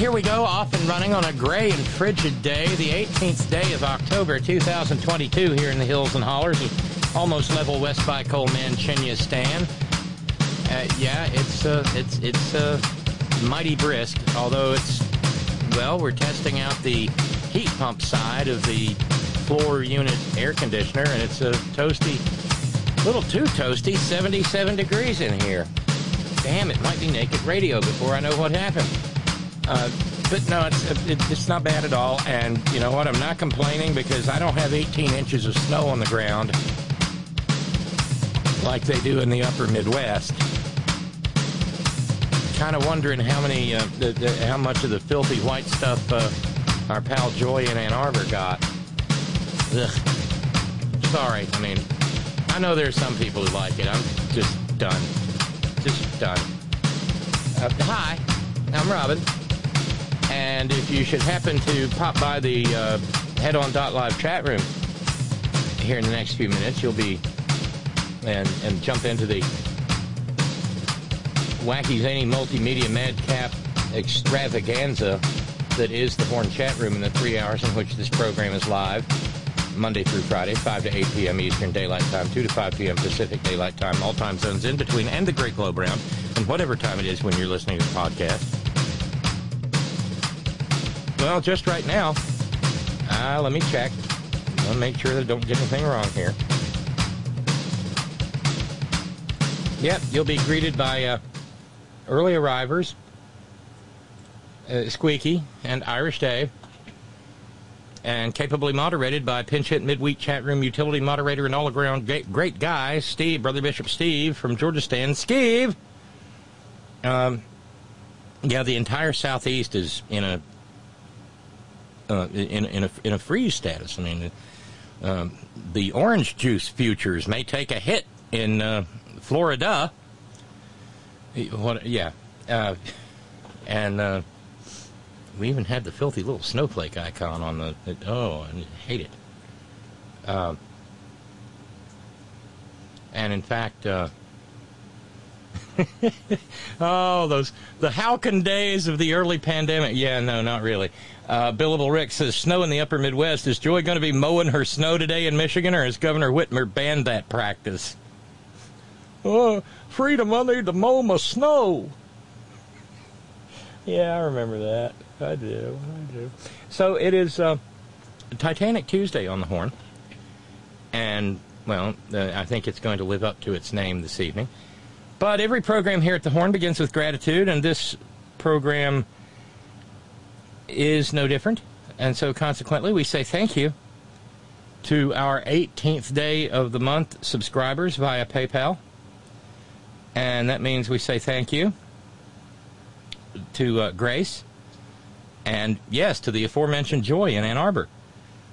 Here we go, off and running on a gray and frigid day, the 18th day of October 2022 here in the hills and hollers almost level West by Coal Manchinia Stan. Uh, yeah, it's uh, it's it's uh, mighty brisk, although it's well, we're testing out the heat pump side of the floor unit air conditioner, and it's a toasty, little too toasty, 77 degrees in here. Damn, it might be naked radio before I know what happened. Uh, but no, it's it, it's not bad at all. And you know what? I'm not complaining because I don't have 18 inches of snow on the ground like they do in the upper Midwest. Kind of wondering how many, uh, the, the, how much of the filthy white stuff uh, our pal Joy in Ann Arbor got. Ugh. Sorry. I mean, I know there's some people who like it. I'm just done. Just done. Uh, hi, I'm Robin. And if you should happen to pop by the uh, Head On Dot Live chat room here in the next few minutes, you'll be and and jump into the wacky zany multimedia madcap extravaganza that is the Horn chat room in the three hours in which this program is live. Monday through Friday, 5 to 8 p.m. Eastern Daylight Time, 2 to 5 p.m. Pacific Daylight Time, all time zones in between, and the Great Globe Round, and whatever time it is when you're listening to the podcast. Well, just right now, uh, let me check. I'll make sure that I don't get anything wrong here. Yep, you'll be greeted by uh, early arrivers, uh, Squeaky and Irish Dave, and capably moderated by pinch hit midweek chat room utility moderator and all around great, great guy, Steve, Brother Bishop Steve from Georgia Stand. Steve! Um, yeah, the entire southeast is in a uh, in in a in a freeze status. I mean, um, the orange juice futures may take a hit in uh, Florida. What? Yeah, uh, and uh, we even had the filthy little snowflake icon on the. It, oh, I hate it. Uh, and in fact, oh, those the Halcon days of the early pandemic. Yeah, no, not really. Uh, Billable Rick says snow in the upper Midwest. Is Joy going to be mowing her snow today in Michigan, or has Governor Whitmer banned that practice? Oh, freedom! I need to mow my snow. Yeah, I remember that. I do. I do. So it is uh, Titanic Tuesday on the Horn, and well, uh, I think it's going to live up to its name this evening. But every program here at the Horn begins with gratitude, and this program is no different. And so, consequently, we say thank you to our 18th day of the month subscribers via PayPal. And that means we say thank you to uh, Grace, and yes, to the aforementioned Joy in Ann Arbor,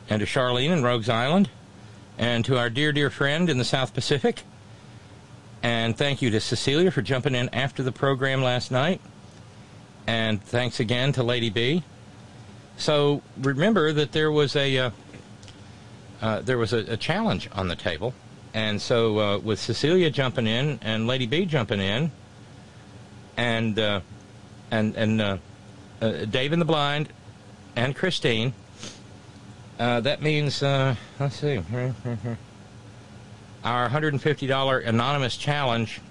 and to Charlene in Rogues Island, and to our dear, dear friend in the South Pacific. And thank you to Cecilia for jumping in after the program last night. And thanks again to Lady B. So remember that there was a uh, uh, there was a, a challenge on the table. And so, uh, with Cecilia jumping in and Lady B jumping in, and uh, and and uh, uh, Dave in the blind, and Christine, that means let's see, our $150 anonymous challenge,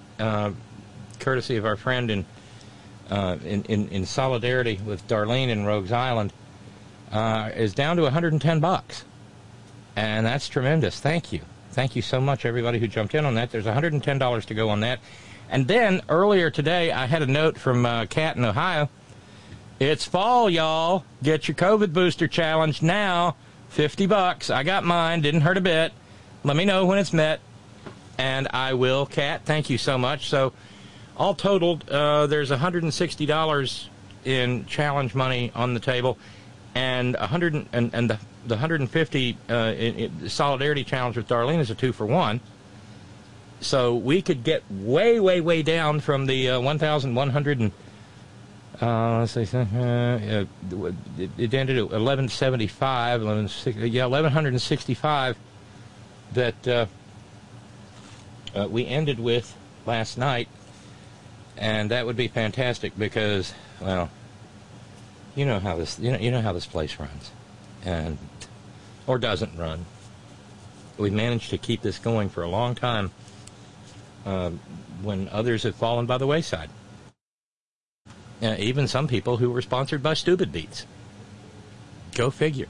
courtesy of our friend in, in in in solidarity with Darlene in Rogues Island, uh, is down to 110 bucks, and that's tremendous. Thank you. Thank you so much, everybody who jumped in on that. There's $110 to go on that. And then earlier today, I had a note from uh, Kat in Ohio. It's fall, y'all. Get your COVID booster challenge now. 50 bucks. I got mine. Didn't hurt a bit. Let me know when it's met. And I will, Kat. Thank you so much. So, all totaled, uh, there's $160 in challenge money on the table. And 100 and, and the the 150 uh, solidarity challenge with Darlene is a two for one. So we could get way, way, way down from the uh, 1,100 and uh, let's see, uh, it, it ended at 1175, 11, yeah, 1165 that uh, uh, we ended with last night, and that would be fantastic because, well, you know how this, you know, you know how this place runs, and or doesn't run. We've managed to keep this going for a long time uh, when others have fallen by the wayside. Uh, even some people who were sponsored by Stupid Beats. Go figure.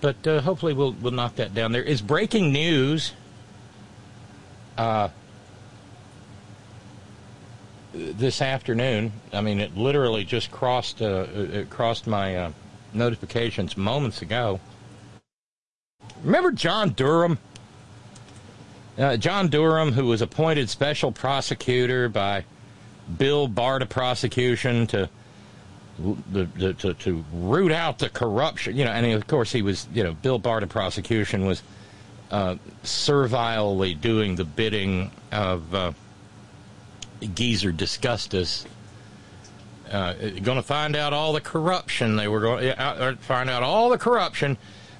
But uh, hopefully we'll we'll knock that down. There is breaking news. Uh, this afternoon. I mean, it literally just crossed uh, it crossed my uh, notifications moments ago. Remember John Durham? Uh, John Durham, who was appointed special prosecutor by Bill prosecution to, the, the, to to root out the corruption, you know, and of course he was, you know, Bill Barta prosecution was uh, servilely doing the bidding of Geezer Disgustus. Uh, going to find out all the corruption they were going to find out all the corruption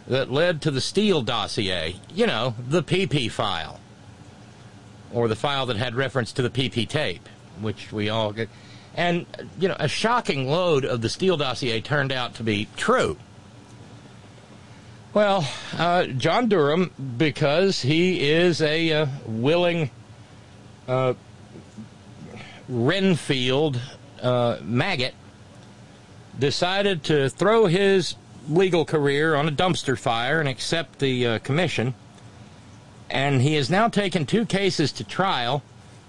that led to the Steele dossier. You know, the PP file, or the file that had reference to the PP tape, which we all get. And, you know, a shocking load of the Steele dossier turned out to be true. Well, uh, John Durham, because he is a uh, willing uh, Renfield uh, maggot, decided to throw his legal career on a dumpster fire and accept the uh, commission. And he has now taken two cases to trial,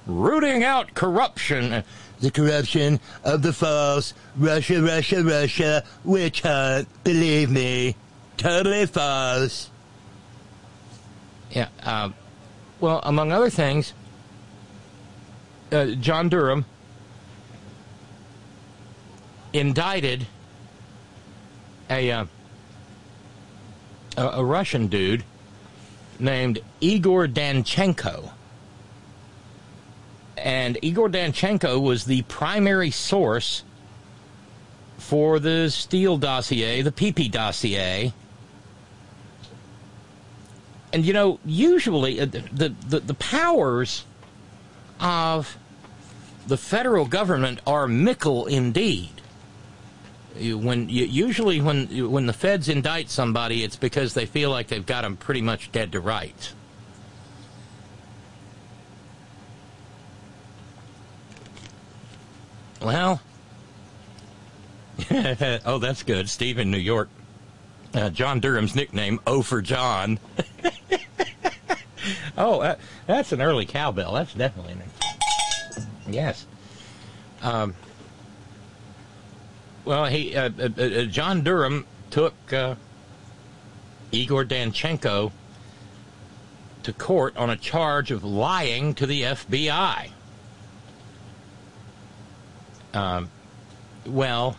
rooting out corruption. The corruption of the false Russia, Russia, Russia witch hunt. Believe me, totally false. Yeah, uh, well, among other things, uh, John Durham indicted a, uh, a, Russian dude named Igor Danchenko. And Igor Danchenko was the primary source for the Steele dossier, the PP dossier. And you know, usually uh, the, the, the powers of the federal government are mickle indeed when usually when when the feds indict somebody, it's because they feel like they've got them pretty much dead to rights. Well, oh, that's good. Steve in New York. Uh, John Durham's nickname, O for John. oh, uh, that's an early cowbell. That's definitely an. Yes. Um, well, he uh, uh, uh, John Durham took uh, Igor Danchenko to court on a charge of lying to the FBI. Um, well,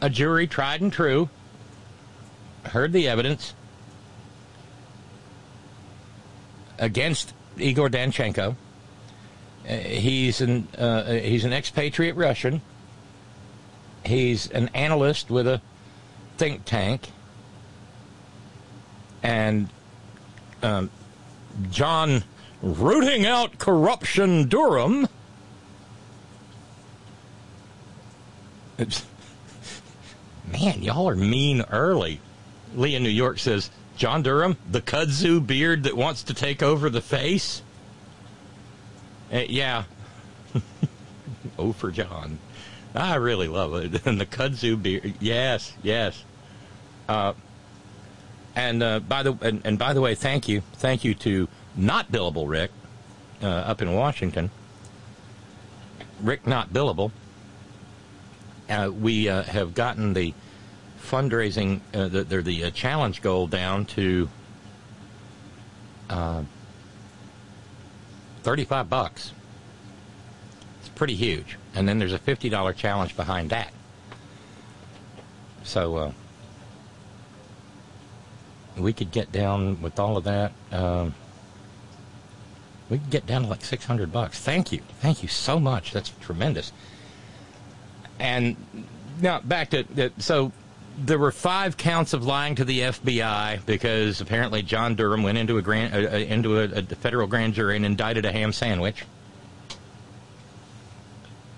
a jury, tried and true, heard the evidence against Igor Danchenko uh, he's an uh, he's an expatriate Russian. He's an analyst with a think tank. and um, John rooting out corruption Durham. It's, man, y'all are mean early. Lee in New York says, John Durham, the kudzu beard that wants to take over the face? Uh, yeah. oh, for John. I really love it. And the kudzu beer. Yes, yes. Uh, and uh, by the and, and, by the way, thank you, thank you to not billable Rick uh, up in Washington. Rick not billable. Uh, we uh, have gotten the fundraising, uh, the the, the challenge goal down to thirty-five bucks. It's pretty huge, and then there's a fifty dollar challenge behind that. So we could get down with all of that. Um, we could get down to like 600 bucks. Thank you. Thank you so much. That's tremendous. And now back to so there were five counts of lying to the FBI because apparently John Durham went into a grand uh, uh into a, a, federal grand jury and indicted a ham sandwich.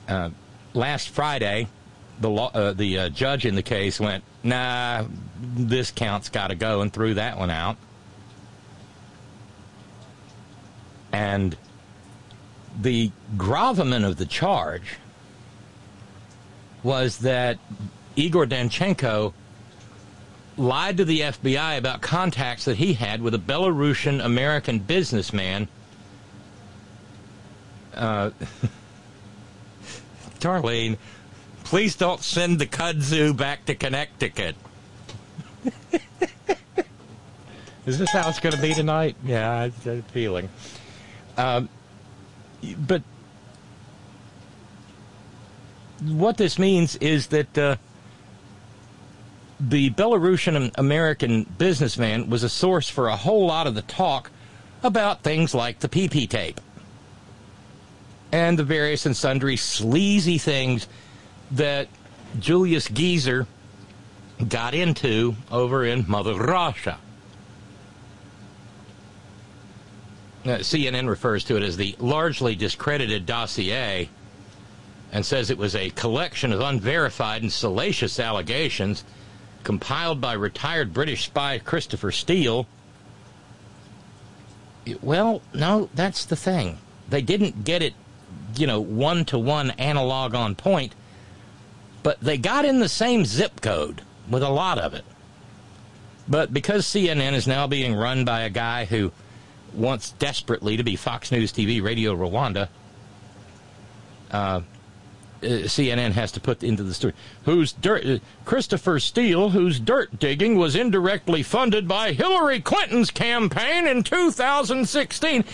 Uh, last Friday, the law, uh, the uh, judge in the case went, "Nah, this count's got to go," and threw that one out. And the gravamen of the charge was that Igor Danchenko lied to the FBI about contacts that he had with a Belarusian American businessman. Uh, Darlene, please don't send the kudzu back to Connecticut. Is this how it's going to be tonight? Yeah, I have a feeling. Um, but what this means is that uh, the Belarusian American businessman was a source for a whole lot of the talk about things like the PP tape and the various and sundry sleazy things that Julius Geezer got into over in Mother Russia. Uh, CNN refers to it as the largely discredited dossier and says it was a collection of unverified and salacious allegations compiled by retired British spy Christopher Steele. Well, no, that's the thing. They didn't get it, you know, one to one analog on point, but they got in the same zip code with a lot of it. But because CNN is now being run by a guy who wants desperately to be Fox News TV Radio Rwanda, uh, uh CNN has to put into the story. Whose dirt uh, Christopher Steele, whose dirt digging was indirectly funded by Hillary Clinton's campaign in 2016.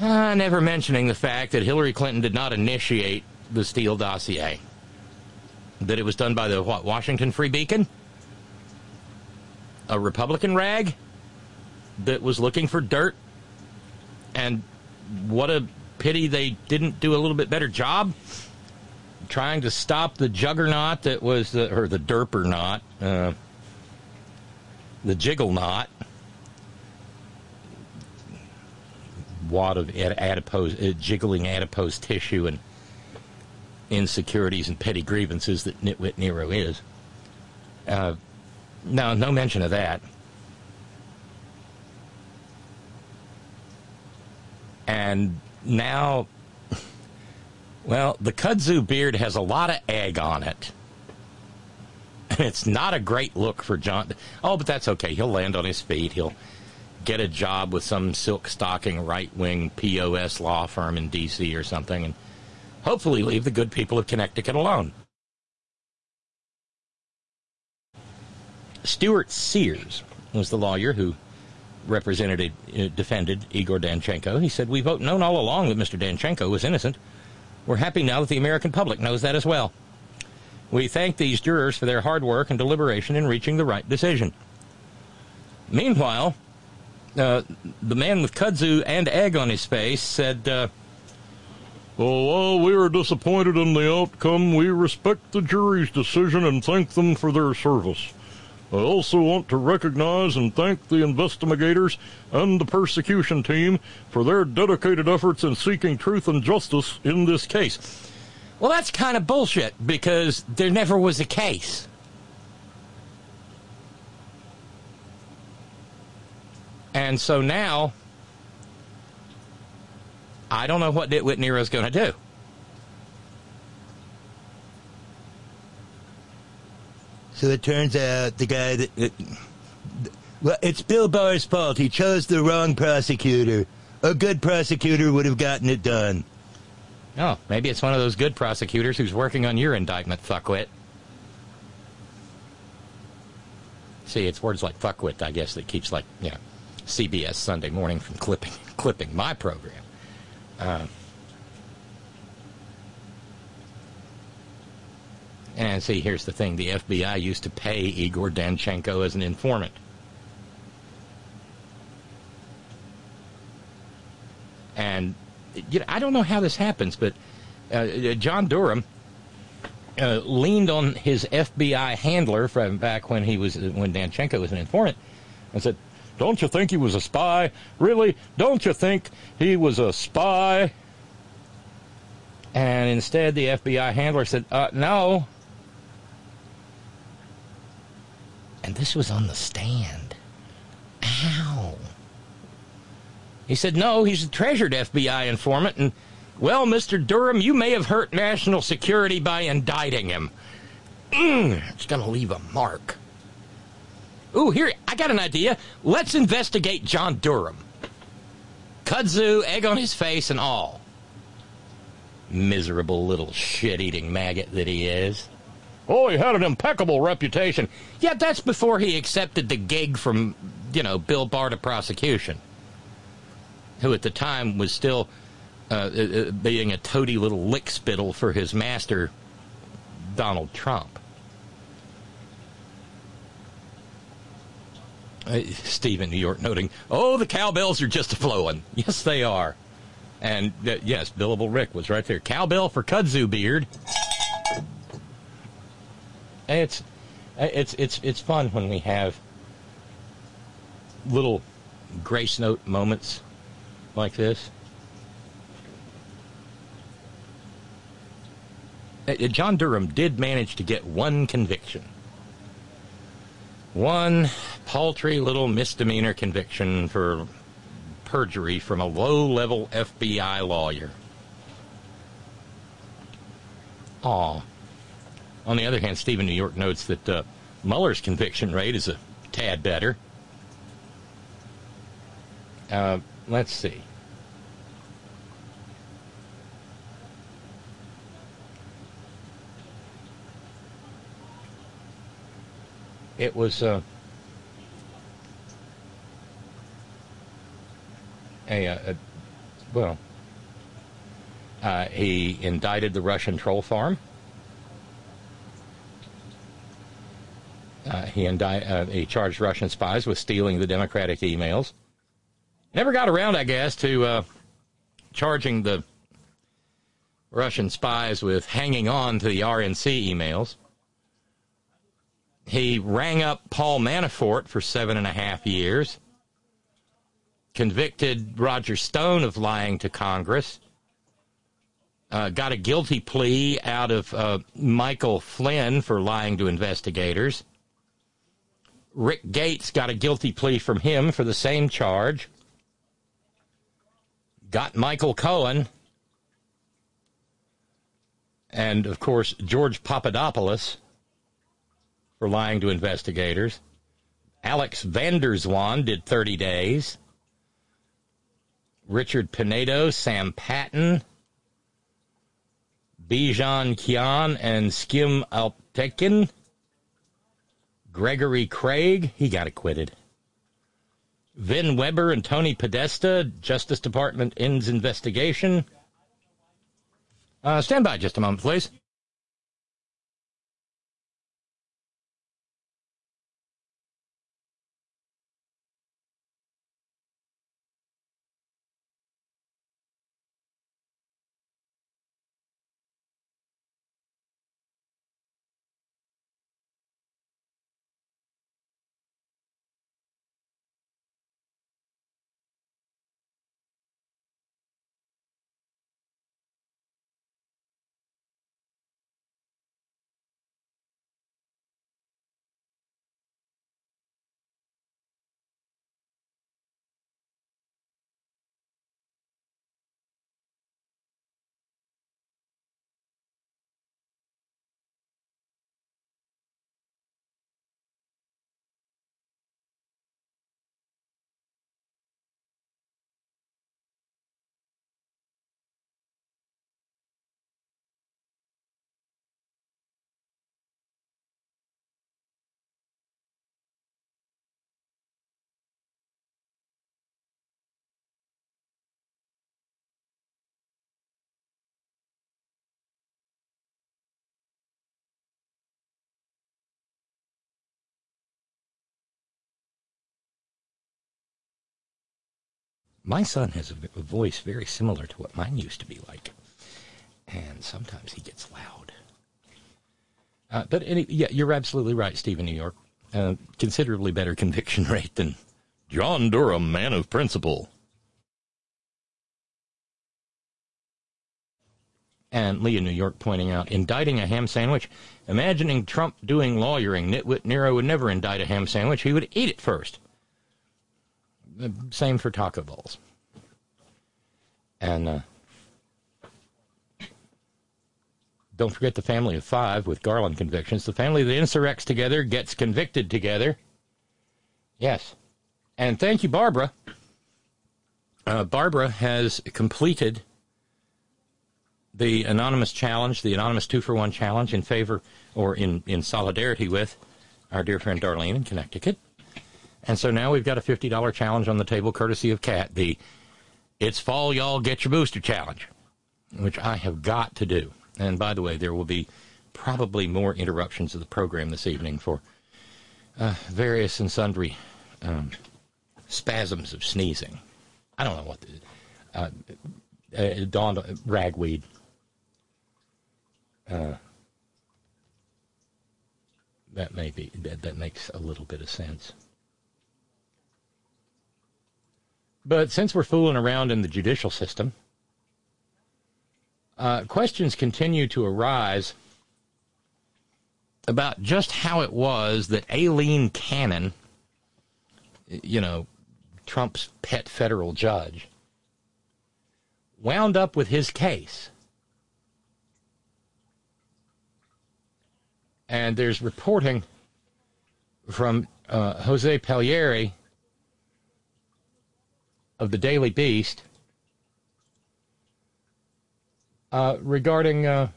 Uh, never mentioning the fact that Hillary Clinton did not initiate the Steele dossier. That it was done by the what, Washington Free Beacon, a Republican rag that was looking for dirt, and what a pity they didn't do a little bit better job trying to stop the juggernaut that was the, or the derper knot, uh, the jiggle knot. Wad of adipose, uh, jiggling adipose tissue and insecurities and petty grievances that Nitwit Nero is. Uh, no, no mention of that. And now, well, the kudzu beard has a lot of egg on it. It's not a great look for John. Oh, but that's okay. He'll land on his feet. He'll get a job with some silk stocking right wing POS law firm in D.C. or something. And hopefully leave the good people of Connecticut alone. Stuart Sears was the lawyer who represented, uh, defended Igor Danchenko. He said, We've known all along that Mr. Danchenko was innocent. We're happy now that the American public knows that as well. We thank these jurors for their hard work and deliberation in reaching the right decision. Meanwhile, uh, the man with kudzu and egg on his face said, uh, we are disappointed in the outcome, we respect the jury's decision and thank them for their service. I also want to recognize and thank the investigators and the persecution team for their dedicated efforts in seeking truth and justice in this case. Well, that's kind of bullshit because there never was a case. And so now, I don't know what Nitwit is going to do. So it turns out the guy that. well, it's Bill Barr's fault. He chose the wrong prosecutor. A good prosecutor would have gotten it done. Oh, maybe it's one of those good prosecutors who's working on your indictment, fuckwit. See, it's words like fuckwit, I guess, that keeps like, you know, CBS Sunday morning from clipping clipping my program. Uh, and see, here's the thing: the FBI used to pay Igor Danchenko as an informant. And you know, I don't know how this happens, but uh, John Durham uh, leaned on his FBI handler from back when he was when Danchenko was an informant, and said, "Don't you think he was a spy? Really? Don't you think he was a spy?" And instead, the FBI handler said, uh, "No." And this was on the stand. Ow. He said, no, he's a treasured FBI informant, and, well, Mr. Durham, you may have hurt national security by indicting him. Mm, it's going to leave a mark. Ooh, here, I got an idea. Let's investigate John Durham. Kudzu, egg on his face, and all. Miserable little shit eating maggot that he is. Oh, he had an impeccable reputation. Yeah, that's before he accepted the gig from, you know, Bill Barr to prosecution who at the time was still uh, uh, being a toady little lick spittle for his master, Donald Trump. Uh, Steve in New York noting, oh, the cowbells are just flowing. Yes, they are. And uh, yes, Billable Rick was right there. Cowbell for Kudzu Beard. It's it's it's it's fun when we have little grace note moments like this. Uh, John Durham did manage to get one conviction. One paltry little misdemeanor conviction for perjury from a low level FBI lawyer. Aw. On the other hand, Stephen New York notes that uh, Mueller's conviction rate is a tad better. Uh, let's see. It was uh, a, a, a, well, uh, he indicted the Russian troll farm. Uh, he, uh, he charged Russian spies with stealing the Democratic emails. Never got around, I guess, to uh, charging the Russian spies with hanging on to the RNC emails. He rang up Paul Manafort for seven and a half years, convicted Roger Stone of lying to Congress, uh, got a guilty plea out of uh, Michael Flynn for lying to investigators. Rick Gates got a guilty plea from him for the same charge. Got Michael Cohen. And, of course, George Papadopoulos for lying to investigators. Alex van der Zwaan did 30 days. Richard Pinedo, Sam Patten, Bijan Kian, and Ekim Alptekin. Gregory Craig, he got acquitted. Vin Weber and Tony Podesta, Justice Department ends investigation. Uh, stand by just a moment, please. My son has a voice very similar to what mine used to be like, and sometimes he gets loud. Uh, but any, yeah, you're absolutely right, Stephen New York. Uh, considerably better conviction rate than John Durham, man of principle. and Leah New York pointing out indicting a ham sandwich. Imagining Trump doing lawyering, Nitwit Nero would never indict a ham sandwich. He would eat it first. Same for taco balls. And uh, don't forget the family of five with Garland convictions. The family that insurrects together gets convicted together. Yes. And thank you, Barbara. Uh, Barbara has completed the anonymous challenge, the anonymous two for one challenge in favor or in, in solidarity with our dear friend Darlene in Connecticut. And so now we've got a $50 challenge on the table courtesy of Cat, the It's Fall, Y'all Get Your Booster challenge, which I have got to do. And by the way, there will be probably more interruptions of the program this evening for uh, various and sundry um, spasms of sneezing. I don't know what the. Uh, uh, dawned ragweed. Uh, that may be that, that makes a little bit of sense. But since we're fooling around in the judicial system, uh, questions continue to arise about just how it was that Aileen Cannon, you know, Trump's pet federal judge, wound up with his case. And there's reporting from uh, Jose Pagliery of the Daily Beast uh, regarding uh,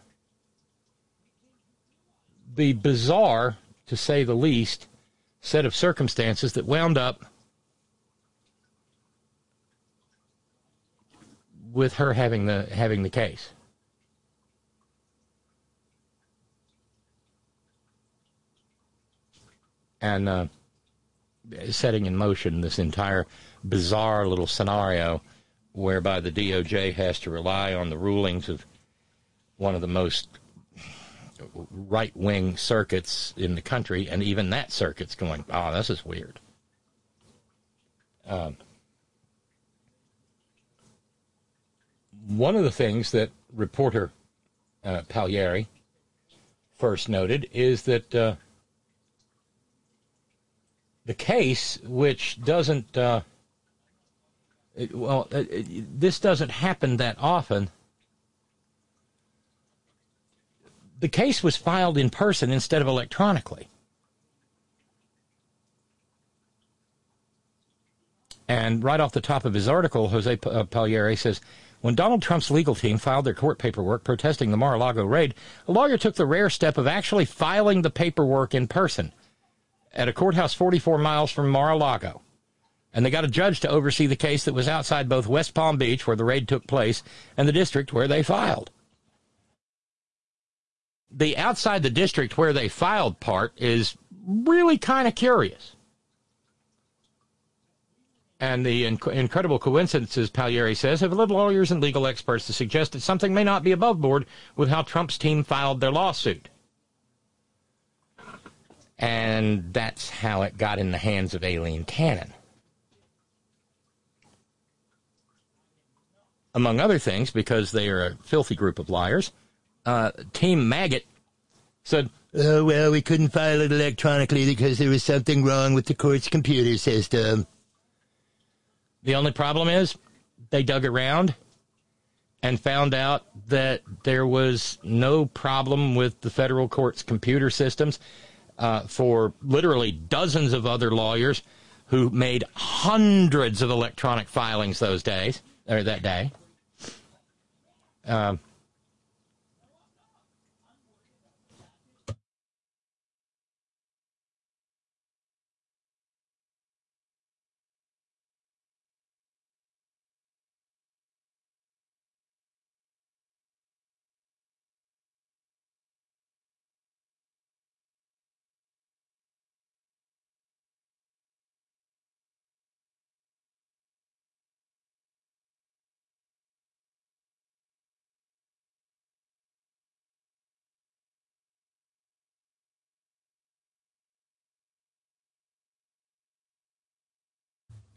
the bizarre, to say the least, set of circumstances that wound up with her having the having the case. And uh, setting in motion this entire bizarre little scenario whereby the DOJ has to rely on the rulings of one of the most right wing circuits in the country, and even that circuit's going, oh, this is weird. Um, one of the things that reporter uh, Pagliery first noted is that uh, the case, which doesn't, uh, it- well, uh, it- this doesn't happen that often. The case was filed in person instead of electronically. And right off the top of his article, Jose P- uh, Pagliery says, when Donald Trump's legal team filed their court paperwork protesting the Mar-a-Lago raid, a lawyer took the rare step of actually filing the paperwork in person at a courthouse 44 miles from Mar-a-Lago. And they got a judge to oversee the case that was outside both West Palm Beach, where the raid took place, and the district where they filed. The outside the district where they filed part is really kind of curious. And the inc- incredible coincidences, Pagliery says, have led lawyers and legal experts to suggest that something may not be above board with how Trump's team filed their lawsuit. And that's how it got in the hands of Aileen Cannon. Among other things, because they are a filthy group of liars, uh, Team Maggot said, Oh, well, we couldn't file it electronically because there was something wrong with the court's computer system. The only problem is they dug around and found out that there was no problem with the federal court's computer systems uh, for literally dozens of other lawyers who made hundreds of electronic filings those days or that day. Um,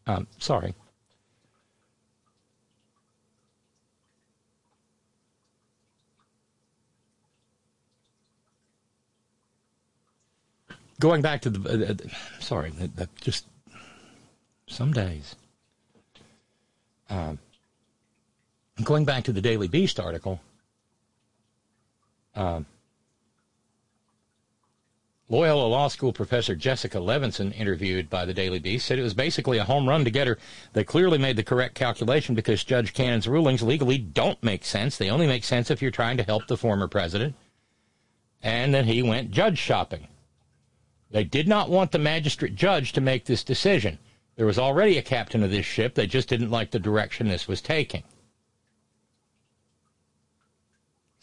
Um, sorry. Going back to the, uh, uh, sorry, just some days. Um, going back to the Daily Beast article, um, Loyola Law School professor Jessica Levinson, interviewed by the Daily Beast, said it was basically a home run to get her. They clearly made the correct calculation because Judge Cannon's rulings legally don't make sense. They only make sense if you're trying to help the former president. And then he went judge shopping. They did not want the magistrate judge to make this decision. There was already a captain of this ship. They just didn't like the direction this was taking.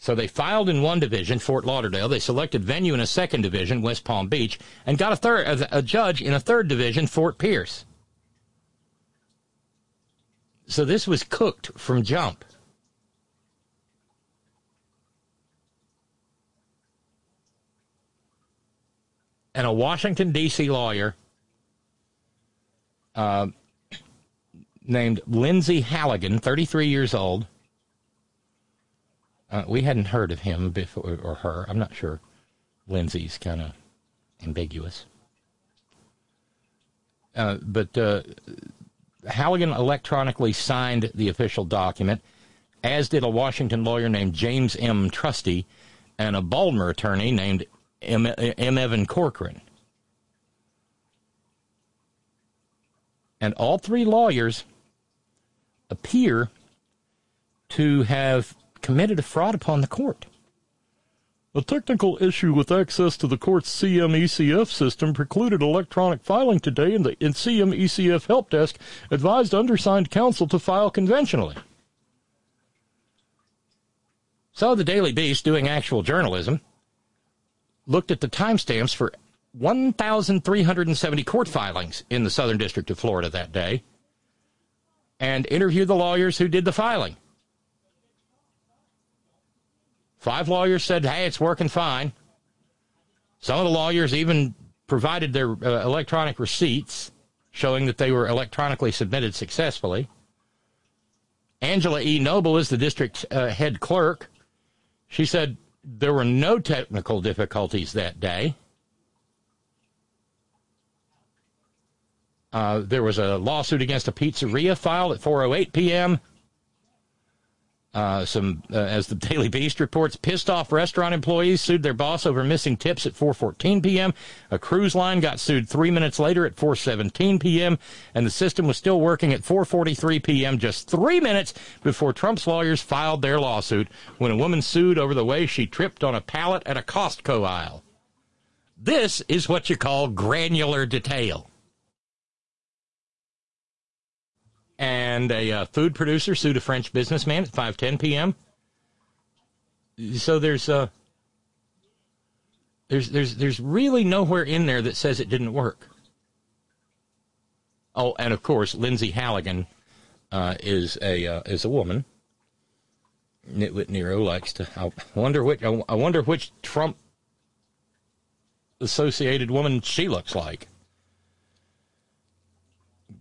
So they filed in one division, Fort Lauderdale. They selected venue in a second division, West Palm Beach, and got a third a, judge in a third division, Fort Pierce. So this was cooked from jump. And a Washington D.C. lawyer uh, named Lindsey Halligan, 33 years old uh, we hadn't heard of him before, or her. I'm not sure. Lindsey's kind of ambiguous. Uh, but uh, Halligan electronically signed the official document, as did a Washington lawyer named James M. Trusty and a Baltimore attorney named M. M. Evan Corcoran. And all three lawyers appear to have committed a fraud upon the court. A technical issue with access to the court's CMECF system precluded electronic filing today, and the and CMECF help desk advised undersigned counsel to file conventionally. So the Daily Beast, doing actual journalism, looked at the timestamps for 1,370 court filings in the Southern District of Florida that day and interviewed the lawyers who did the filing. Five lawyers said, hey, it's working fine. Some of the lawyers even provided their uh, electronic receipts showing that they were electronically submitted successfully. Angela E. Noble is the district uh, head clerk. She said there were no technical difficulties that day. Uh, there was a lawsuit against a pizzeria filed at 4:08 p.m. Uh, some, uh, as the Daily Beast reports, pissed off restaurant employees sued their boss over missing tips at 4:14 p.m. A cruise line got sued three minutes later at 4:17 p.m. And the system was still working at 4:43 p.m. Just three minutes before Trump's lawyers filed their lawsuit, when a woman sued over the way she tripped on a pallet at a Costco aisle. This is what you call granular detail. And a uh, food producer sued a French businessman at 5:10 p.m. So there's uh, there's there's there's really nowhere in there that says it didn't work. Oh, and of course, Lindsey Halligan uh, is a uh, is a woman. Nitwit Nero likes to. I wonder which. I wonder which Trump associated woman she looks like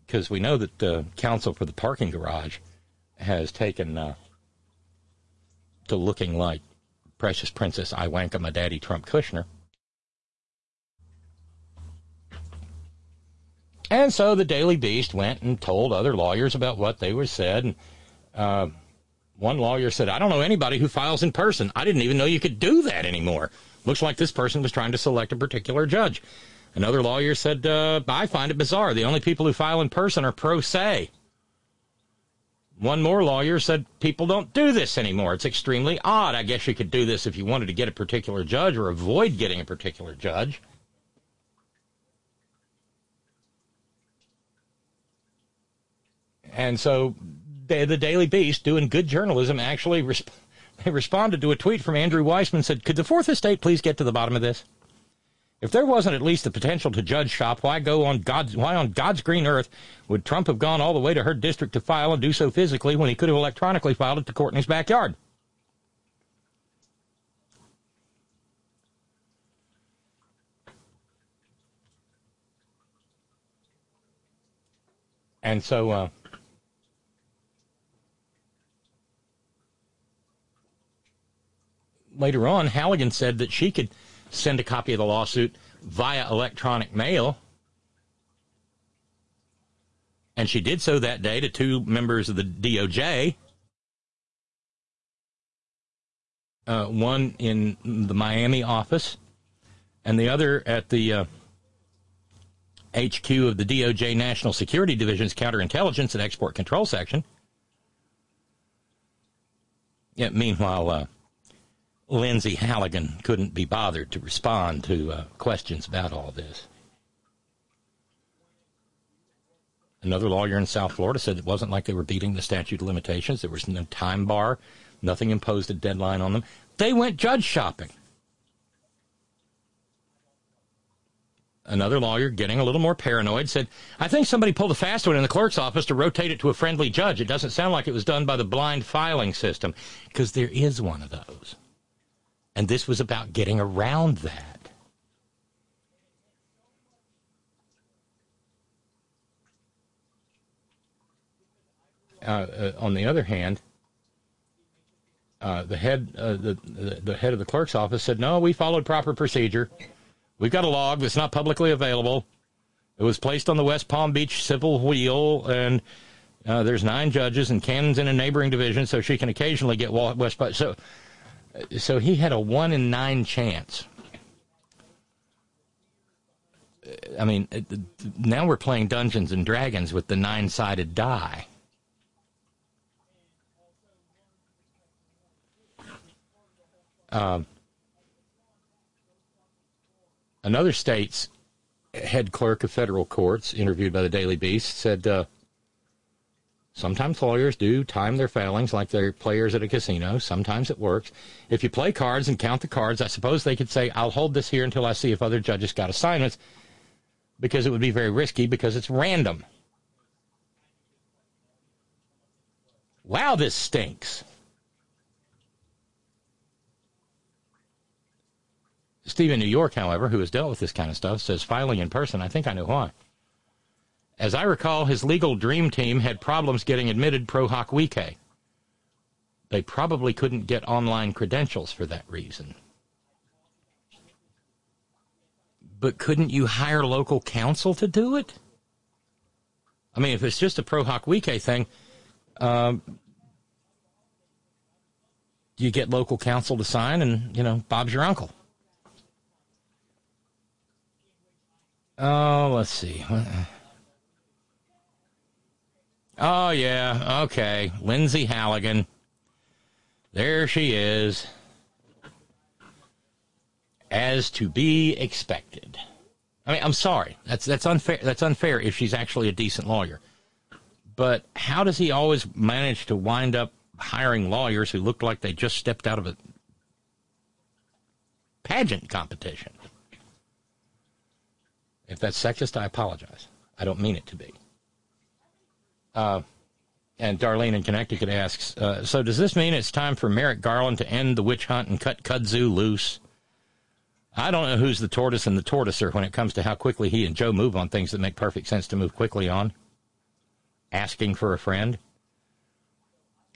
because we know that the counsel for the parking garage has taken uh, to looking like Precious Princess I wank my daddy Trump Kushner. And so the Daily Beast went and told other lawyers about what they were said. And uh, one lawyer said, I don't know anybody who files in person. I didn't even know you could do that anymore. Looks like this person was trying to select a particular judge. Another lawyer said, uh, I find it bizarre. The only people who file in person are pro se. One more lawyer said, people don't do this anymore. It's extremely odd. I guess you could do this if you wanted to get a particular judge or avoid getting a particular judge. And so the, Daily Beast, doing good journalism, actually resp- responded to a tweet from Andrew Weissmann said, Could the Fourth Estate please get to the bottom of this? If there wasn't at least the potential to judge shop, why go on God's why on God's green earth would Trump have gone all the way to her district to file and do so physically when he could have electronically filed it to Courtney's backyard? And so uh, later on, Halligan said that she could send a copy of the lawsuit via electronic mail. And she did so that day to two members of the DOJ. Uh, one in the Miami office, and the other at the uh, HQ of the DOJ National Security Division's Counterintelligence and Export Control Section. Yeah, meanwhile, uh, Lindsey Halligan couldn't be bothered to respond to uh, questions about all this. Another lawyer in South Florida said it wasn't like they were beating the statute of limitations. There was no time bar, nothing imposed a deadline on them. They went judge shopping. Another lawyer, getting a little more paranoid, said, I think somebody pulled a fast one in the clerk's office to rotate it to a friendly judge. It doesn't sound like it was done by the blind filing system, because there is one of those. And this was about getting around that. Uh, uh, on the other hand, uh, the head uh, the, the the head of the clerk's office said, "No, we followed proper procedure. We've got a log that's not publicly available. It was placed on the West Palm Beach civil wheel, and uh, there's nine judges, and Cannon's in a neighboring division, so she can occasionally get West. So, so he had a one in nine chance. I mean, now we're playing Dungeons and Dragons with the nine-sided die." Um, another state's head clerk of federal courts, interviewed by the Daily Beast, said uh, sometimes lawyers do time their failings like they're players at a casino. Sometimes it works. If you play cards and count the cards, I suppose they could say, I'll hold this here until I see if other judges got assignments, because it would be very risky because it's random. Wow, this stinks. Steve in New York, however, who has dealt with this kind of stuff, says filing in person, I think I know why. As I recall, his legal dream team had problems getting admitted pro hac vice. They probably couldn't get online credentials for that reason. But couldn't you hire local counsel to do it? I mean, if it's just a pro hac vice thing, um, you get local counsel to sign, and you know Bob's your uncle. Oh, let's see. Oh, yeah. Okay. Lindsey Halligan. There she is. As to be expected. I mean, I'm sorry. That's that's unfair. That's unfair if she's actually a decent lawyer. But how does he always manage to wind up hiring lawyers who look like they just stepped out of a pageant competition? If that's sexist, I apologize. I don't mean it to be. Uh, and Darlene in Connecticut asks, uh, so does this mean it's time for Merrick Garland to end the witch hunt and cut kudzu loose? I don't know who's the tortoise and the tortoiser when it comes to how quickly he and Joe move on things that make perfect sense to move quickly on. Asking for a friend.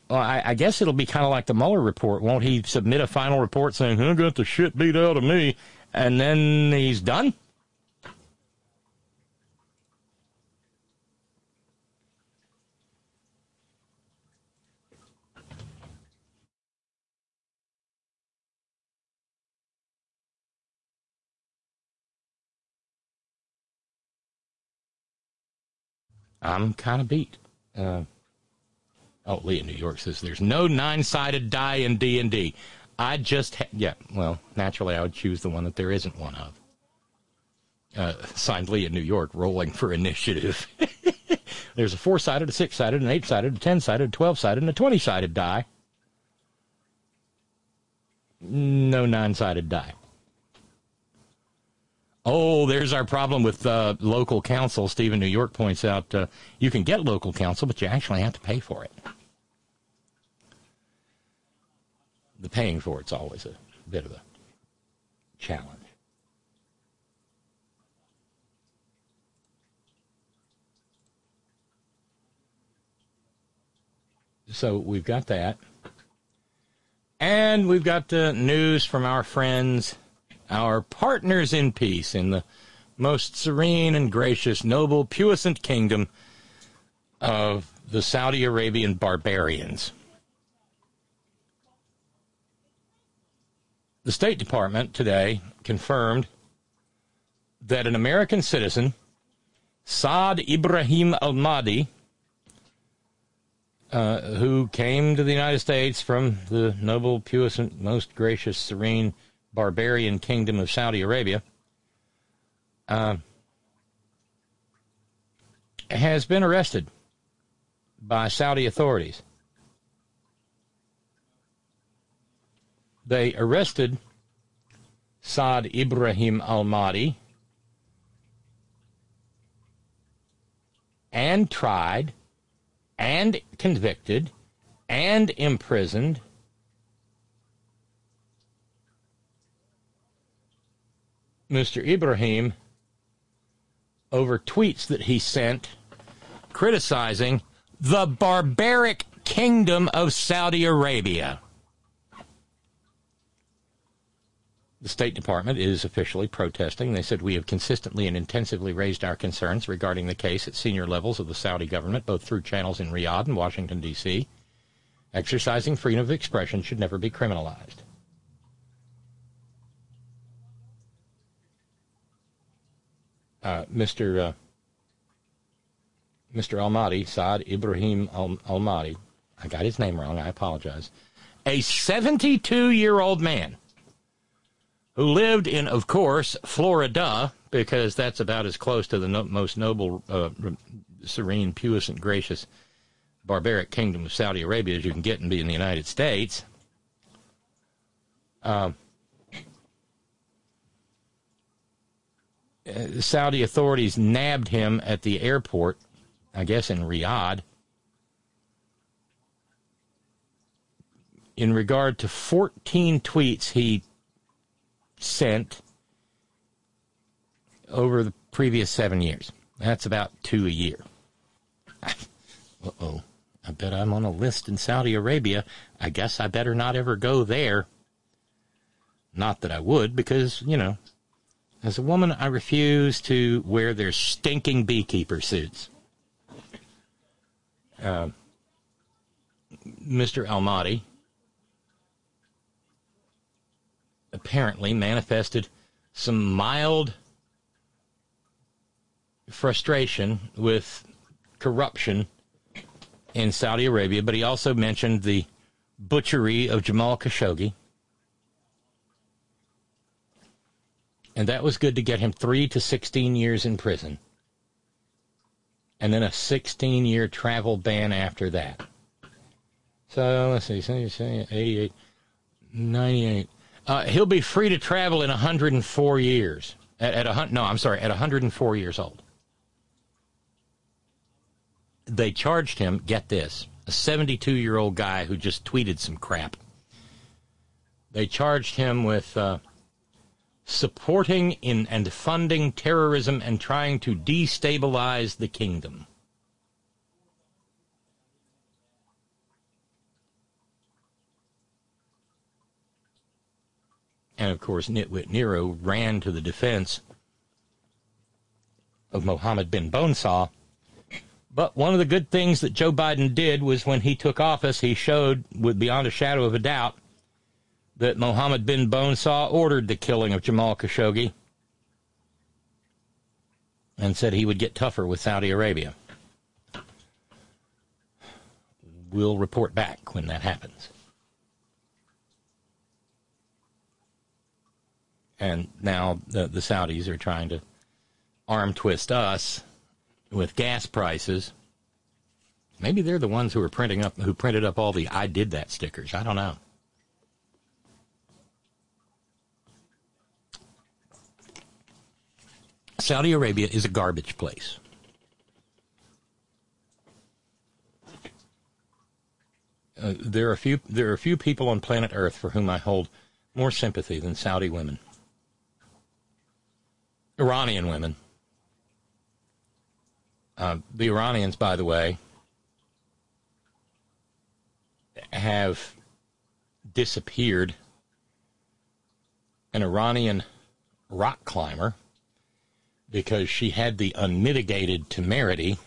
Well, I, I guess it'll be kind of like the Mueller report. Won't he submit a final report saying, I got the shit beat out of me, and then he's done? I'm kind of beat. Uh, oh, Lee in New York says there's no nine-sided die in D and D. I just ha- yeah. Well, naturally, I would choose the one that there isn't one of. Uh, signed Lee in New York, rolling for initiative. there's a four-sided, a six-sided, an eight-sided, a ten-sided, a twelve-sided, and a twenty-sided die. No nine-sided die. Oh, there's our problem with uh, local counsel. Stephen New York points out uh, you can get local counsel, but you actually have to pay for it. The paying for it's always a bit of a challenge. so we've got that. And we've got the news from our friends, our partners in peace in the most serene and gracious, noble, puissant kingdom of the Saudi Arabian barbarians. The State Department today confirmed that an American citizen, Saad Ibrahim Al Mahdi, uh, who came to the United States from the noble, puissant, most gracious, serene, barbarian kingdom of Saudi Arabia, uh, has been arrested by Saudi authorities. They arrested Saad Ibrahim Al Mahdi and tried and convicted and imprisoned Mr. Ibrahim over tweets that he sent criticizing the barbaric kingdom of Saudi Arabia. The State Department is officially protesting. They said, We have consistently and intensively raised our concerns regarding the case at senior levels of the Saudi government, both through channels in Riyadh and Washington, D.C. Exercising freedom of expression should never be criminalized. Uh, Mr. Uh, Mr. Almadi, Saad Ibrahim Al- Almadi, I got his name wrong, I apologize, a 72 year old man who lived in, of course, Florida, because that's about as close to the no- most noble, uh, serene, puissant, gracious, barbaric kingdom of Saudi Arabia as you can get and be in the United States. Uh, the Saudi authorities nabbed him at the airport, I guess in Riyadh, in regard to 14 tweets he sent over the previous seven years. That's about two a year. uh oh. I bet I'm on a list in Saudi Arabia. I guess I better not ever go there. Not that I would, because, you know, as a woman, I refuse to wear their stinking beekeeper suits. Uh, Mr. Almadi apparently manifested some mild frustration with corruption in Saudi Arabia, but he also mentioned the butchery of Jamal Khashoggi. And that was good to get him three to 16 years in prison. And then a 16 year travel ban after that. So let's see, 88, 98. Uh, he'll be free to travel in 104 years. At, at a no, I'm sorry, at 104 years old. They charged him. Get this: a 72 year old guy who just tweeted some crap. They charged him with uh, supporting in and funding terrorism and trying to destabilize the kingdom. And of course, Nitwit Nero ran to the defense of Mohammed bin Bonesaw. But one of the good things that Joe Biden did was when he took office, he showed, with beyond a shadow of a doubt, that Mohammed bin Bonesaw ordered the killing of Jamal Khashoggi and said he would get tougher with Saudi Arabia. We'll report back when that happens. And now the, the Saudis are trying to arm twist us with gas prices. Maybe they're the ones who are printing up who printed up all the I did that stickers. I don't know. Saudi Arabia is a garbage place. Uh, there are a few there are a few people on planet Earth for whom I hold more sympathy than Saudi women. Iranian women. Uh, the Iranians, by the way, have disappeared an Iranian rock climber because she had the unmitigated temerity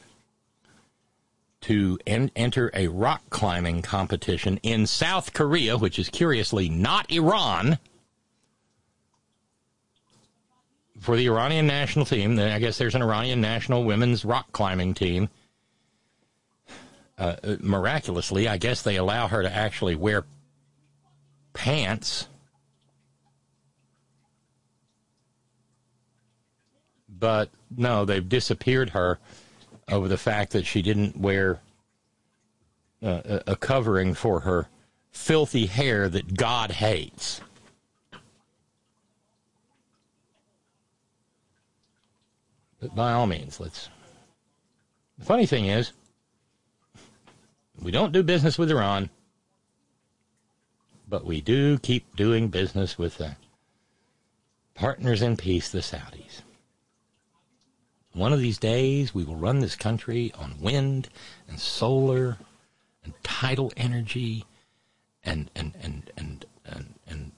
to en- enter a rock climbing competition in South Korea, which is curiously not Iran, for the Iranian national team. I guess there's an Iranian national women's rock climbing team. Uh, uh, miraculously, I guess they allow her to actually wear pants. But no, they've disappeared her over the fact that she didn't wear uh, a covering for her filthy hair that God hates. But by all means, let's. The funny thing is, we don't do business with Iran, but we do keep doing business with the partners in peace, the Saudis. One of these days, we will run this country on wind and solar and tidal energy and and and and and, and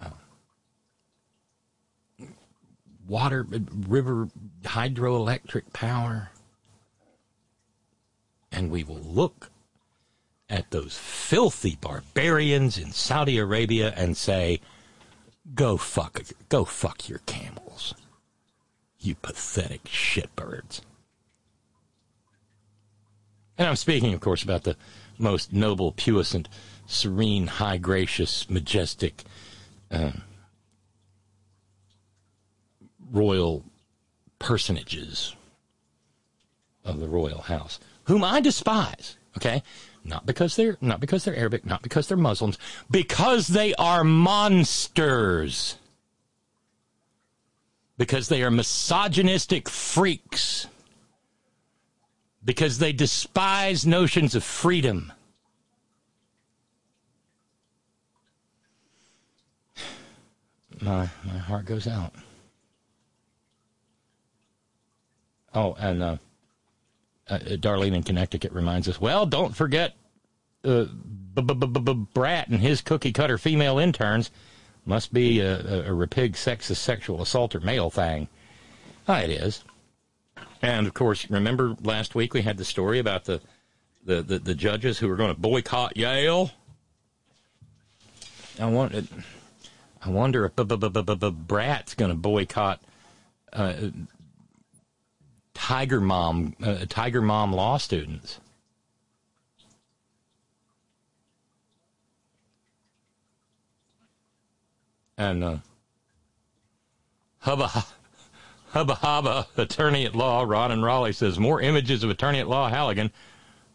uh, water, river, hydroelectric power, and we will look at those filthy barbarians in Saudi Arabia and say, "Go fuck, go fuck your camels." You pathetic shitbirds. And I'm speaking, of course, about the most noble, puissant, serene, high, gracious, majestic, uh, royal personages of the royal house, whom I despise. Okay, not because they're not because they're Arabic, not because they're Muslims, because they are monsters because they are misogynistic freaks, because they despise notions of freedom. My, my heart goes out. Oh, and uh, uh, Darlene in Connecticut reminds us well, don't forget uh, Brat and his cookie cutter female interns must be a, a, a rapig sexist sexual assault or male thing. Ah, it is. And of course, remember last week we had the story about the the, the, the judges who were going to boycott Yale. I wanted. I wonder if Brat's going to boycott uh, Tiger Mom uh, Tiger Mom law students. And uh, hubba hubba hubba attorney at law Ron and Raleigh says more images of attorney at law Halligan.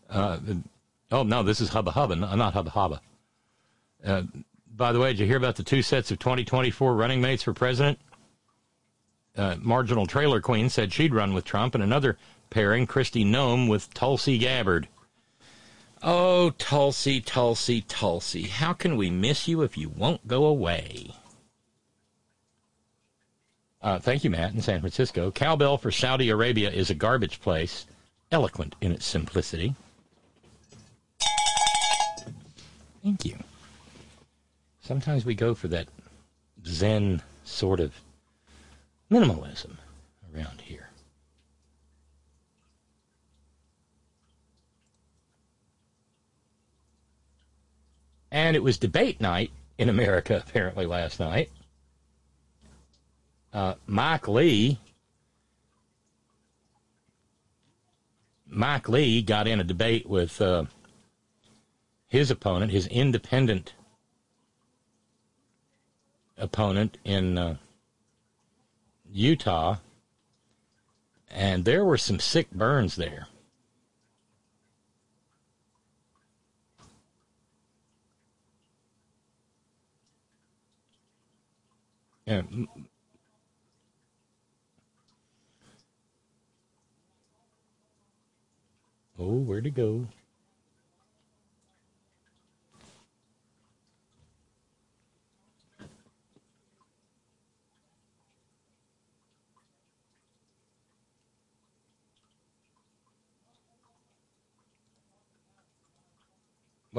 Uh, oh no, this is hubba hubba, not hubba hubba. Uh, by the way, did you hear about the two sets of 2024 running mates for president? Uh, marginal trailer queen said she'd run with Trump, and another pairing, Kristi Noem with Tulsi Gabbard. Oh, Tulsi, Tulsi, Tulsi, how can we miss you if you won't go away? Uh, thank you, Matt, in San Francisco. Cowbell for Saudi Arabia is a garbage place, eloquent in its simplicity. Thank you. Sometimes we go for that Zen sort of minimalism around here. And it was debate night in America, apparently, last night. Uh, Mike Lee. Mike Lee got in a debate with uh, his opponent, his independent opponent in uh, Utah, and there were some sick burns there. Yeah, Oh, where to go?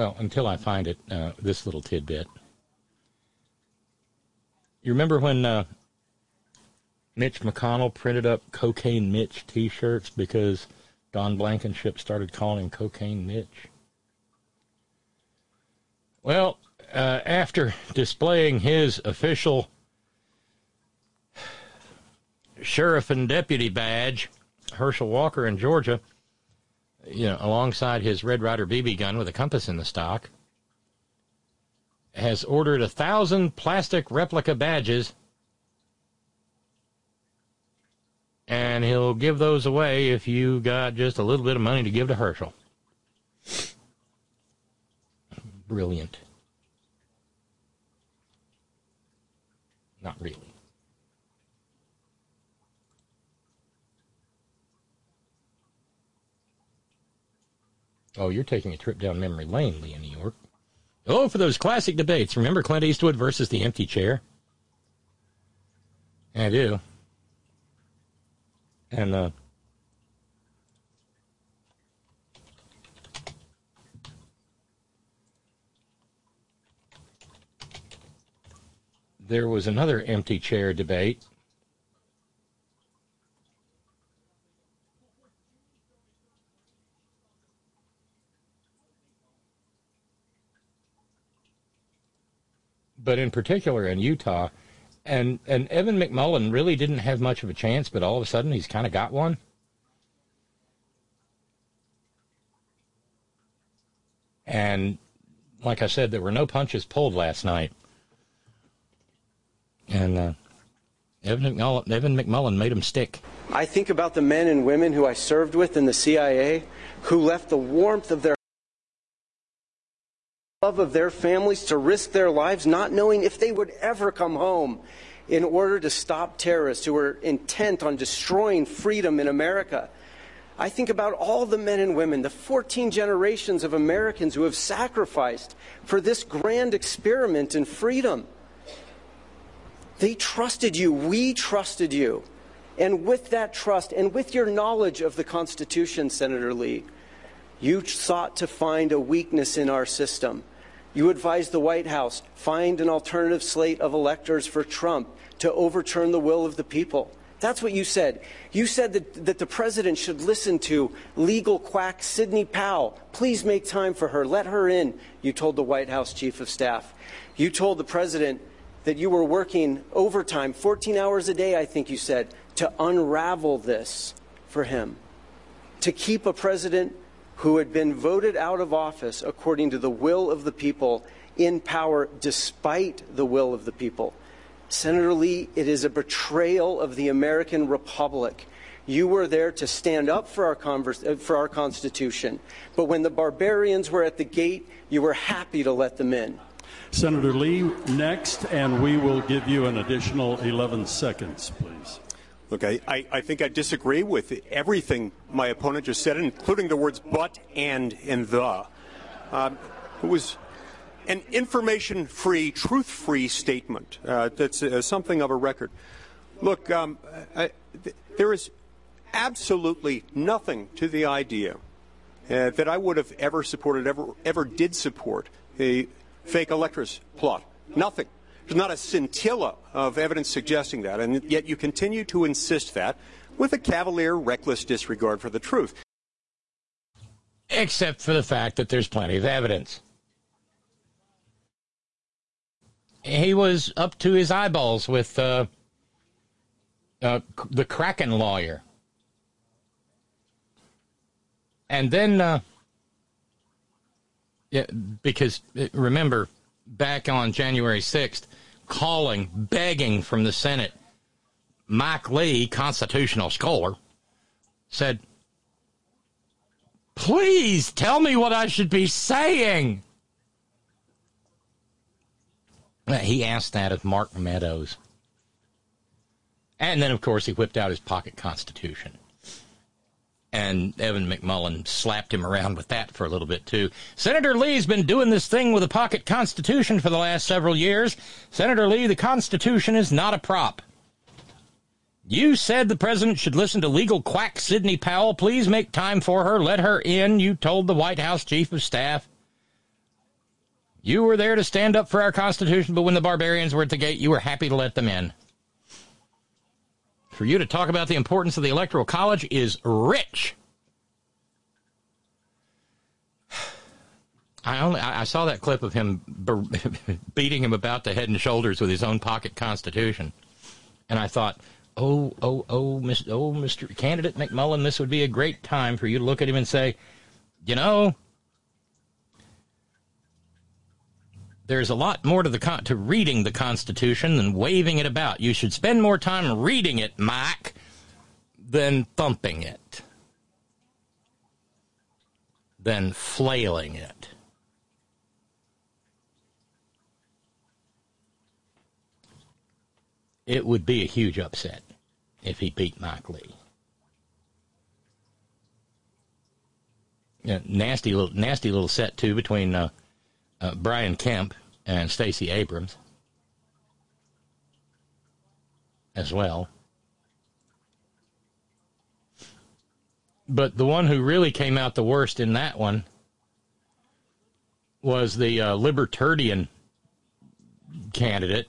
well, until I find it, uh, this little tidbit. You remember when uh, Mitch McConnell printed up Cocaine Mitch t shirts because Don Blankenship started calling him Cocaine Mitch? Well, uh, after displaying his official sheriff and deputy badge, Herschel Walker in Georgia, you know, alongside his Red Ryder BB gun with a compass in the stock, has ordered a thousand plastic replica badges, and he'll give those away if you got just a little bit of money to give to Herschel. Brilliant. Not really. Oh, you're taking a trip down memory lane, Leah New York. Oh, for those classic debates. Remember Clint Eastwood versus the empty chair? I do. And, uh, there was another empty chair debate. But in particular in Utah, and and Evan McMullin really didn't have much of a chance, but all of a sudden he's kind of got one. And like I said, there were no punches pulled last night. And uh, Evan, McMullin, Evan McMullin made him stick. I think about the men and women who I served with in the CIA who left the warmth of their love of their families to risk their lives not knowing if they would ever come home in order to stop terrorists who were intent on destroying freedom in America. I think about all the men and women, the 14 generations of Americans who have sacrificed for this grand experiment in freedom. They trusted you. We trusted you. And with that trust and with your knowledge of the Constitution, Senator Lee, you sought to find a weakness in our system. You advised the White House find an alternative slate of electors for Trump to overturn the will of the people. That's what you said. You said that, that the president should listen to legal quack Sidney Powell. Please make time for her. Let her in, you told the White House chief of staff. You told the president that you were working overtime, 14 hours a day, I think you said, to unravel this for him. To keep a president who had been voted out of office according to the will of the people in power despite the will of the people. Senator Lee, it is a betrayal of the American Republic. You were there to stand up for our, converse, uh, for our Constitution. But when the barbarians were at the gate, you were happy to let them in. Senator Lee, next, and we will give you an additional 11 seconds, please. Look, I, I, I, think I disagree with everything my opponent just said, including the words but, and, and the. Uh, it was an information free, truth free statement uh, that's uh, something of a record. Look, um, I, th- there is absolutely nothing to the idea uh, that I would have ever supported, ever, ever did support a fake electors plot. Nothing. There's not a scintilla of evidence suggesting that, and yet you continue to insist that with a cavalier, reckless disregard for the truth. Except for the fact that there's plenty of evidence. He was up to his eyeballs with uh, uh, the Kraken lawyer. And then, uh, yeah, because uh, remember, back on January 6th, calling, begging from the Senate, Mike Lee, constitutional scholar, said, Please tell me what I should be saying. He asked that of Mark Meadows. And then, of course, he whipped out his pocket constitution. And Evan McMullin slapped him around with that for a little bit, too. Senator Lee's been doing this thing with a pocket constitution for the last several years. Senator Lee, the Constitution is not a prop. You said the president should listen to legal quack Sidney Powell. Please make time for her. Let her in, you told the White House chief of staff. You were there to stand up for our Constitution, but when the barbarians were at the gate, you were happy to let them in. For you to talk about the importance of the Electoral College is rich. I only I saw that clip of him beating him about the head and shoulders with his own pocket Constitution, and I thought, oh, oh, oh, Miss, oh, Mr. Candidate McMullin, this would be a great time for you to look at him and say, you know, there's a lot more to the con- to reading the Constitution than waving it about. You should spend more time reading it, Mike, than thumping it, than flailing it. It would be a huge upset if he beat Mike Lee. Yeah, nasty little nasty little set too between uh, uh, Brian Kemp and Stacey Abrams as well. But the one who really came out the worst in that one was the uh, libertarian candidate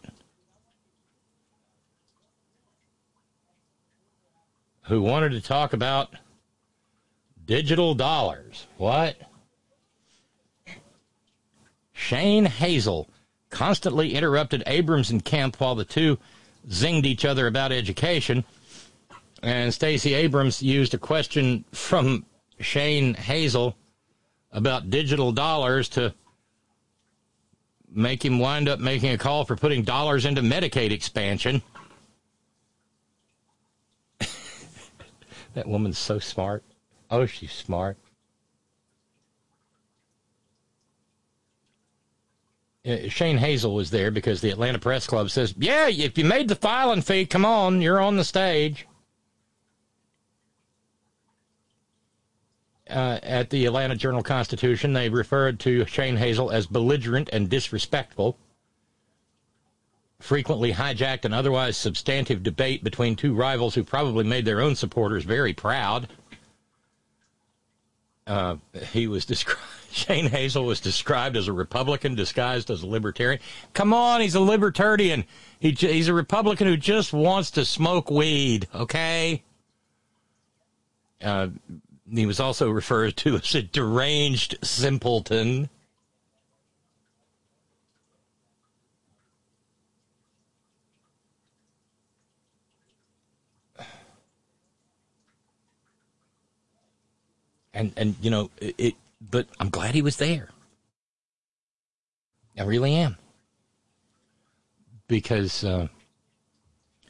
who wanted to talk about digital dollars. What? Shane Hazel constantly interrupted Abrams and Kemp while the two zinged each other about education. And Stacey Abrams used a question from Shane Hazel about digital dollars to make him wind up making a call for putting dollars into Medicaid expansion. that woman's so smart. Oh, she's smart. Shane Hazel was there because the Atlanta Press Club says, Yeah, if you made the filing fee, come on, you're on the stage. Uh, at the Atlanta Journal Constitution, they referred to Shane Hazel as belligerent and disrespectful, frequently hijacked an otherwise substantive debate between two rivals who probably made their own supporters very proud. Uh, he was described. Shane Hazel was described as a Republican disguised as a libertarian. Come on, he's a libertarian. He, he's a Republican who just wants to smoke weed. Okay. Uh, he was also referred to as a deranged simpleton. And and you know it, but i'm glad he was there i really am because uh,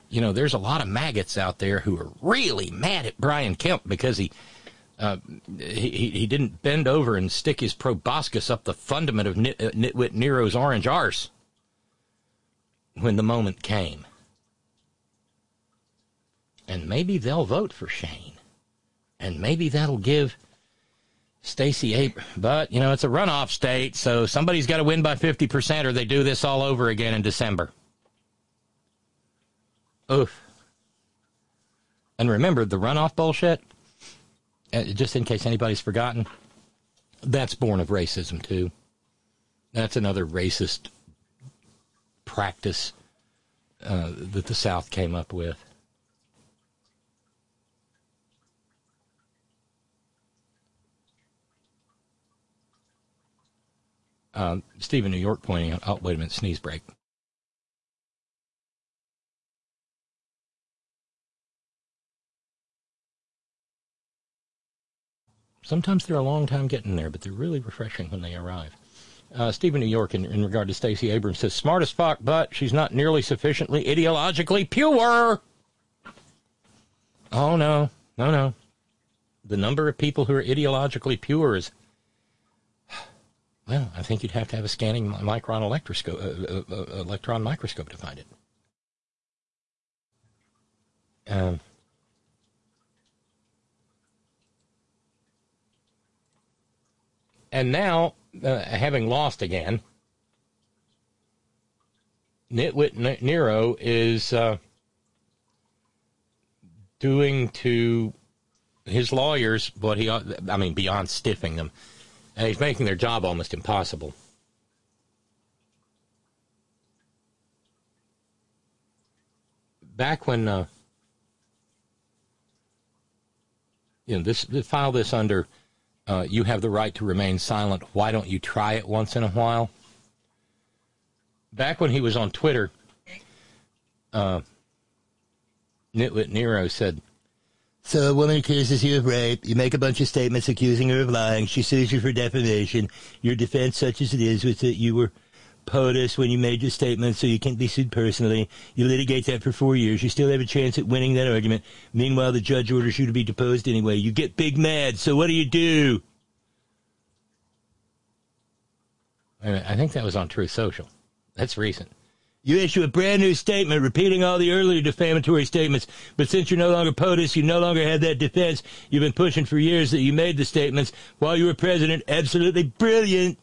you know there's a lot of maggots out there who are really mad at brian kemp because he uh, he, he he didn't bend over and stick his proboscis up the fundament of Nit, uh, Nitwit Nero's orange arse when the moment came. And maybe they'll vote for Shane. And maybe that'll give Stacey Abrams. But, you know, it's a runoff state, so somebody's got to win by 50% or they do this all over again in December. Oof. And remember, the runoff bullshit, uh, just in case anybody's forgotten, that's born of racism, too. That's another racist practice uh, that the South came up with. Um, Stephen New York pointing out, oh, wait a minute, sneeze break. Sometimes they're a long time getting there, but they're really refreshing when they arrive. Uh, Stephen New York, in, in regard to Stacey Abrams, says, smart as fuck, but she's not nearly sufficiently ideologically pure. Oh, no. No, no. The number of people who are ideologically pure is well, I think you'd have to have a scanning micron electroscope, uh, uh, uh, electron microscope to find it. Um, and now, uh, having lost again, Nitwit Nero is uh, doing to his lawyers what he, I mean, beyond stiffing them, and he's making their job almost impossible. Back when, uh, you know, this, file this under, uh, you have the right to remain silent. Why don't you try it once in a while? Back when he was on Twitter, uh, Nitwit Nero said, so a woman accuses you of rape. You make a bunch of statements accusing her of lying. She sues you for defamation. Your defense, such as it is, was that you were POTUS when you made your statement, so you can't be sued personally. You litigate that for four years. You still have a chance at winning that argument. Meanwhile, the judge orders you to be deposed anyway. You get big mad. So what do you do? I think that was on Truth Social. That's recent. You issue a brand new statement repeating all the earlier defamatory statements, but since you're no longer POTUS, you no longer have that defense you've been pushing for years that you made the statements while you were president. Absolutely brilliant.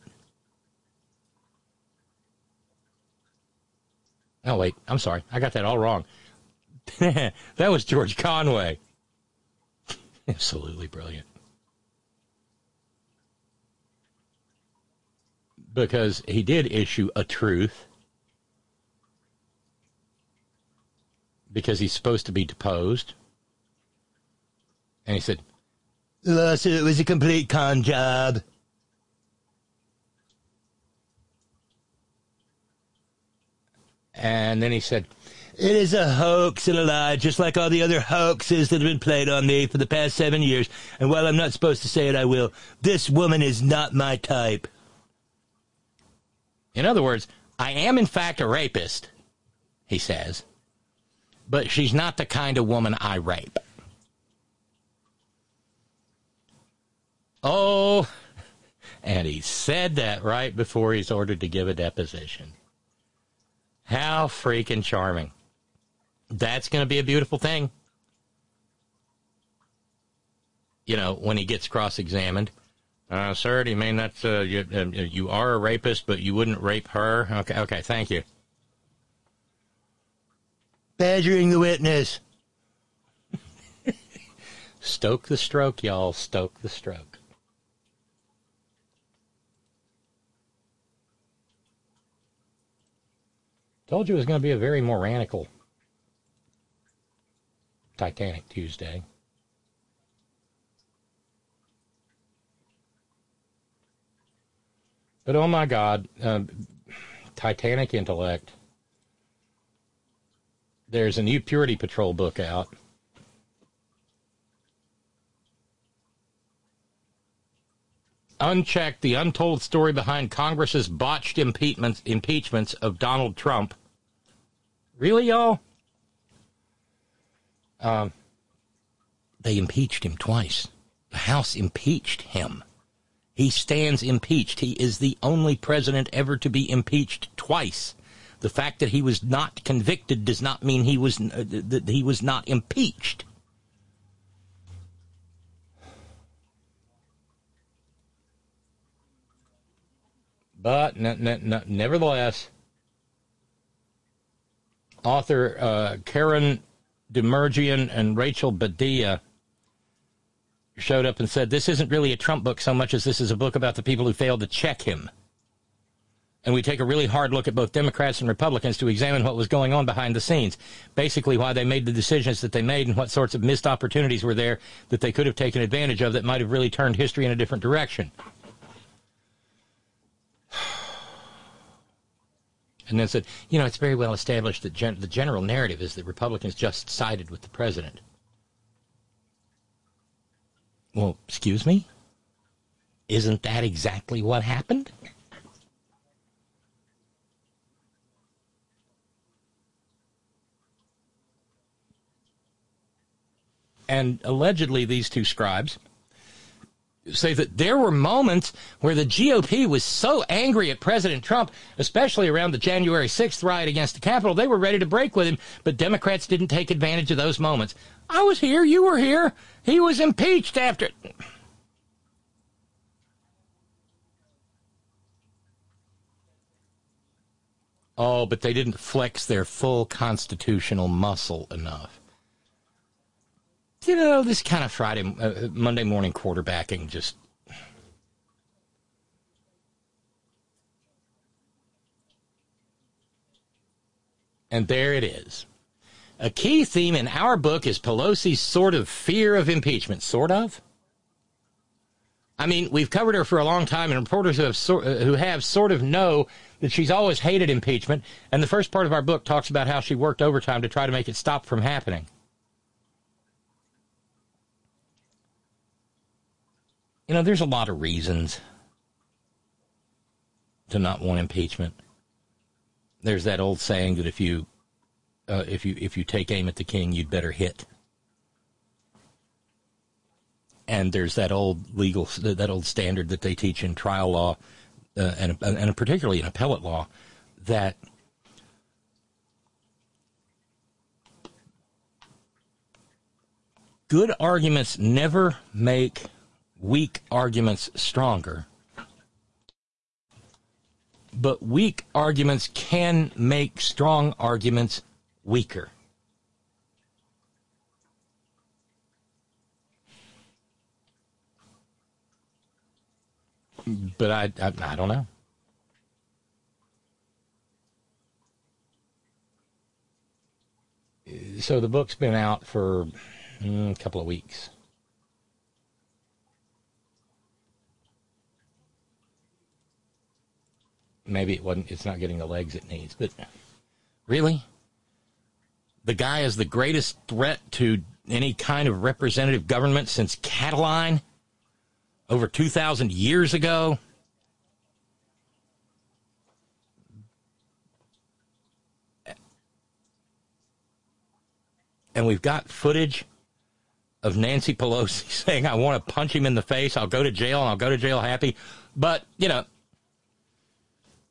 Oh, wait. I'm sorry. I got that all wrong. that was George Conway. Absolutely brilliant. Because he did issue a truth. Because he's supposed to be deposed. And he said, The lawsuit was a complete con job. and then he said, It is a hoax and a lie, just like all the other hoaxes that have been played on me for the past seven years. And while I'm not supposed to say it, I will. This woman is not my type. In other words, I am in fact a rapist, he says, but she's not the kind of woman I rape. Oh, and he said that right before he's ordered to give a deposition. How freaking charming. That's going to be a beautiful thing. You know, when he gets cross examined. Uh, sir, do you mean that uh, you, uh, you are a rapist, but you wouldn't rape her? Okay, okay, thank you. Badgering the witness. Stoke the stroke, y'all. Stoke the stroke. Told you it was going to be a very moranical Titanic Tuesday. But oh my God, uh, Titanic intellect. There's a new Purity Patrol book out. Unchecked, the untold story behind Congress's botched impeachments, impeachments of Donald Trump. Really, y'all? Um, they impeached him twice. The House impeached him. He stands impeached. He is the only president ever to be impeached twice. The fact that he was not convicted does not mean he was uh, that he was not impeached. But nevertheless, author uh, Karoun Demirjian and Rachael Bade showed up and said, This isn't really a Trump book so much as this is a book about the people who failed to check him. And we take a really hard look at both Democrats and Republicans to examine what was going on behind the scenes. Basically, why they made the decisions that they made and what sorts of missed opportunities were there that they could have taken advantage of that might have really turned history in a different direction. and then said, you know, it's very well established that gen- the general narrative is that Republicans just sided with the president. Well, excuse me? Isn't that exactly what happened? And allegedly, these two scribes say that there were moments where the GOP was so angry at President Trump, especially around the January 6th riot against the Capitol, they were ready to break with him, but Democrats didn't take advantage of those moments. I was here, you were here. He was impeached after. Oh, but they didn't flex their full constitutional muscle enough you know, this kind of Friday, uh, Monday morning quarterbacking just. And there it is. A key theme in our book is Pelosi's sort of fear of impeachment. Sort of? I mean, we've covered her for a long time, and reporters who have, sor- uh, who have sort of know that she's always hated impeachment. And the first part of our book talks about how she worked overtime to try to make it stop from happening. You know, there's a lot of reasons to not want impeachment. There's that old saying that if you uh, if you if you take aim at the king, you'd better hit. And there's that old legal that old standard that they teach in trial law, uh, and and particularly in appellate law, that good arguments never make weak arguments stronger. But weak arguments can make strong arguments weaker. But I, I, I don't know. So the book's been out for mm, a couple of weeks. Maybe it wasn't it's not getting the legs it needs but really the guy is the greatest threat to any kind of representative government since Catiline over 2,000 years ago. And we've got footage of Nancy Pelosi saying, I want to punch him in the face. I'll go to jail and I'll go to jail happy. But, you know,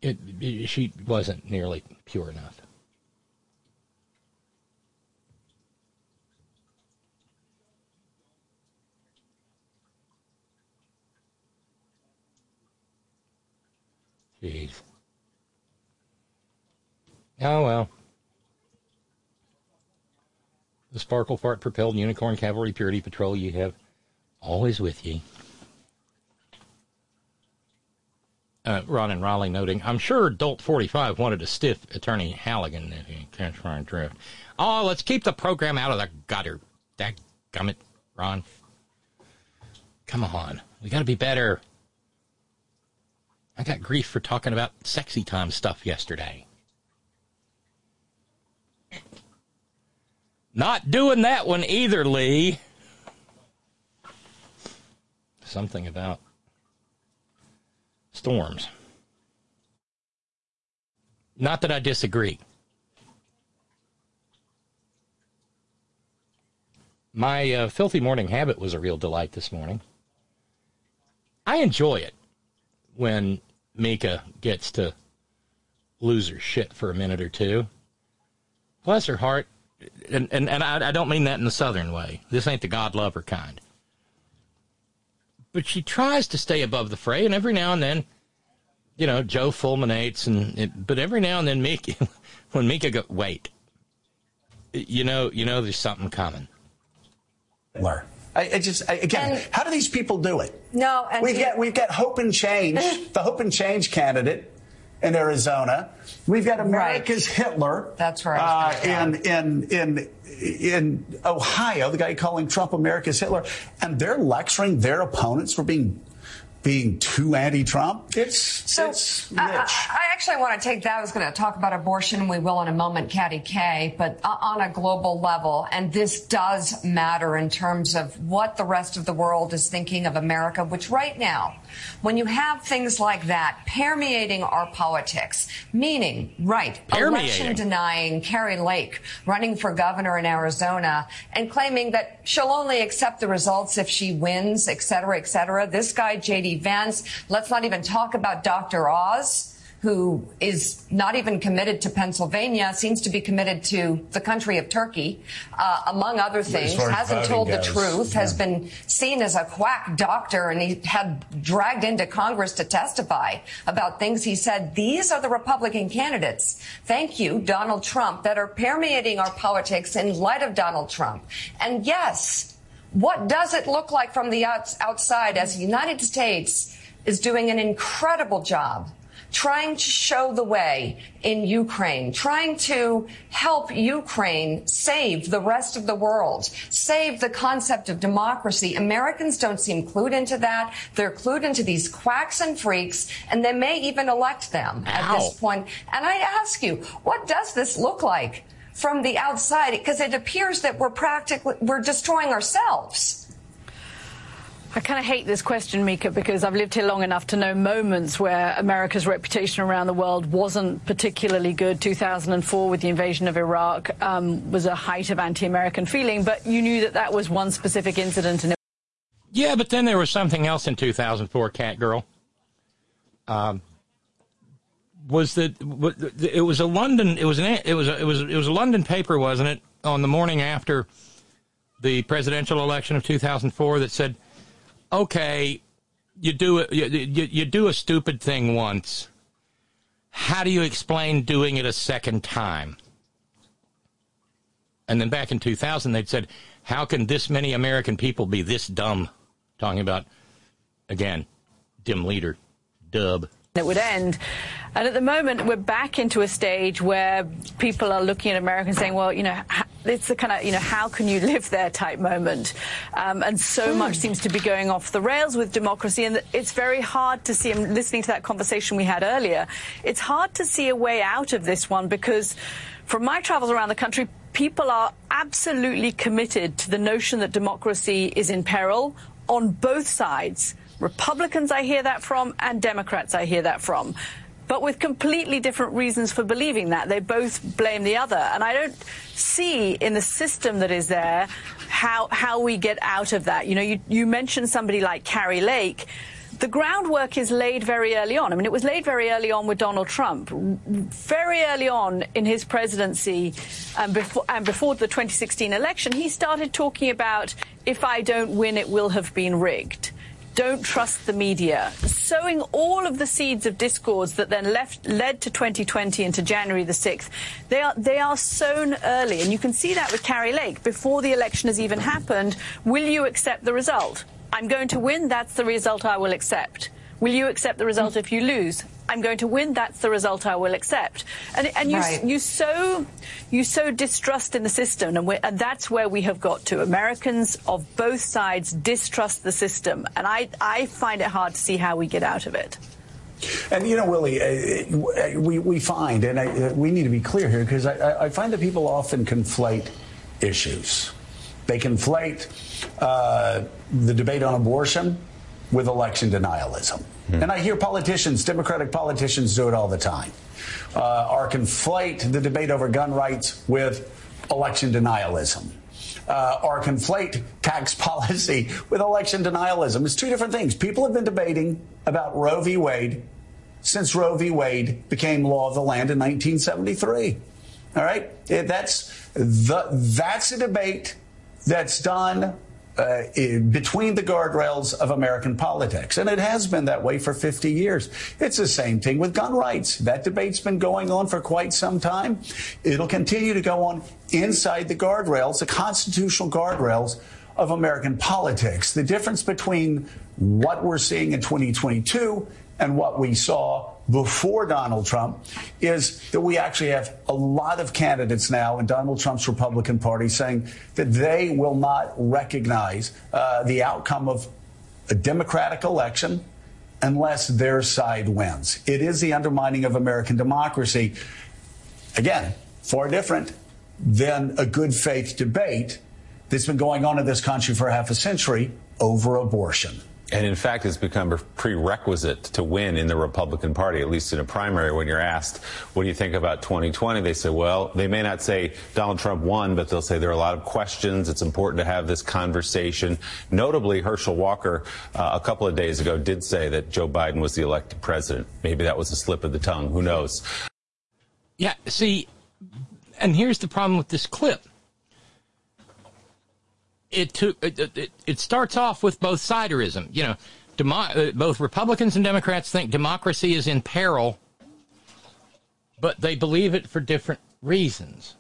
it, it, she wasn't nearly pure enough. Jeez. Oh well. The Sparkle Fart propelled Unicorn Cavalry Purity Patrol you have always with ye. Uh, Ron and Raleigh noting, I'm sure Dolt 45 wanted to stiff Attorney Halligan if he try and drift. Oh, let's keep the program out of the gutter. That gummit, Ron. Come on. We got to be better. I got grief for talking about sexy time stuff yesterday. Not doing that one either, Lee. Something about storms. Not that I disagree. My uh, filthy morning habit was a real delight this morning. I enjoy it when Mika gets to lose her shit for a minute or two. Bless her heart. And, and, and I, I don't mean that in the southern way. This ain't the God lover kind but she tries to stay above the fray, and every now and then, you know, Joe fulminates, and it, but every now and then, Mika, when Mika go, wait, you know, you know, there's something coming. I, I just I, again, And- how do these people do it? No, and we've got we've got Hope and Change, the Hope and Change candidate in Arizona. We've got America's Hitler. That's right. I Uh, in in in in Ohio, the guy calling Trump America's Hitler, and they're lecturing their opponents for being being too anti-Trump. It's So it's I, I- I actually want to take that. I was going to talk about abortion. We will in a moment, Katty Kay, but on a global level. And this does matter in terms of what the rest of the world is thinking of America, which right now, when you have things like that permeating our politics, meaning, right, election denying Kari Lake running for governor in Arizona and claiming that she'll only accept the results if she wins, et cetera, et cetera. This guy, J.D. Vance, let's not even talk about Dr. Oz. Who is not even committed to Pennsylvania, seems to be committed to the country of Turkey, uh, among other things, hasn't told the goes, truth, has been seen as a quack doctor, and he had dragged into Congress to testify about things he said. These are the Republican candidates. Thank you, Donald Trump, that are permeating our politics in light of Donald Trump. And yes, what does it look like from the outside as the United States is doing an incredible job trying to show the way in Ukraine, trying to help Ukraine save the rest of the world, save the concept of democracy. Americans don't seem clued into that. They're clued into these quacks and freaks, and they may even elect them at this point. And I ask you, what does this look like from the outside? Because it appears that we're practically, we're destroying ourselves. I kind of hate this question, Mika, because I've lived here long enough to know moments where America's reputation around the world wasn't particularly good. 2004, with the invasion of Iraq, um, was a height of anti-American feeling, but you knew that that was one specific incident, and Yeah, but then there was something else in 2004, Cat Girl. Um, was that it was a London? It was an it was a, it was it was a London paper, wasn't it? On the morning after the presidential election of 2004, that said, "Okay, you do it. You, you, you do a stupid thing once. How do you explain doing it a second time?" And then back in 2000, they'd said, "How can this many American people be this dumb?" Talking about again, dim leader, dub. it would end. And at the moment, we're back into a stage where people are looking at America and saying, well, you know, it's the kind of, you know, how can you live there type moment. Um, and so much seems to be going off the rails with democracy. And it's very hard to see, I'm listening to that conversation we had earlier, it's hard to see a way out of this one because from my travels around the country, people are absolutely committed to the notion that democracy is in peril on both sides. Republicans, I hear that from, and Democrats, I hear that from. But with completely different reasons for believing that. They both blame the other. And I don't see in the system that is there how, how we get out of that. You know, you, you mentioned somebody like Kari Lake. The groundwork is laid very early on. I mean, it was laid very early on with Donald Trump. Very early on in his presidency and before, and before the 2016 election, he started talking about if I don't win, it will have been rigged don't trust the media, sowing all of the seeds of discords that then left, led to 2020 and to January the 6th. They are, they are sown early, and you can see that with Kari Lake. Before the election has even happened, will you accept the result? I'm going to win, that's the result I will accept. Will you accept the result if you lose? I'm going to win. That's the result I will accept. And, and you, Right. you so you so distrust in the system, and, we and that's where we have got to. Americans of both sides distrust the system, and I I find it hard to see how we get out of it. And you know, Willie, uh, we, we find, and I, uh, we need to be clear here, because I, I- I find that people often conflate issues. They conflate uh, the debate on abortion with election denialism. And I hear politicians, Democratic politicians, do it all the time, uh, or conflate the debate over gun rights with election denialism. Uh, or conflate tax policy with election denialism. It's two different things. People have been debating about Roe v. Wade since Roe v. Wade became law of the land in 1973. All right, that's the that's a debate that's done uh, i- between the guardrails of American politics, and it has been that way for 50 years. It's the same thing with gun rights. That debate's been going on for quite some time. It'll continue to go on inside the guardrails, the constitutional guardrails of American politics. The difference between what we're seeing in 2022 and what we saw before Donald Trump is that we actually have a lot of candidates now in Donald Trump's Republican Party saying that they will not recognize uh, the outcome of a Democratic election unless their side wins. It is the undermining of American democracy. Again, far different than a good faith debate that's been going on in this country for half a century over abortion. And in fact, it's become a prerequisite to win in the Republican Party, at least in a primary. When you're asked, what do you think about 2020? They say, well, they may not say Donald Trump won, but they'll say there are a lot of questions. It's important to have this conversation. Notably, Herschel Walker, uh, a couple of days ago, did say that Joe Biden was the elected president. Maybe that was a slip of the tongue. Who knows? Yeah, see, and here's the problem with this clip. It took it, it, it starts off with both siderism. You know, demo, uh, both Republicans and Democrats think democracy is in peril, but they believe it for different reasons.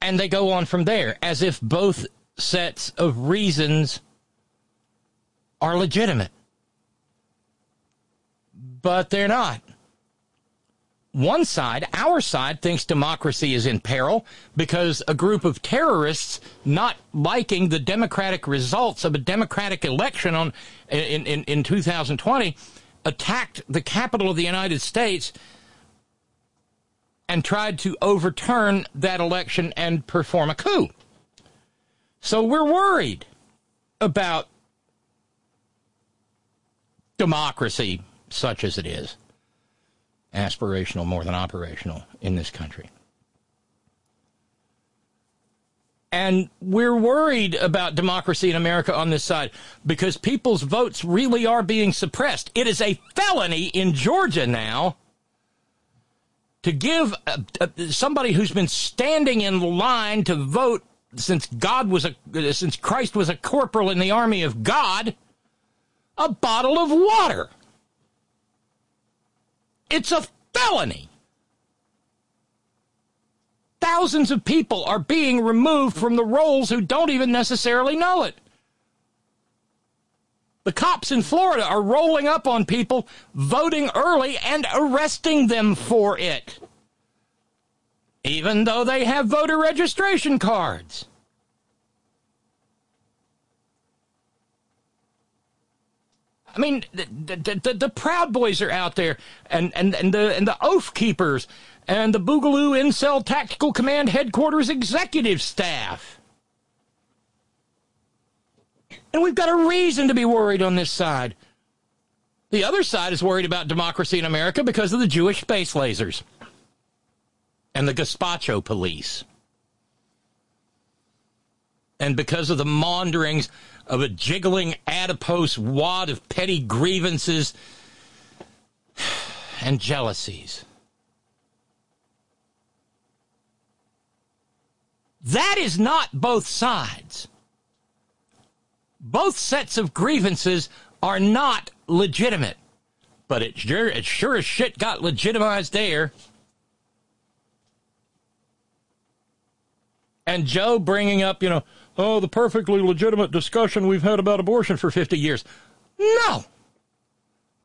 And they go on from there as if both sets of reasons are legitimate. but they're not. One side, our side, thinks democracy is in peril because a group of terrorists not liking the democratic results of a democratic election on in, in, in 2020 attacked the capital of the United States and tried to overturn that election and perform a coup. So we're worried about democracy, such as it is, aspirational more than operational in this country. And we're worried about democracy in America on this side because people's votes really are being suppressed. It is a felony in Georgia now to give uh, uh, somebody who's been standing in line to vote since God was a since Christ was a corporal in the army of God a bottle of water. It's a felony. Thousands of people are being removed from the rolls who don't even necessarily know it. The cops in Florida are rolling up on people voting early and arresting them for it, even though they have voter registration cards. I mean, the, the, the, the, Proud Boys are out there, and, and, and, the, and the Oath Keepers, and the Boogaloo Incel Tactical Command Headquarters executive staff. And we've got a reason to be worried on this side. The other side is worried about democracy in America because of the Jewish space lasers and the gazpacho police. And because of the maunderings of a jiggling adipose wad of petty grievances and jealousies. That is not both sides. Both sets of grievances are not legitimate. But it sure, it sure as shit got legitimized there. And Joe bringing up, you know, oh, the perfectly legitimate discussion we've had about abortion for 50 years. No.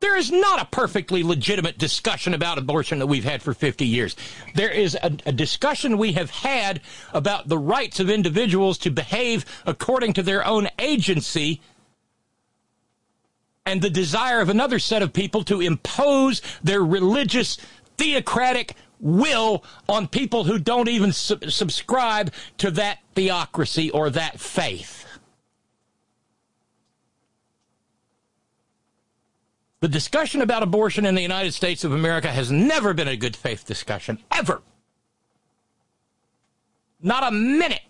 There is not a perfectly legitimate discussion about abortion that we've had for 50 years. There is a, a, discussion we have had about the rights of individuals to behave according to their own agency and the desire of another set of people to impose their religious, theocratic will on people who don't even su- subscribe to that theocracy or that faith. The discussion about abortion in the United States of America has never been a good faith discussion, ever. Not a minute.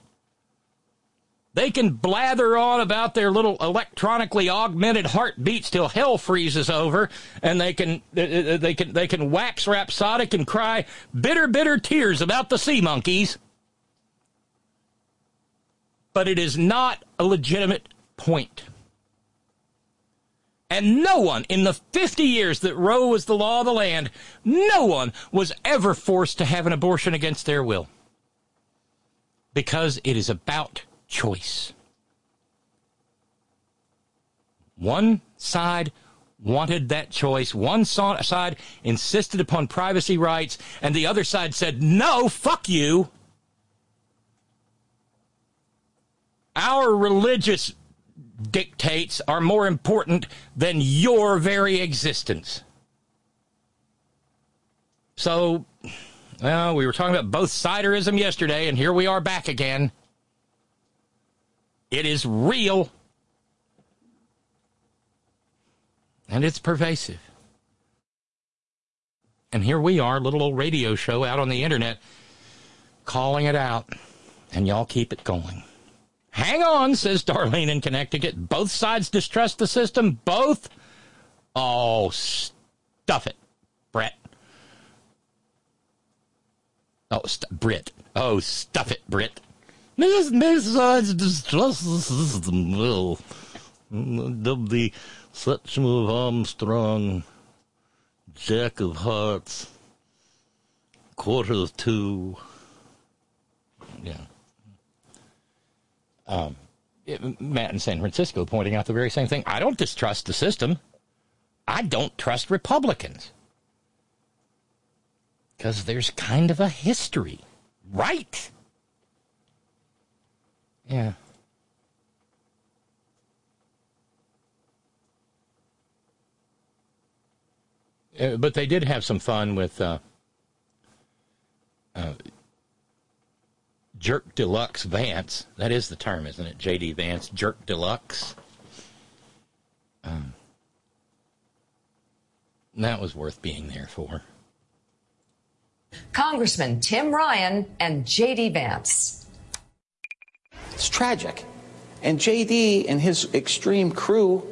They can blather on about their little electronically augmented heartbeats till hell freezes over, and they can uh, uh, uh, they can they can wax rhapsodic and cry bitter bitter tears about the sea monkeys. But it is not a legitimate point. And no one in the 50 years that Roe was the law of the land, no one was ever forced to have an abortion against their will. Because it is about choice. One side wanted that choice. One side insisted upon privacy rights, and the other side said, no, fuck you. Our religious dictates are more important than your very existence. So, well, we were talking about both siderism yesterday, and here we are back again. It is real. And it's pervasive. And here we are, little old radio show out on the internet, calling it out. And y'all keep it going. Hang on, says Darlene in Connecticut. Both sides distrust the system. Both? Oh, stuff it, Brett. Oh, st- Brit. Oh, stuff it, Brit. Besides distrust the system, well, the such move Armstrong, Jack of Hearts, Quarter of Two. Yeah. Um, it, Matt in San Francisco pointing out the very same thing. I don't distrust the system. I don't trust Republicans because there's kind of a history, right? Yeah. Uh, but they did have some fun with uh, uh, Jerk Deluxe Vance. That is the term, isn't it? J.D. Vance, Jerk Deluxe. Um, that was worth being there for. Congressman Tim Ryan and J.D. Vance. It's tragic. And JD and his extreme crew,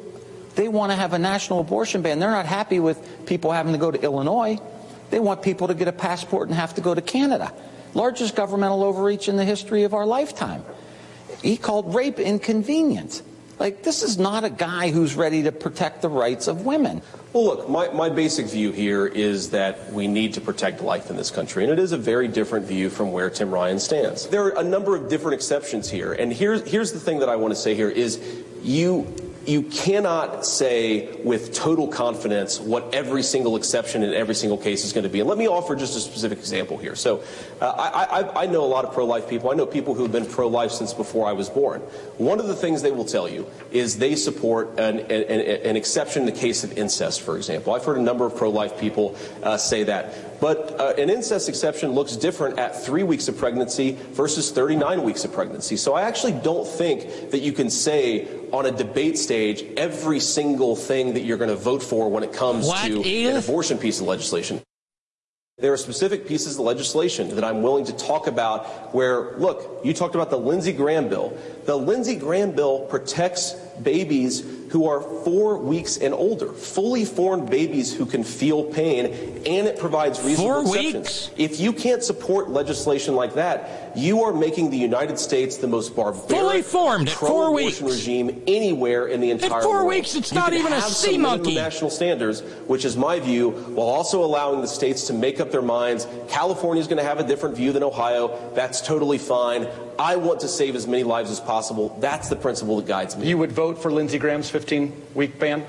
they want to have a national abortion ban. They're not happy with people having to go to Illinois. They want people to get a passport and have to go to Canada. Largest governmental overreach in the history of our lifetime. He called rape inconvenient. Like, this is not a guy who's ready to protect the rights of women. Well, look, my, my basic view here is that we need to protect life in this country, and it is a very different view from where Tim Ryan stands. There are a number of different exceptions here, and here's, here's the thing that I want to say here is you you cannot say with total confidence what every single exception in every single case is going to be. And let me offer just a specific example here. So uh, I, I, I, know a lot of pro-life people. I know people who have been pro-life since before I was born. One of the things they will tell you is they support an, an, an exception in the case of incest, for example. I've heard a number of pro-life people uh, say that. But uh, an incest exception looks different at three weeks of pregnancy versus 39 weeks of pregnancy. So I actually don't think that you can say on a debate stage every single thing that you're going to vote for when it comes What to is- an abortion piece of legislation. There are specific pieces of legislation that I'm willing to talk about where, look, you talked about the Lindsey Graham bill. The Lindsey Graham bill protects babies who are four weeks and older, fully formed babies who can feel pain, and it provides reasonable Four exceptions. If you can't support legislation like that, you are making the United States the most barbaric, Fully formed at four pro-abortion regime anywhere in the entire world four world. weeks, it's You not even a sea monkey. national standards, which is my view, while also allowing the states to make up their minds. California is going to have a different view than Ohio. That's totally fine. I want to save as many lives as possible. That's the principle that guides me. You would vote for Lindsey Graham's 15-week ban?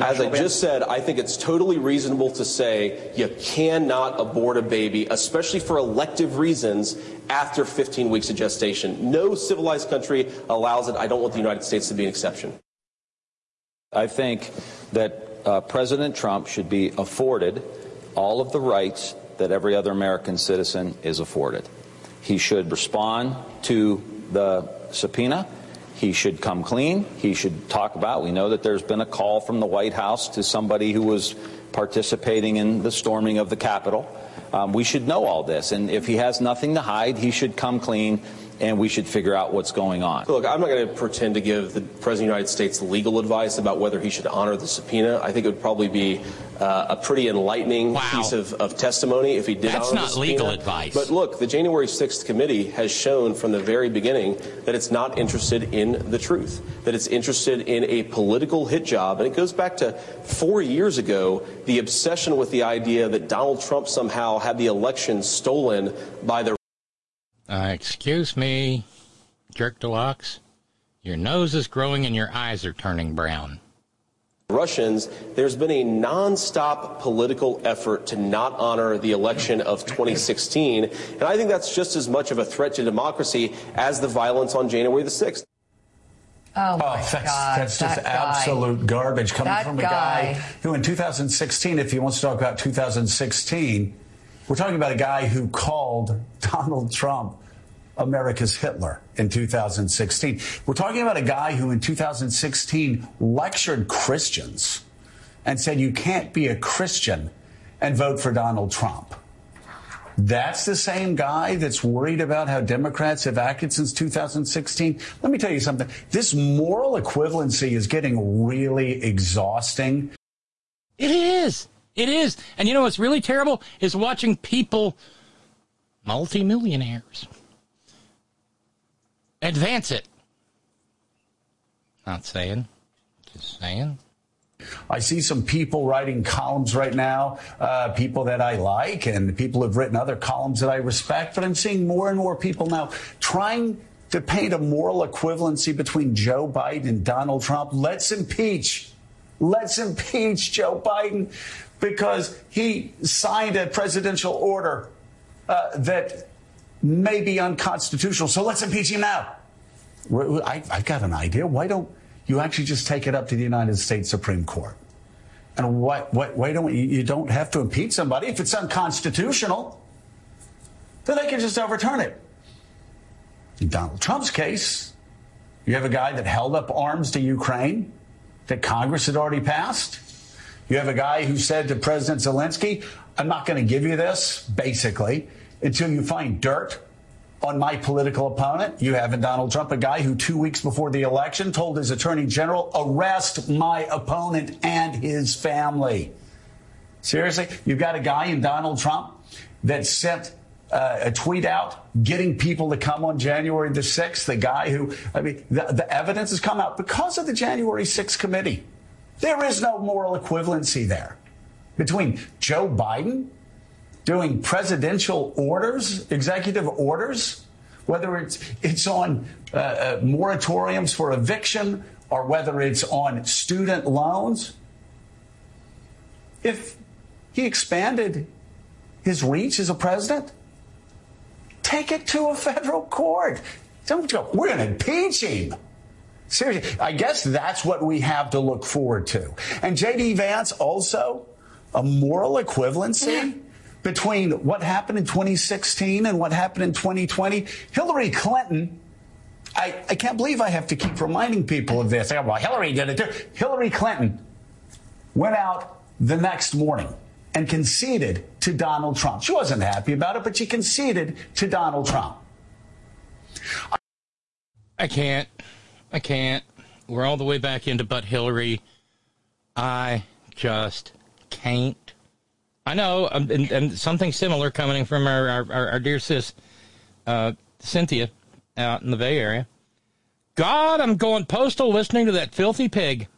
As I ban? just said, I think it's totally reasonable to say you cannot abort a baby, especially for elective reasons, after 15 weeks of gestation. No civilized country allows it. I don't want the United States to be an exception. I think that uh, President Trump should be afforded all of the rights that every other American citizen is afforded. He should respond to the subpoena. He should come clean. He should talk about. We know that there's been a call from the White House to somebody who was participating in the storming of the Capitol. Um, we should know all this. And if he has nothing to hide, he should come clean and we should figure out what's going on. Look, I'm not going to pretend to give the President of the United States legal advice about whether he should honor the subpoena. I think it would probably be uh, a pretty enlightening piece of, of testimony if he did That's not legal advice. But look, the January 6th committee has shown from the very beginning that it's not interested in the truth, that it's interested in a political hit job. And it goes back to four years ago, the obsession with the idea that Donald Trump somehow had the election stolen by the Uh, excuse me, Jerk Deluxe. Your nose is growing and your eyes are turning brown. Russians, there's been a nonstop political effort to not honor the election of 2016. And I think that's just as much of a threat to democracy as the violence on January the 6th. Oh, my oh, that's, God. that's just that guy. absolute garbage coming That from a guy. guy who, in 2016, if he wants to talk about 2016, we're talking about a guy who called Donald Trump America's Hitler in 2016. We're talking about a guy who, in 2016, lectured Christians and said you can't be a Christian and vote for Donald Trump. That's the same guy that's worried about how Democrats have acted since 2016. Let me tell you something. This moral equivalency is getting really exhausting. It is. It is. And you know what's really terrible is watching people, multimillionaires, advance it. Not saying, just saying. I see some people writing columns right now, uh, people that I like, and people have written other columns that I respect, but I'm seeing more and more people now trying to paint a moral equivalency between Joe Biden and Donald Trump. Let's impeach Let's impeach Joe Biden because he signed a presidential order uh, that may be unconstitutional. So let's impeach him now. I, I've got an idea. Why don't you actually just take it up to the United States Supreme Court? And why, why, why don't you, you don't have to impeach somebody if it's unconstitutional? Then they can just overturn it. In Donald Trump's case, you have a guy that held up arms to Ukraine that Congress had already passed. You have a guy who said to President Zelensky, I'm not going to give you this, basically, until you find dirt on my political opponent. You have in Donald Trump a guy who two weeks before the election told his attorney general, arrest my opponent and his family. Seriously? You've got a guy in Donald Trump that sent uh, a tweet out getting people to come on January the 6th. The guy who, I mean, the, the evidence has come out because of the January 6th committee. There is no moral equivalency there between Joe Biden doing presidential orders, executive orders, whether it's it's on uh, uh, moratoriums for eviction or whether it's on student loans. If he expanded his reach as a president, take it to a federal court. Don't go, we're going to impeach him. Seriously, I guess that's what we have to look forward to. And J.D. Vance also a moral equivalency between what happened in 2016 and what happened in 2020. Hillary Clinton, I, I can't believe I have to keep reminding people of this. Well, Hillary did it. Hillary Clinton went out the next morning and conceded to Donald Trump. She wasn't happy about it, but she conceded to Donald Trump. I can't. I can't. We're all the way back into but Hillary. I just can't. I know, um, and, and something similar coming from our, our, our dear sis, uh, Cynthia, out in the Bay Area. God, I'm going postal listening to that filthy pig.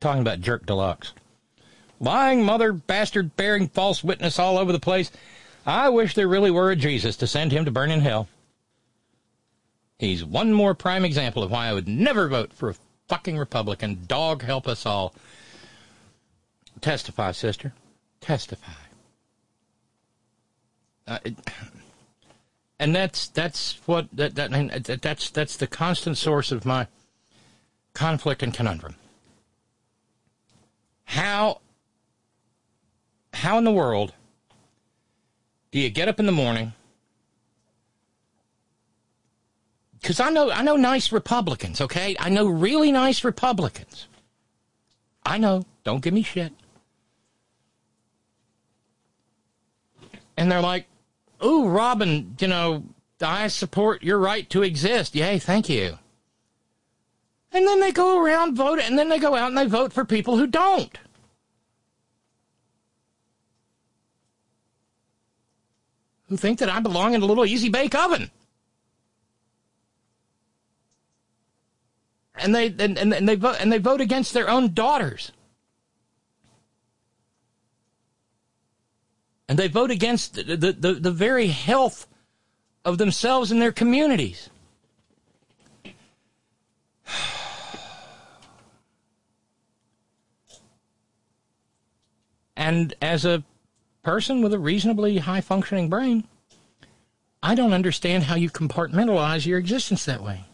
Talking about Jerk Deluxe. Lying mother bastard bearing false witness all over the place. I wish there really were a Jesus to send him to burn in hell. He's one more prime example of why I would never vote for a fucking Republican. Dog help us all. Testify, sister. Testify. Uh, it, and that's that's what that, that that's that's the constant source of my conflict and conundrum. How how in the world do you get up in the morning? Because I know I know nice Republicans, okay? I know really nice Republicans. I know. Don't give me shit. And they're like, "Ooh, Robin, you know, I support your right to exist. Yay, thank you." And then they go around vote, and then they go out and they vote for people who don't. Who think that I belong in a little easy bake oven. and they and, and, and they vote and they vote against their own daughters. And they vote against the, the, the, the very health of themselves and their communities. And as a person with a reasonably high functioning brain, I don't understand how you compartmentalize your existence that way.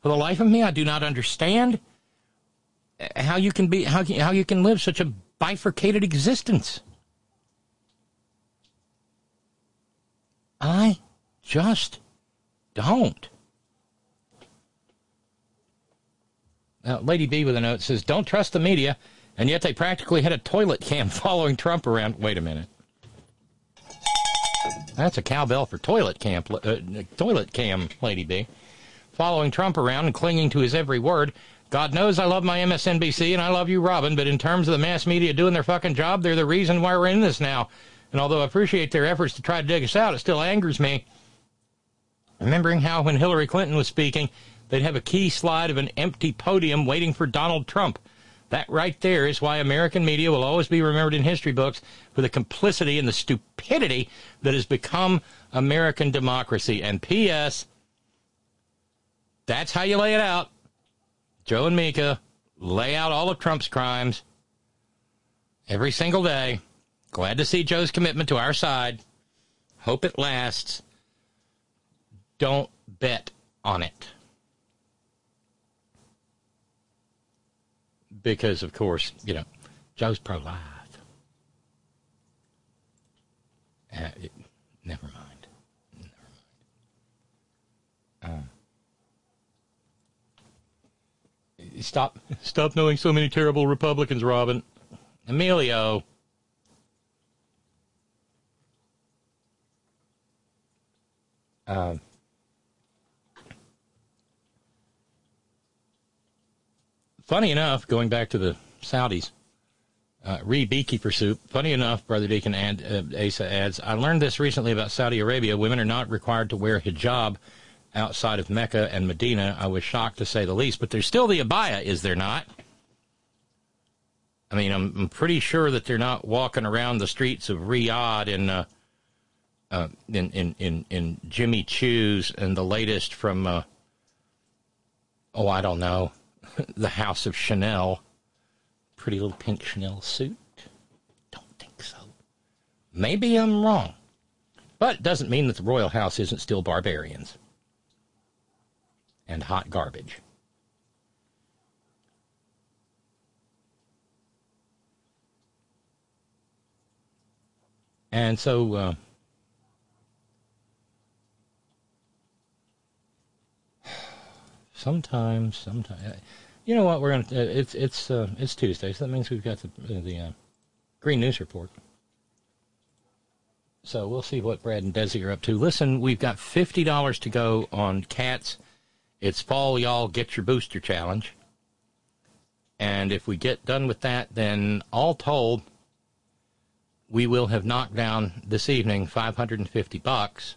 For the life of me, I do not understand how you can be how how you can live such a bifurcated existence. I just don't. Now, Lady B with a note says, "Don't trust the media," and yet they practically had a toilet cam following Trump around. Wait a minute. That's a cowbell for toilet camp, uh, toilet cam, Lady B following Trump around and clinging to his every word. God knows I love my MSNBC and I love you, Robin, but in terms of the mass media doing their fucking job, they're the reason why we're in this now. And although I appreciate their efforts to try to dig us out, it still angers me. Remembering how when Hillary Clinton was speaking, they'd have a key slide of an empty podium waiting for Donald Trump. That right there is why American media will always be remembered in history books for the complicity and the stupidity that has become American democracy. And P.S. That's how you lay it out. Joe and Mika lay out all of Trump's crimes every single day. Glad to see Joe's commitment to our side. Hope it lasts. Don't bet on it. Because, of course, you know, Joe's pro life. Uh, never mind. Never mind. Um, stop. Stop knowing so many terrible Republicans, Robin. Emilio. Um, funny enough, going back to the Saudis, uh, re beekeeper soup. Funny enough, Brother Deacon and uh, Asa adds, I learned this recently about Saudi Arabia. Women are not required to wear hijab outside of Mecca and Medina. I was shocked to say the least, but there's still the abaya, is there not? I mean, I'm, I'm pretty sure that they're not walking around the streets of Riyadh in, uh, uh, in, in, in, in Jimmy Choo's and the latest from, uh, oh, I don't know, the House of Chanel. Pretty little pink Chanel suit. Don't think so. Maybe I'm wrong. But it doesn't mean that the royal house isn't still barbarians and hot garbage. And so, uh, sometimes, sometimes, you know what? We're gonna. Uh, it's it's uh, it's Tuesday, so that means we've got the the uh, Green News Report. So we'll see what Brad and Desi are up to. Listen, we've got fifty dollars to go on cats. It's fall, y'all. Get your booster challenge. And if we get done with that, then all told, we will have knocked down this evening 550 bucks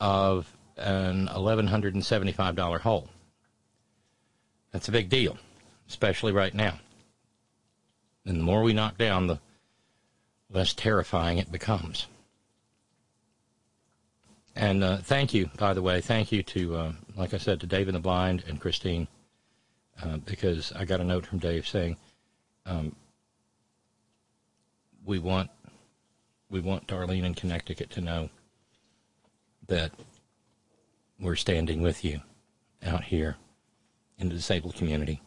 of an $1,175 hole. That's a big deal, especially right now. And the more we knock down, the less terrifying it becomes. And uh, thank you, by the way, thank you to, uh, like I said, to Dave and the Blind and Christine, uh, because I got a note from Dave saying, um, we want we want Darlene in Connecticut to know that we're standing with you out here in the disabled community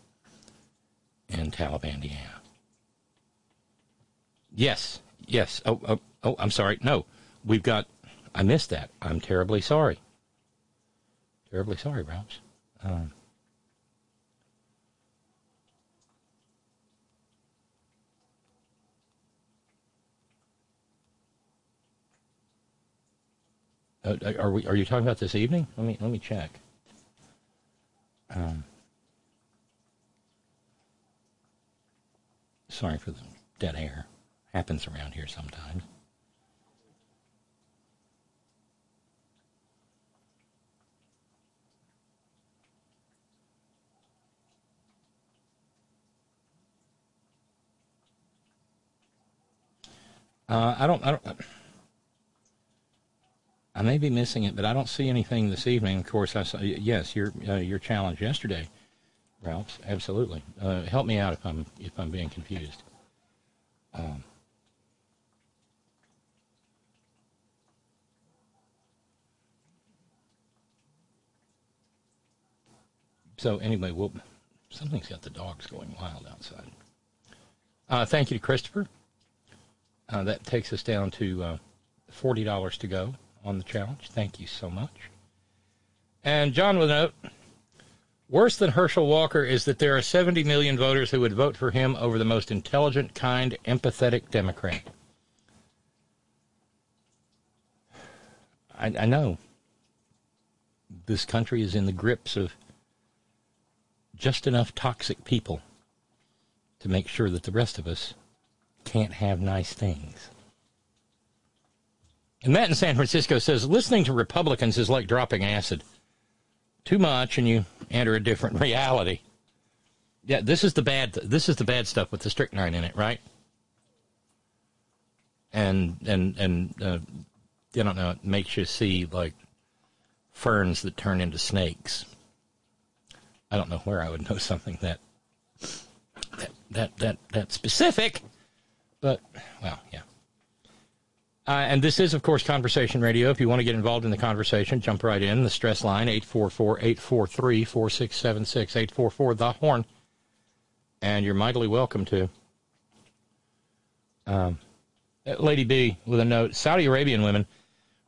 in Talibandiana. Yes, yes. Oh, oh, oh, I'm sorry. No, we've got. I missed that. I'm terribly sorry. Terribly sorry, Ralph. Um, Uh, are we? Are you talking about this evening? Let me let me check. Um, sorry for the dead air. Happens around here sometimes. Uh, I don't. I don't. I may be missing it, but I don't see anything this evening. Of course, I saw, yes, your uh, your challenge yesterday, Ralph. Absolutely. Uh, help me out if I'm if I'm being confused. Um, so anyway, something's got the dogs going wild outside. Uh, thank you to Christopher. Uh, that takes us down to uh, forty dollars to go on the challenge. Thank you so much. And John with a note. Worse than Herschel Walker is that there are 70 million voters who would vote for him over the most intelligent, kind, empathetic Democrat. I, I know this country is in the grips of just enough toxic people to make sure that the rest of us can't have nice things. And Matt in San Francisco says listening to Republicans is like dropping acid. Too much, and you enter a different reality. Yeah, this is the bad. This is the bad stuff with the strychnine in it, right? And and and uh, you don't know. It makes you see like ferns that turn into snakes. I don't know where I would know something that that that that, that specific, but well, yeah. Uh, and this is, of course, Conversation Radio. If you want to get involved in the conversation, jump right in. The stress line, 844-843-4676, 844 The Horn. And you're mightily welcome to. Um, Lady B with a note. Saudi Arabian women.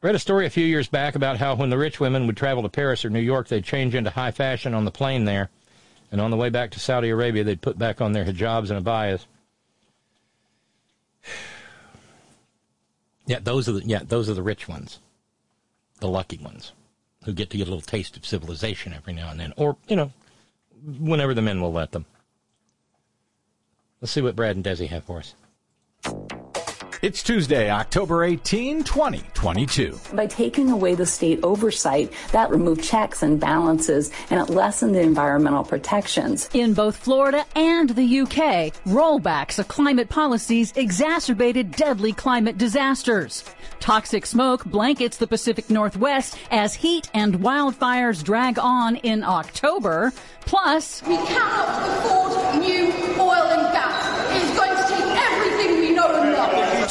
Read a story a few years back about how when the rich women would travel to Paris or New York, they'd change into high fashion on the plane there. And on the way back to Saudi Arabia, they'd put back on their hijabs and abayas. Yeah, those are the yeah, those are the rich ones. The lucky ones who get to get a little taste of civilization every now and then. Or, you know, whenever the men will let them. Let's see what Brad and Desi have for us. It's Tuesday, October 18, 2022. By taking away the state oversight, that removed checks and balances and it lessened the environmental protections. In both Florida and the UK, rollbacks of climate policies exacerbated deadly climate disasters. Toxic smoke blankets the Pacific Northwest as heat and wildfires drag on in October. Plus, we cannot afford new oil and gas.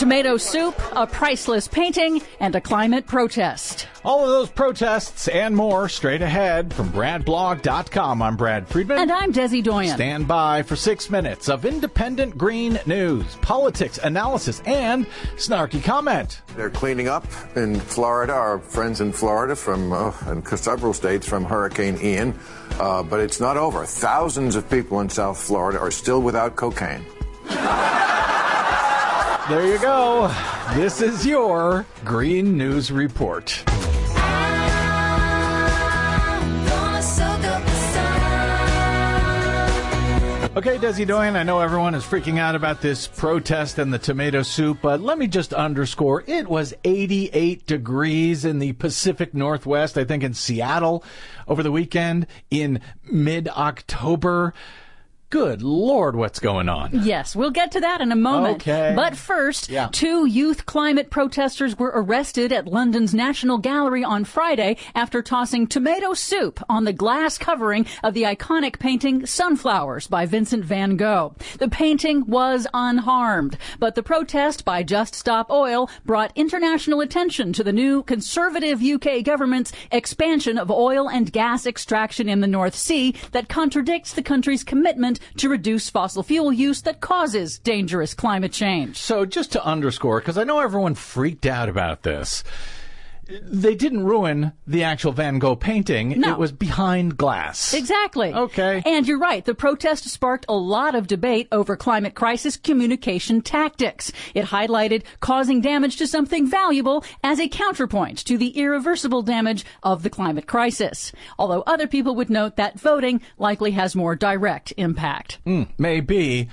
Tomato soup, a priceless painting, and a climate protest. All of those protests and more straight ahead from BradBlog.com. I'm Brad Friedman. And I'm Desi Doyen. Stand by for six minutes of independent green news, politics, analysis, and snarky comment. They're cleaning up in Florida, our friends in Florida from uh, and several states from Hurricane Ian. Uh, but it's not over. Thousands of people in South Florida are still without cocaine. There you go. This is your Green News Report. Okay, Desi Doyen, I know everyone is freaking out about this protest and the tomato soup, but let me just underscore it was 88 degrees in the Pacific Northwest, I think in Seattle over the weekend in mid October. Good Lord, what's going on? Yes, we'll get to that in a moment. Okay. But first, Yeah. two youth climate protesters were arrested at London's National Gallery on Friday after tossing tomato soup on the glass covering of the iconic painting Sunflowers by Vincent van Gogh. The painting was unharmed, but the protest by Just Stop Oil brought international attention to the new conservative UK government's expansion of oil and gas extraction in the North Sea that contradicts the country's commitment to reduce fossil fuel use that causes dangerous climate change. So, just to underscore, because I know everyone freaked out about this, they didn't ruin the actual Van Gogh painting. No. It was behind glass. Exactly. Okay. And you're right. The protest sparked a lot of debate over climate crisis communication tactics. It highlighted causing damage to something valuable as a counterpoint to the irreversible damage of the climate crisis. Although other people would note that voting likely has more direct impact. Mm, maybe.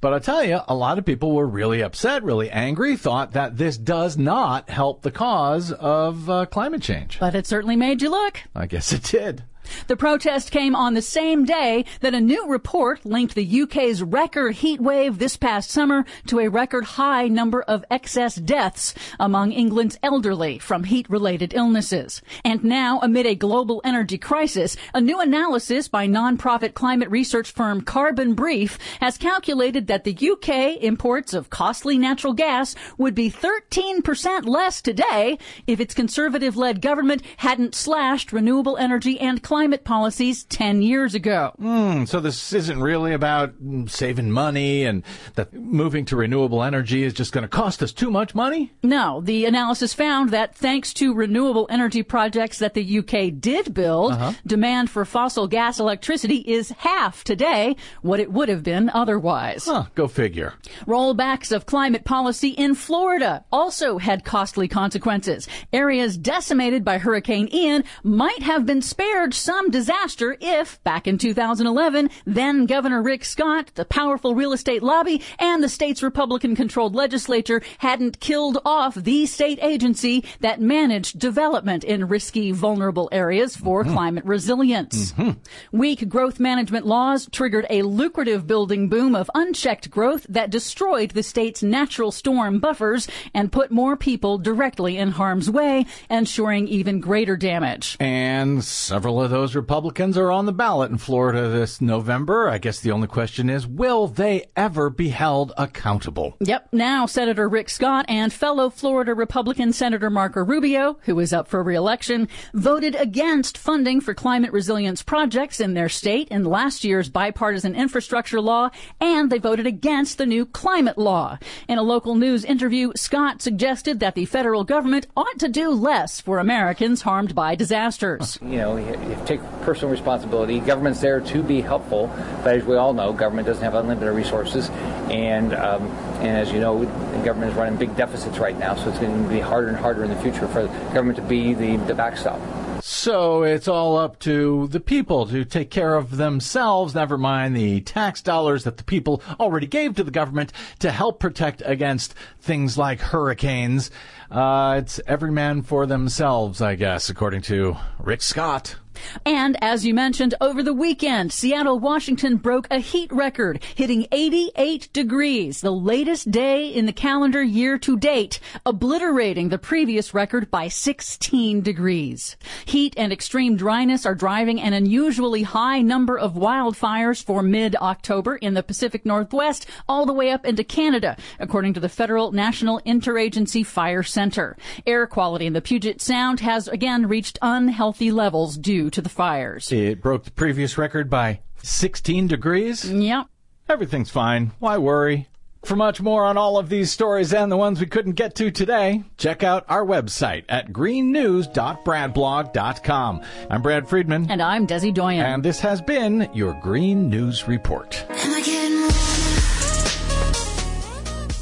But I'll tell you, a lot of people were really upset, really angry, thought that this does not help the cause of uh, climate change. But it certainly made you look. I guess it did. The protest came on the same day that a new report linked the UK's record heat wave this past summer to a record high number of excess deaths among England's elderly from heat related illnesses. And now, amid a global energy crisis, a new analysis by nonprofit climate research firm Carbon Brief has calculated that the UK imports of costly natural gas would be 13% less today if its conservative led government hadn't slashed renewable energy and climate policies 10 years ago. Mm, so this isn't really about saving money and that moving to renewable energy is just going to cost us too much money? No, the analysis found that thanks to renewable energy projects that the UK did build, Uh-huh. demand for fossil gas electricity is half today what it would have been otherwise. Huh, go figure. Rollbacks of climate policy in Florida also had costly consequences. Areas decimated by Hurricane Ian might have been spared some disaster if, back in 2011, then Governor Rick Scott, the powerful real estate lobby, and the state's Republican controlled legislature hadn't killed off the state agency that managed development in risky, vulnerable areas for mm-hmm. climate resilience. Mm-hmm. Weak growth management laws triggered a lucrative building boom of unchecked growth that destroyed the state's natural storm buffers and put more people directly in harm's way, ensuring even greater damage. And several of of those Republicans are on the ballot in Florida this November. I guess the only question is, will they ever be held accountable? Yep. Now, Senator Rick Scott and fellow Florida Republican Senator Marco Rubio, who is up for reelection, voted against funding for climate resilience projects in their state in last year's bipartisan infrastructure law, and they voted against the new climate law. In a local news interview, Scott suggested that the federal government ought to do less for Americans harmed by disasters. You know, you you take personal responsibility. Government's there to be helpful, but as we all know, government doesn't have unlimited resources, and um, and as you know, the government is running big deficits right now, so it's going to be harder and harder in the future for the government to be the, the backstop. So it's all up to the people to take care of themselves, never mind the tax dollars that the people already gave to the government to help protect against things like hurricanes. Uh, it's every man for themselves, I guess, according to Rick Scott. And as you mentioned, over the weekend, Seattle, Washington broke a heat record, hitting 88 degrees, the latest day in the calendar year to date, obliterating the previous record by 16 degrees. Heat and extreme dryness are driving an unusually high number of wildfires for mid-October in the Pacific Northwest, all the way up into Canada, according to the Federal National Interagency Fire Center. Air quality in the Puget Sound has again reached unhealthy levels due to the fires. It broke the previous record by 16 degrees. Yep. Everything's fine. Why worry? For much more on all of these stories and the ones we couldn't get to today, check out our website at greennews.bradblog.com. I'm Brad Friedman. And I'm Desi Doyen. And this has been your Green News Report.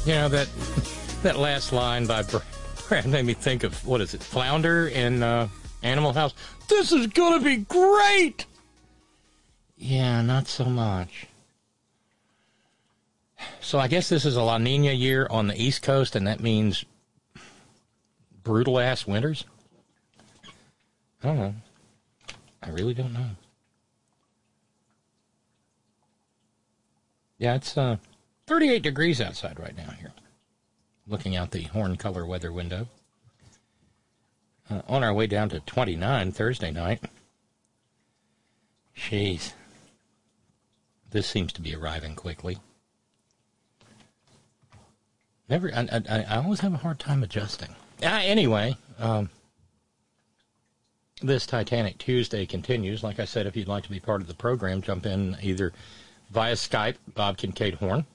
You know that that last line by Brad made me think of what is it, Flounder in uh, Animal House. This is gonna be great. Yeah, not so much. So I guess this is a La Nina year on the East Coast, and that means brutal ass winters. I don't know. I really don't know. Yeah, it's uh, 38 degrees outside right now here. Looking out the horn color weather window. Uh, on our way down to 29 Thursday night. Jeez. This seems to be arriving quickly. Never, I, I, I always have a hard time adjusting. Uh, anyway, um, this Titanic Tuesday continues. Like I said, if you'd like to be part of the program, jump in either via Skype, Bob Kincaid Horn,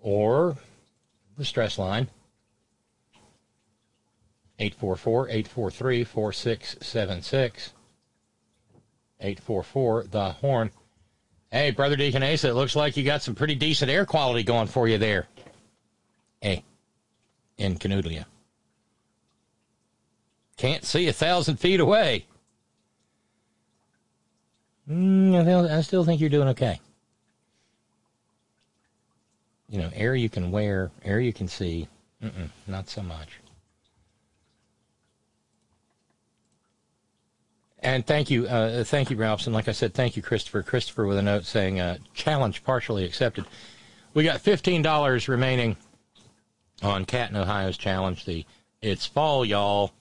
or the stress line, 844 843 4676. 844 The Horn. Hey, Brother Deacon Asa, it looks like you got some pretty decent air quality going for you there. Hey, in Canoodlia. Can't see a thousand feet away. Mm, I I still think you're doing okay. You know, air you can wear, air you can see. Mm-mm, not so much. And thank you, uh, thank you, Ralphson. Like I said, thank you, Christopher. Christopher with a note saying, uh, challenge partially accepted. We got $15 remaining on Cat in Ohio's challenge. The It's Fall, y'all.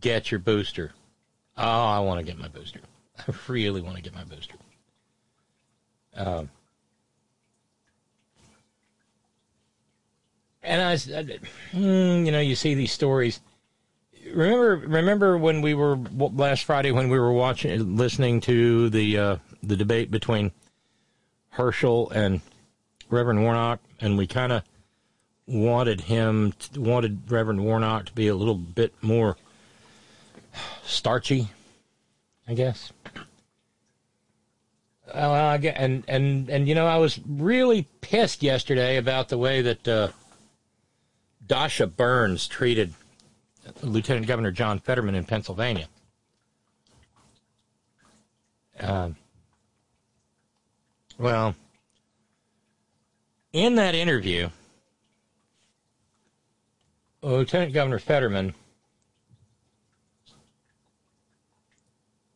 Get your booster. Oh, I want to get my booster. I really want to get my booster. Um, and I, mm, you know, you see these stories. Remember, remember when we were last Friday when we were watching, listening to the uh, the debate between Herschel and Reverend Warnock, and we kind of wanted him, wanted Reverend Warnock to be a little bit more starchy, I guess. Get, and and and you know, I was really pissed yesterday about the way that uh, Dasha Burns treated Lieutenant Governor John Fetterman in Pennsylvania. Um, well, in that interview, Lieutenant Governor Fetterman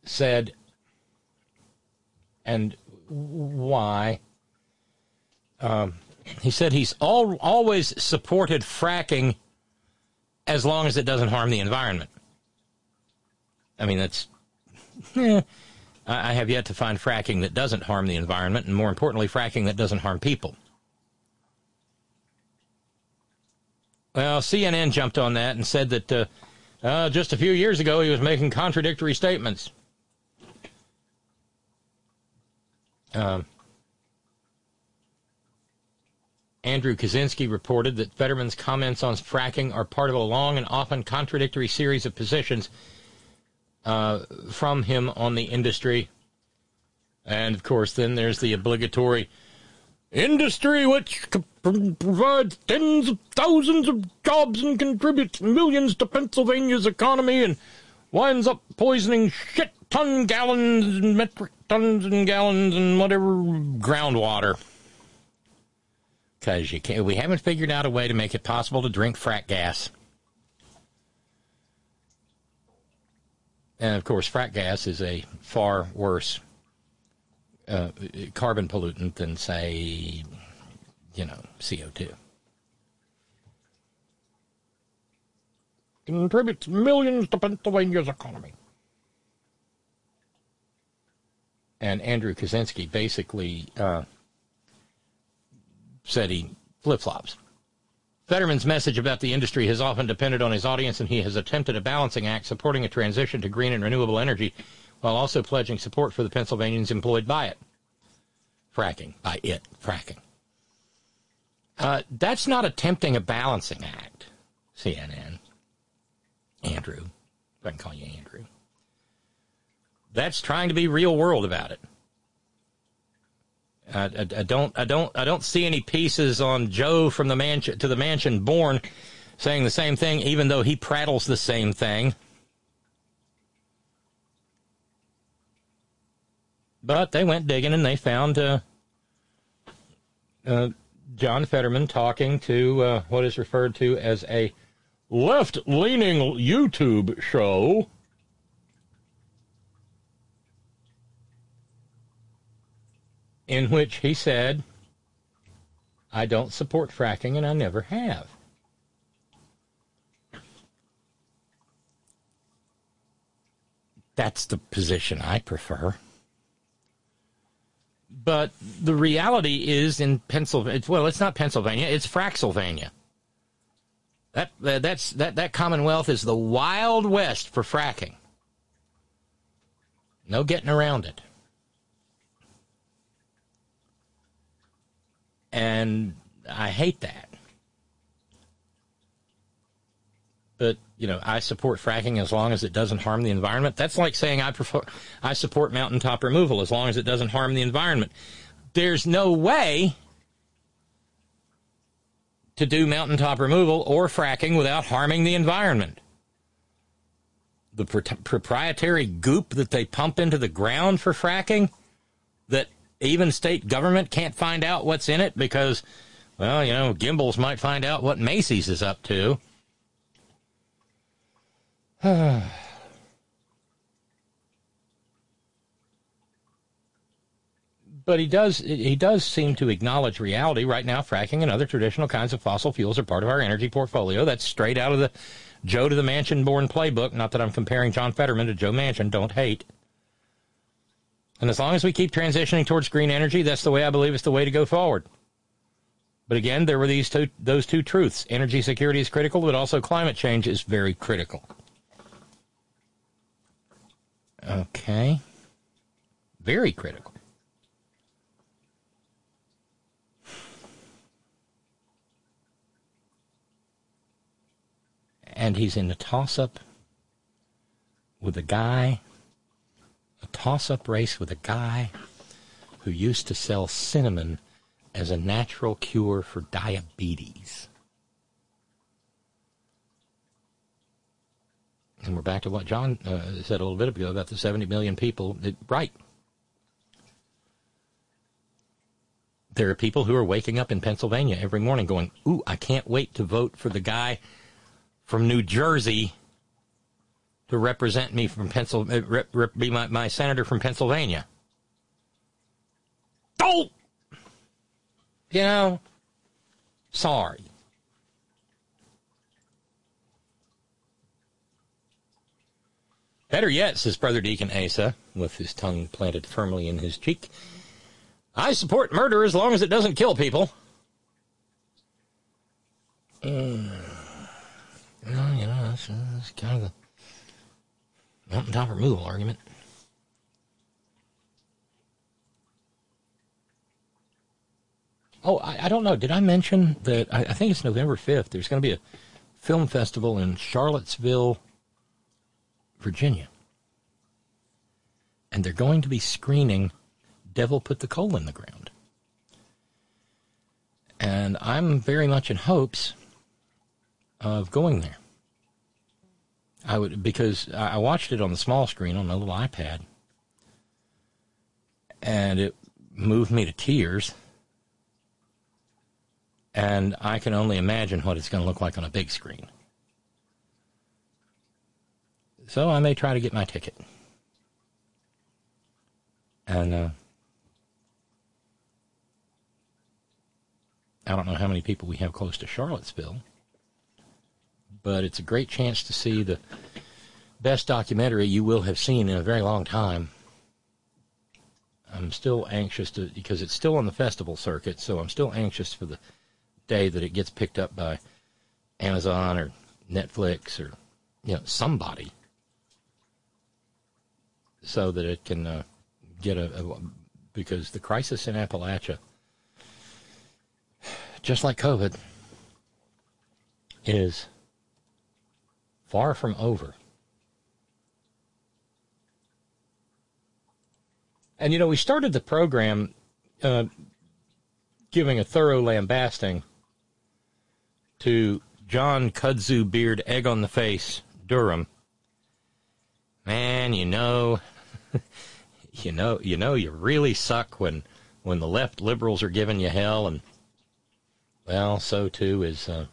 said, and why? Um, he said he's all, always supported fracking as long as it doesn't harm the environment. I mean, that's eh, I have yet to find fracking that doesn't harm the environment, and more importantly, fracking that doesn't harm people. Well, CNN jumped on that and said that uh, uh, just a few years ago he was making contradictory statements. Um, Andrew Kaczynski reported that Fetterman's comments on fracking are part of a long and often contradictory series of positions uh, from him on the industry. And of course, then there's the obligatory industry which provides tens of thousands of jobs and contributes millions to Pennsylvania's economy and winds up poisoning shit ton gallons and metric tons and gallons and whatever groundwater. Because you can't, we haven't figured out a way to make it possible to drink frack gas. And of course, frack gas is a far worse uh, carbon pollutant than, say, you know, CO2. Contributes millions to Pennsylvania's economy. And Andrew Kaczynski basically uh, said he flip flops. Fetterman's message about the industry has often depended on his audience, and he has attempted a balancing act supporting a transition to green and renewable energy while also pledging support for the Pennsylvanians employed by it. Fracking. By it. Fracking. Uh, that's not attempting a balancing act, CNN. Andrew. If I can call you Andrew. That's trying to be real world about it. I, I, I, don't I don't I don't see any pieces on Joe from the mansion to the mansion born saying the same thing, even though he prattles the same thing. But they went digging and they found uh, uh, John Fetterman talking to uh, what is referred to as a left leaning YouTube show. In which he said, I don't support fracking and I never have. That's the position I prefer. But the reality is in Pennsylvania, well, it's not Pennsylvania, it's Fraxylvania. That, that's, that, that Commonwealth is the Wild West for fracking. No getting around it. And I hate that. But, you know, I support fracking as long as it doesn't harm the environment. That's like saying I prefer I support mountaintop removal as long as it doesn't harm the environment. There's no way to do mountaintop removal or fracking without harming the environment. The pro- proprietary goop that they pump into the ground for fracking that even state government can't find out what's in it because, well, you know, Gimbels might find out what Macy's is up to. but he does he does seem to acknowledge reality. Right now fracking and other traditional kinds of fossil fuels are part of our energy portfolio. That's straight out of the joe to the mansion born playbook. Not that i'm comparing john fetterman to joe manchin. Don't hate and as long as we keep transitioning towards green energy that's the way i believe it's the way to go forward. But again there were these two those two truths. Energy security is critical but also climate change is very critical. Okay. Very critical. And he's in a toss up with a guy, toss up race with a guy who used to sell cinnamon as a natural cure for diabetes. And we're back to what John uh, said a little bit ago about the 70 million people. That, right. There are people who are waking up in Pennsylvania every morning going, Ooh, I can't wait to vote for the guy from New Jersey to represent me from Pennsylvania, uh, rep, rep, be my, my senator from Pennsylvania. Oh! You know, sorry. Better yet, says Brother Deacon Asa, with his tongue planted firmly in his cheek, I support murder as long as it doesn't kill people. Mm. Well, you know, that's, that's kind of the mountaintop removal argument. Oh, I, I, don't know. Did I mention that? I, I think it's November 5th. There's going to be a film festival in Charlottesville, Virginia. And they're going to be screening Devil Put the Coal in the Ground. And I'm very much in hopes of going there. I would because I watched it on the small screen on a little iPad, and it moved me to tears. And I can only imagine what it's going to look like on a big screen. So I may try to get my ticket. And uh, I don't know how many people we have close to Charlottesville but it's a great chance to see the best documentary you will have seen in a very long time. I'm still anxious to because it's still on the festival circuit, so I'm still anxious for the day that it gets picked up by Amazon or Netflix or you know somebody, so that it can uh, get a, a because the crisis in Appalachia, just like COVID, is far from over. And you know, we started the program uh, giving a thorough lambasting to John Kudzu Beard Egg on the Face Durham. Man, you know, you know, you know, you really suck when when the left liberals are giving you hell, and well, so too is uh,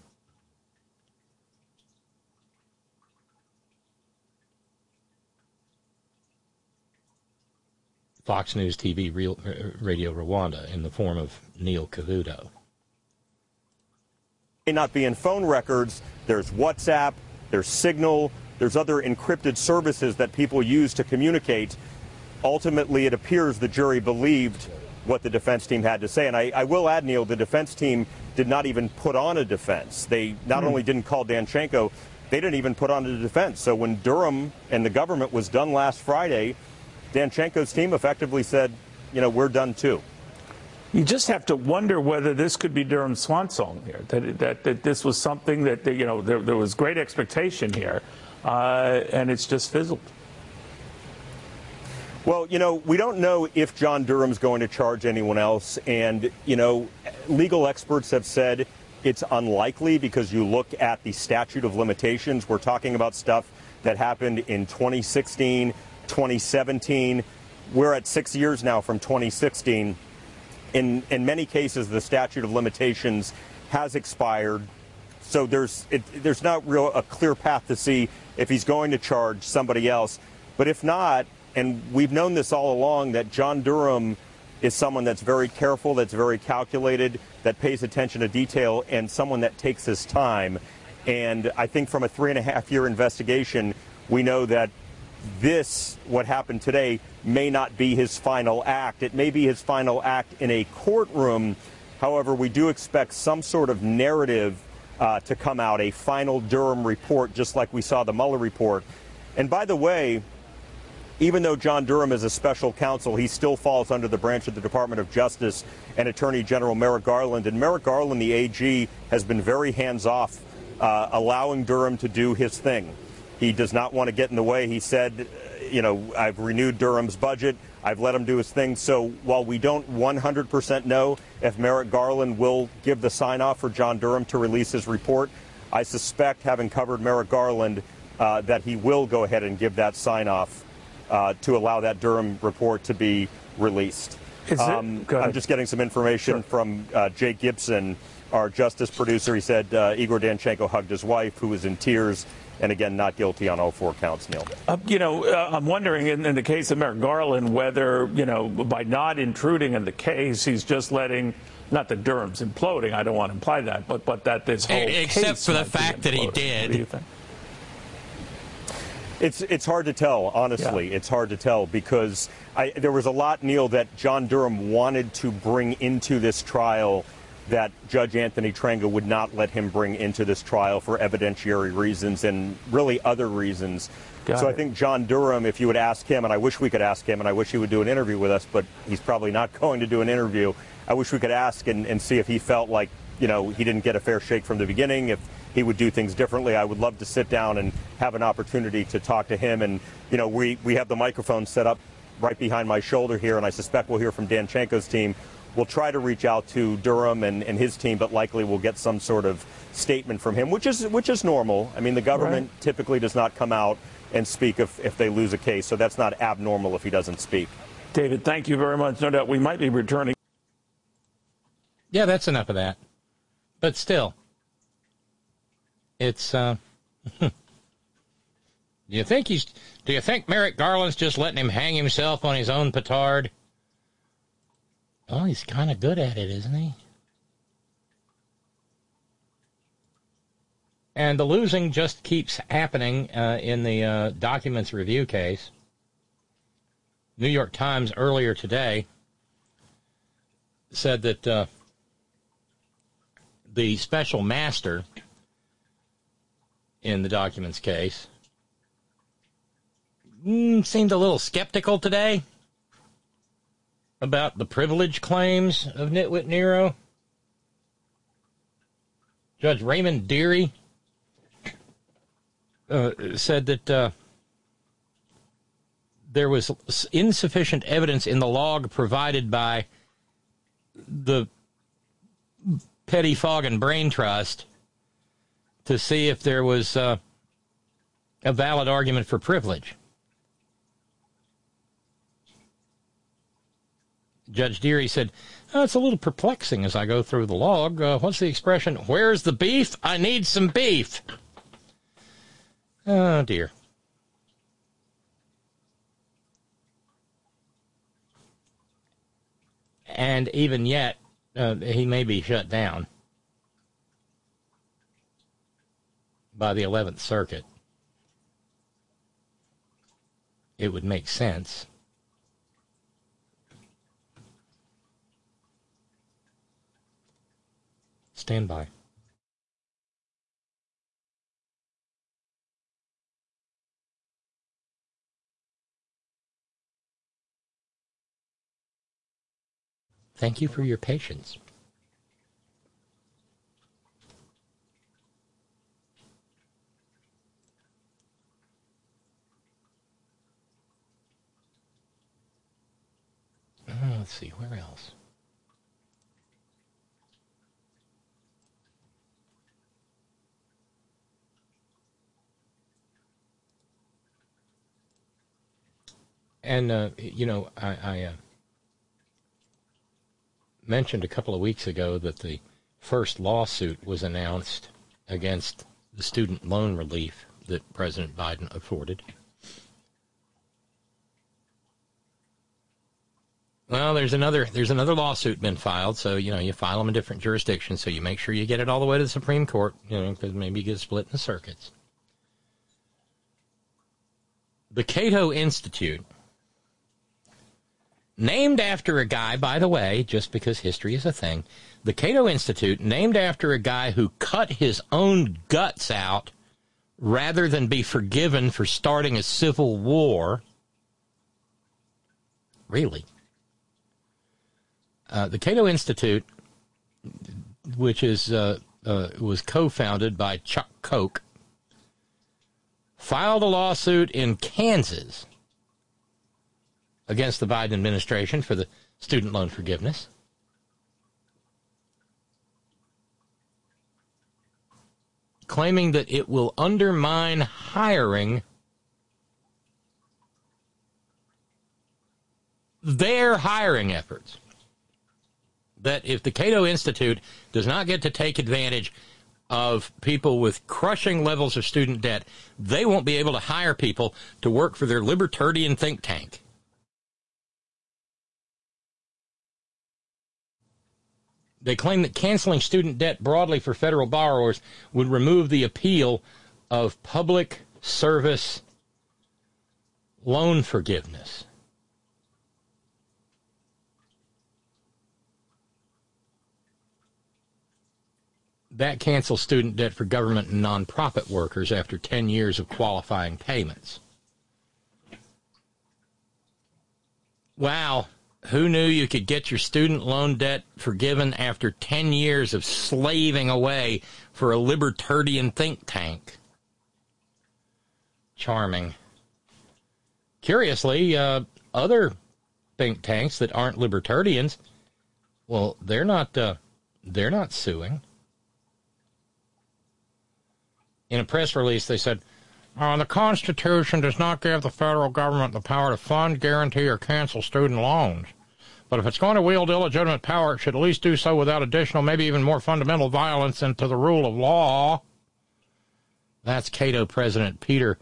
Fox News TV Real, uh, Radio Rwanda in the form of Neil Cavuto. May not be in phone records. There's WhatsApp, there's Signal, there's other encrypted services that people use to communicate. Ultimately, it appears the jury believed what the defense team had to say. And I, I will add, Neil, the defense team did not even put on a defense. They not mm. only didn't call Danchenko, they didn't even put on a defense. So when Durham and the government was done last Friday, Danchenko's team effectively said, you know, we're done too. You just have to wonder whether this could be Durham's swan song here. That that, that this was something that, that you know there, there, was great expectation here, uh, and it's just fizzled. Well, you know, we don't know if John Durham's going to charge anyone else, and you know, legal experts have said it's unlikely because you look at the statute of limitations. We're talking about stuff that happened in 2016, 2017. We're at six years now from 2016. In, in many cases, the statute of limitations has expired. So there's, it, there's not real a clear path to see if he's going to charge somebody else. But if not, and we've known this all along, that John Durham is someone that's very careful, that's very calculated, that pays attention to detail, and someone that takes his time. And I think from a three and a half year investigation, we know that this, what happened today, may not be his final act. It may be his final act in a courtroom. However, we do expect some sort of narrative uh, to come out, a final Durham report, just like we saw the Mueller report. And by the way, even though John Durham is a special counsel, he still falls under the branch of the Department of Justice and Attorney General Merrick Garland. And Merrick Garland, the AG, has been very hands off, uh, allowing Durham to do his thing. He does not want to get in the way. He said, you know, I've renewed Durham's budget. I've let him do his thing. So while we don't 100% know if Merrick Garland will give the sign off for John Durham to release his report, I suspect, having covered Merrick Garland, uh, that he will go ahead and give that sign off uh, to allow that Durham report to be released. Um, I'm just getting some information sure. from uh, Jake Gibson, our justice producer. He said uh, Igor Danchenko hugged his wife, who was in tears and again, not guilty on all four counts, Neil. Uh, you know, uh, I'm wondering in, in, the case of Merrick Garland whether, you know, by not intruding in the case, he's just letting. Not that Durham's imploding. I don't want to imply that, but but that this whole except for the fact that he did. It's it's hard to tell, honestly. It's hard to tell because I, there was a lot, Neil, that John Durham wanted to bring into this trial that Judge Anthony Trenga would not let him bring into this trial for evidentiary reasons and really other reasons. Got so I think John Durham, if you would ask him, and I wish we could ask him, and I wish he would do an interview with us, but he's probably not going to do an interview. I wish we could ask and, and see if he felt like, you know, he didn't get a fair shake from the beginning, if he would do things differently. I would love to sit down and have an opportunity to talk to him. And, you know, we, we have the microphone set up right behind my shoulder here, and I suspect we'll hear from Danchenko's team. We'll try to reach out to Durham and, and his team, but likely we'll get some sort of statement from him, which is which is normal. I mean, the government typically does not come out and speak if, if they lose a case, so that's not abnormal if he doesn't speak. David, thank you very much. No doubt we might be returning. Yeah, that's enough of that. But still, it's. Uh, do you think he's? Do you think Merrick Garland's just letting him hang himself on his own petard? Well, he's kind of good at it, isn't he? And the losing just keeps happening uh, in the uh, documents review case. New York Times earlier today said that uh, the special master in the documents case mm, seemed a little skeptical today about the privilege claims of Nitwit Nero. Judge Raymond Dearie uh, said that uh, there was insufficient evidence in the log provided by the Petty Fog and Brain Trust to see if there was uh, a valid argument for privilege. Judge Dearie said, oh, It's a little perplexing as I go through the log. Uh, what's the expression? Where's the beef? I need some beef. Oh, dear. And even yet, uh, he may be shut down by the 11th Circuit. It would make sense. Stand by. Thank you for your patience. Uh, let's see, where else? And, uh, you know, I, I uh, mentioned a couple of weeks ago that the first lawsuit was announced against the student loan relief that President Biden afforded. Well, there's another there's another lawsuit been filed, so you know you file them in different jurisdictions, so you make sure you get it all the way to the Supreme Court, you know, because maybe you get split in the circuits. The Cato Institute, named after a guy, by the way, just because history is a thing, the Cato Institute, named after a guy who cut his own guts out rather than be forgiven for starting a civil war. Really? Uh, the Cato Institute, which is uh, uh, was co-founded by Chuck Koch, filed a lawsuit in Kansas against the Biden administration for the student loan forgiveness. Claiming that it will undermine hiring their hiring efforts. That if the Cato Institute does not get to take advantage of people with crushing levels of student debt, they won't be able to hire people to work for their libertarian think tank. They claim that canceling student debt broadly for federal borrowers would remove the appeal of public service loan forgiveness. That cancels student debt for government and nonprofit workers after 10 years of qualifying payments. Wow, who knew you could get your student loan debt forgiven after 10 years of slaving away for a libertarian think tank? Charming. Curiously, uh, other think tanks that aren't libertarians, well, they're not uh, they're not suing. In a press release, they said uh, the Constitution does not give the federal government the power to fund, guarantee, or cancel student loans. But if it's going to wield illegitimate power, it should at least do so without additional, maybe even more fundamental violence into the rule of law. That's Cato President Peter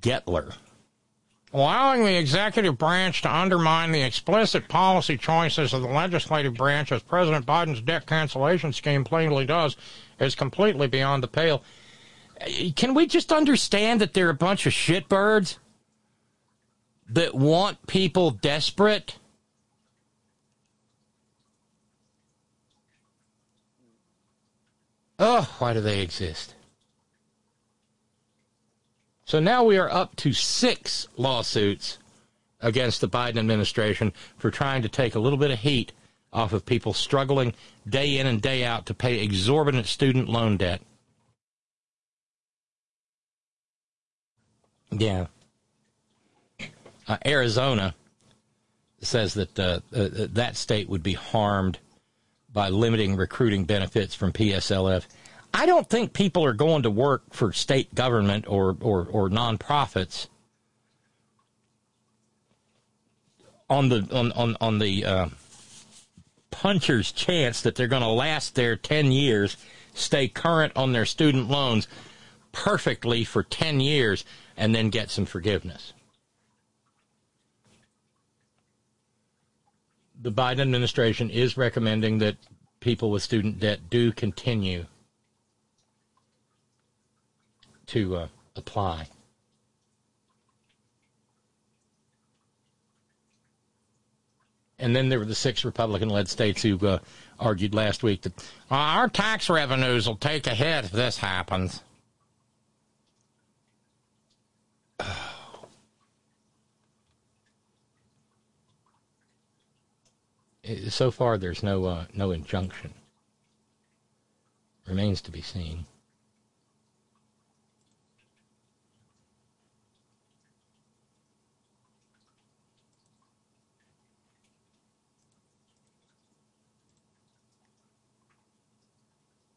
Goettler. Allowing the executive branch to undermine the explicit policy choices of the legislative branch, as President Biden's debt cancellation scheme plainly does, is completely beyond the pale. Can we just understand that they're a bunch of shitbirds that want people desperate? Oh, why do they exist? So now we are up to six lawsuits against the Biden administration for trying to take a little bit of heat off of people struggling day in and day out to pay exorbitant student loan debt. Yeah. Uh, Arizona says that uh, uh, that state would be harmed by limiting recruiting benefits from PSLF. I don't think people are going to work for state government or, or, or nonprofits on the on on, on the uh, puncher's chance that they're going to last their 10 years, stay current on their student loans perfectly for 10 years, and then get some forgiveness. The Biden administration is recommending that people with student debt do continue to uh, apply. And then there were the six Republican led states who uh, argued last week that our tax revenues will take a hit if this happens. So far, there's no uh, no injunction. Remains to be seen.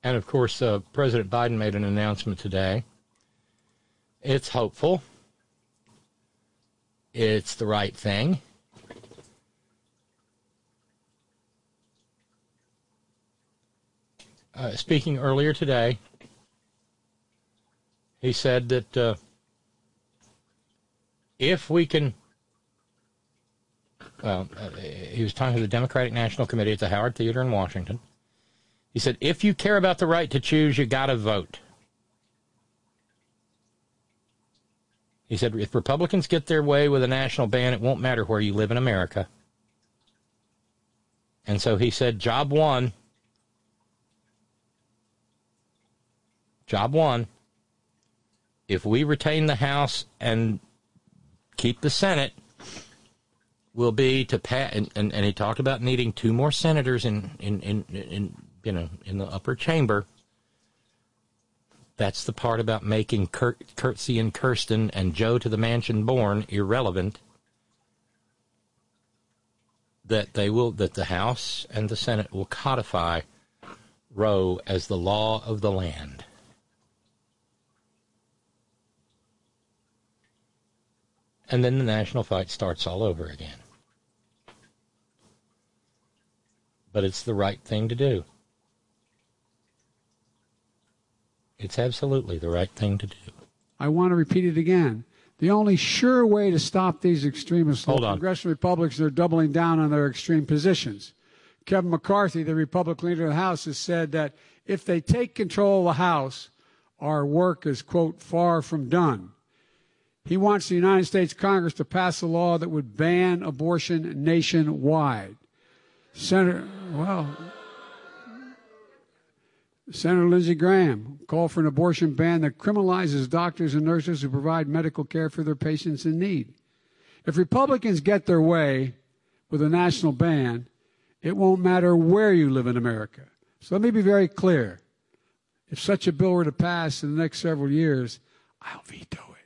And of course, uh, President Biden made an announcement today. It's hopeful. It's the right thing. Uh, speaking earlier today, he said that uh, if we can, well, uh, he was talking to the Democratic National Committee at the Howard Theater in Washington. He said, if you care about the right to choose, you got to vote. He said, if Republicans get their way with a national ban, it won't matter where you live in America. And so he said, job one. Job one. If we retain the House and keep the Senate, will be to pass. And, and, and, he talked about needing two more senators in, in, in, in you know, in the upper chamber. That's the part about making Kurt, Curtsy and Kyrsten and Joe to the mansion born irrelevant. That they will, that the House and the Senate will codify Roe as the law of the land. And then the national fight starts all over again. But it's the right thing to do. It's absolutely the right thing to do. I want to repeat it again. The only sure way to stop these extremists, Hold on. congressional Republicans, they're doubling down on their extreme positions. Kevin McCarthy, the Republican leader of the House, has said that if they take control of the House, our work is, quote, far from done. He wants the United States Congress to pass a law that would ban abortion nationwide. Senator, well, Senator Lindsey Graham called for an abortion ban that criminalizes doctors and nurses who provide medical care for their patients in need. If Republicans get their way with a national ban, it won't matter where you live in America. So let me be very clear. If such a bill were to pass in the next several years, I'll veto it.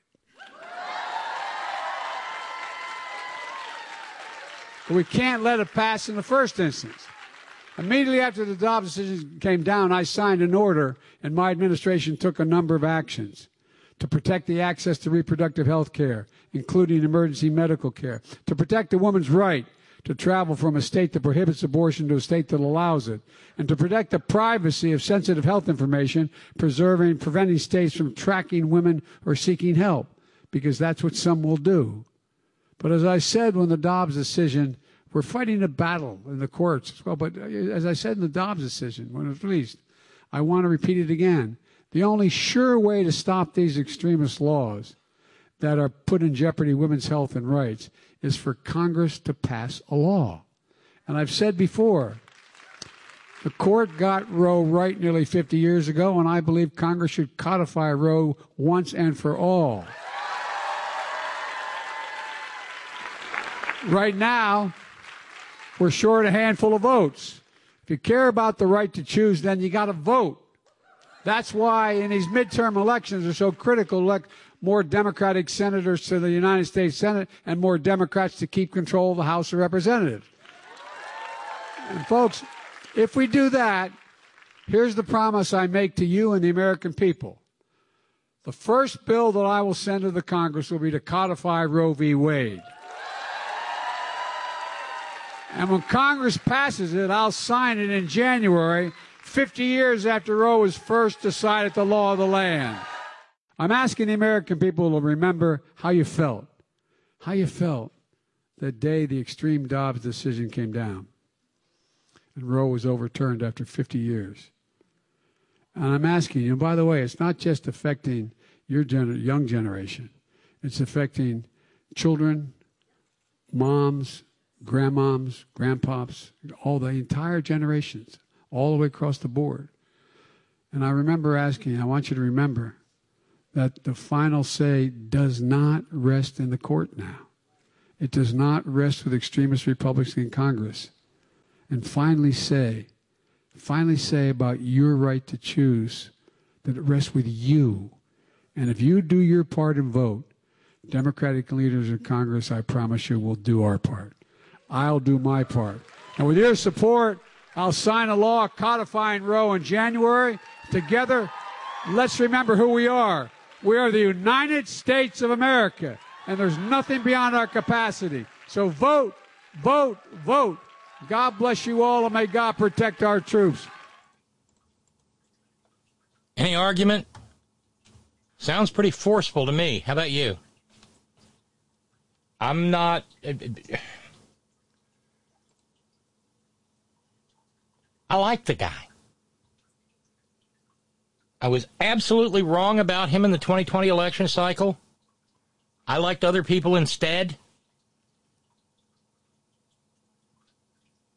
But we can't let it pass in the first instance. Immediately after the Dobbs decision came down, I signed an order, and my administration took a number of actions to protect the access to reproductive health care, including emergency medical care, to protect a woman's right to travel from a state that prohibits abortion to a state that allows it, and to protect the privacy of sensitive health information, preserving, preventing states from tracking women or seeking help, because that's what some will do. But as I said when the Dobbs decision we're fighting a battle in the courts well. But uh, as I said in the Dobbs decision, when it was released, I want to repeat it again. The only sure way to stop these extremist laws that are put in jeopardy women's health and rights is for Congress to pass a law. And I've said before, the court got Roe right nearly 50 years ago, and I believe Congress should codify Roe once and for all. Right now, we're short a handful of votes. If you care about the right to choose, then you got to vote. That's why in these midterm elections are so critical elect more Democratic senators to the United States Senate and more Democrats to keep control of the House of Representatives. And folks, if we do that, here's the promise I make to you and the American people. The first bill that I will send to the Congress will be to codify Roe v. Wade. And when Congress passes it, I'll sign it in January, 50 years after Roe was first decided the law of the land. I'm asking the American people to remember how you felt, how you felt the day the extreme Dobbs decision came down and Roe was overturned after 50 years. And I'm asking you, and by the way, it's not just affecting your gener- young generation, it's affecting children, moms, grandmoms, grandpops, all the entire generations, all the way across the board. And I remember asking, I want you to remember that the final say does not rest in the court now. It does not rest with extremist Republicans in Congress. And finally say, finally say about your right to choose that it rests with you. And if you do your part and vote, Democratic leaders in Congress, I promise you, will do our part. I'll do my part. And with your support, I'll sign a law codifying Roe in January. Together, let's remember who we are. We are the United States of America, and there's nothing beyond our capacity. So vote, vote, vote. God bless you all, and may God protect our troops. Any argument? Sounds pretty forceful to me. How about you? I'm not. Uh, uh, I like the guy. I was absolutely wrong about him in the 2020 election cycle. I liked other people instead.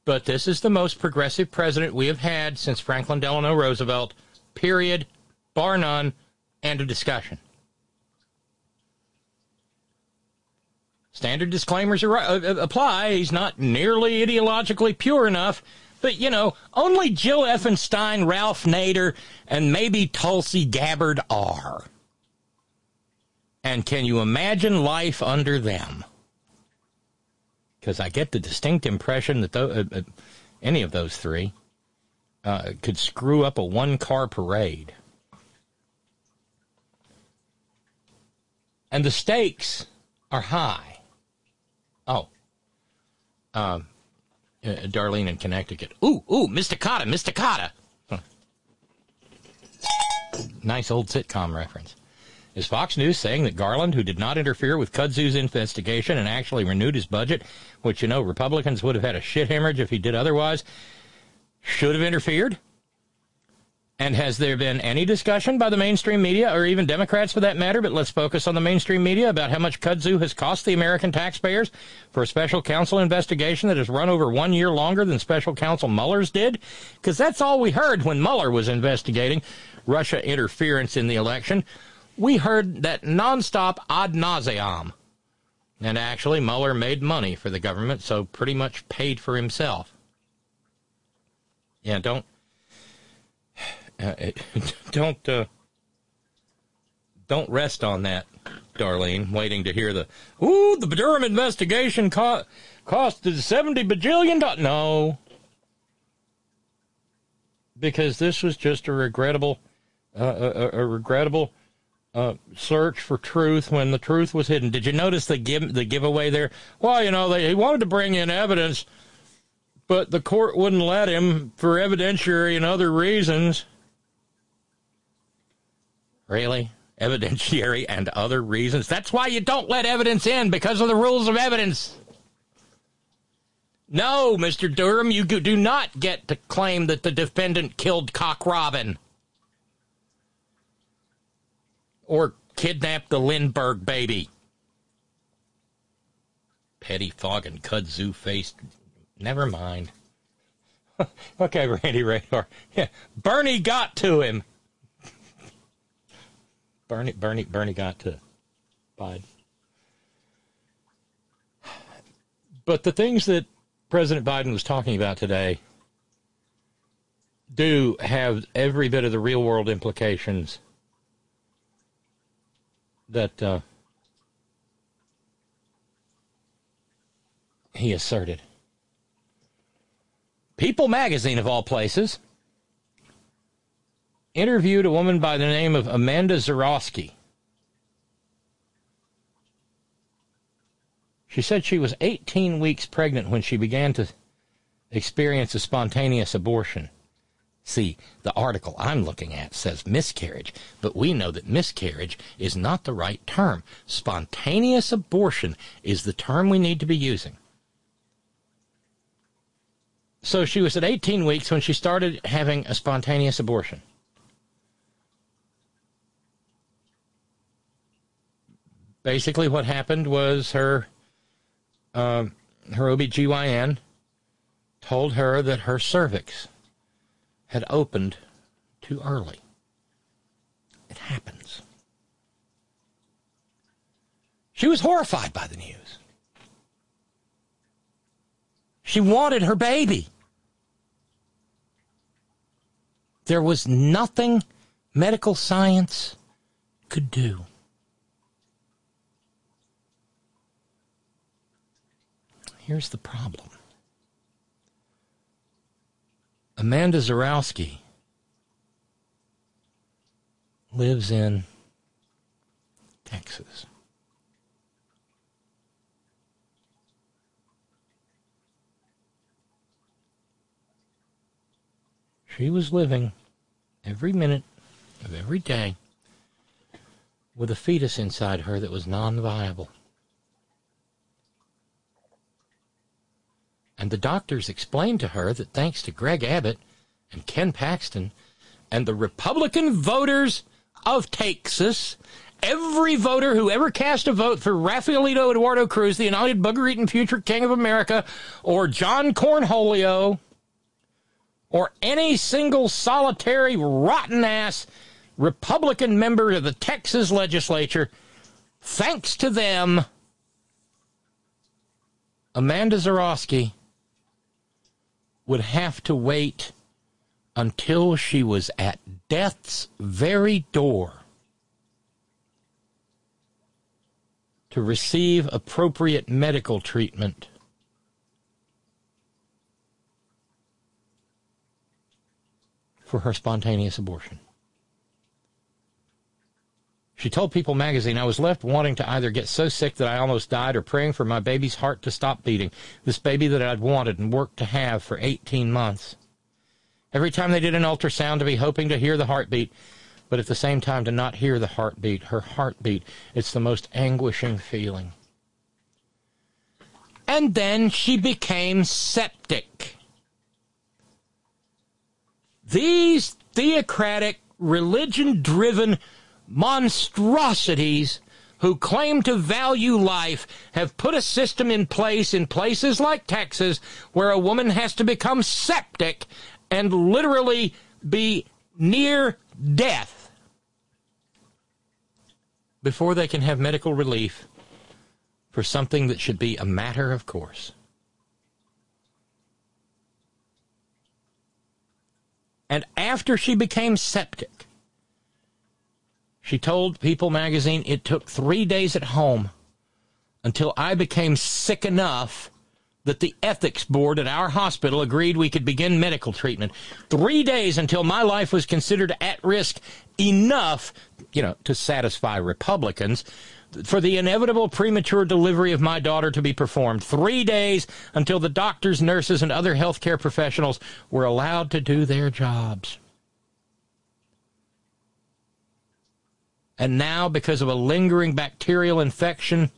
But this is the most progressive president we have had since Franklin Delano Roosevelt, period, bar none, end of discussion. Standard disclaimers uh, uh apply. He's not nearly ideologically pure enough but, you know, only Jill Effenstein, Ralph Nader, and maybe Tulsi Gabbard are. And can you imagine life under them? Because I get the distinct impression that th- uh, uh, any of those three uh, could screw up a one car parade. And the stakes are high. Oh. Um, uh, Darlene in Connecticut. Ooh, ooh, Mr. Mysticata, Mysticata. Huh. Nice old sitcom reference. Is Fox News saying that Garland, who did not interfere with Kudzu's investigation and actually renewed his budget, which, you know, Republicans would have had a shit hemorrhage if he did otherwise, should have interfered? And has there been any discussion by the mainstream media, or even Democrats for that matter, but let's focus on the mainstream media, about how much kudzu has cost the American taxpayers for a special counsel investigation that has run over one year longer than special counsel Mueller's did? Because that's all we heard when Mueller was investigating Russia interference in the election. We heard that nonstop ad nauseam. And actually, Mueller made money for the government, so pretty much paid for himself. Yeah, don't uh, don't uh, don't rest on that, Darlene. Waiting to hear the ooh the Durham investigation co- costed seventy bajillion dollars. No, because this was just a regrettable, uh, a, a, regrettable uh, search for truth when the truth was hidden. Did you notice the give the giveaway there? Well, you know they he wanted to bring in evidence, but the court wouldn't let him for evidentiary and other reasons. Really? Evidentiary and other reasons? That's why you don't let evidence in, because of the rules of evidence. No, Mr. Durham, you do not get to claim that the defendant killed Cock Robin. Or kidnapped the Lindbergh baby. Petty fog and kudzu faced. Never mind. okay, Randy Radar. Yeah, Bernie got to him. Bernie, Bernie, Bernie got to Biden. But the things that President Biden was talking about today do have every bit of the real world implications that uh, he asserted. People magazine, of all places, interviewed a woman by the name of Amanda Zurawski. She said she was 18 weeks pregnant when she began to experience a spontaneous abortion. See, the article I'm looking at says miscarriage, but we know that miscarriage is not the right term. Spontaneous abortion is the term we need to be using. So she was at 18 weeks when she started having a spontaneous abortion. Basically what happened was her uh, her OBGYN told her that her cervix had opened too early. It happens. She was horrified by the news. She wanted her baby. There was nothing medical science could do. Here's the problem Amanda Zurawski lives in Texas. She was living every minute of every day with a fetus inside her that was non viable. And the doctors explained to her that thanks to Greg Abbott and Ken Paxton and the Republican voters of Texas, every voter who ever cast a vote for Rafaelito Eduardo Cruz, the United Bugger Eating Future King of America, or John Cornholio, or any single solitary rotten ass Republican member of the Texas legislature, thanks to them, Amanda Zurawski would have to wait until she was at death's very door to receive appropriate medical treatment. For her spontaneous abortion. She told People magazine, I was left wanting to either get so sick that I almost died or praying for my baby's heart to stop beating. This baby that I'd wanted and worked to have for 18 months. Every time they did an ultrasound to be hoping to hear the heartbeat, but at the same time to not hear the heartbeat, her heartbeat. It's the most anguishing feeling. And then she became septic. These theocratic, religion driven monstrosities who claim to value life have put a system in place in places like Texas where a woman has to become septic and literally be near death before they can have medical relief for something that should be a matter of course. And after she became septic, she told People magazine it took three days at home until I became sick enough that the ethics board at our hospital agreed we could begin medical treatment. Three days until my life was considered at risk enough, you know, to satisfy Republicans for the inevitable premature delivery of my daughter to be performed. Three days until the doctors, nurses, and other healthcare professionals were allowed to do their jobs. And now, because of a lingering bacterial infection,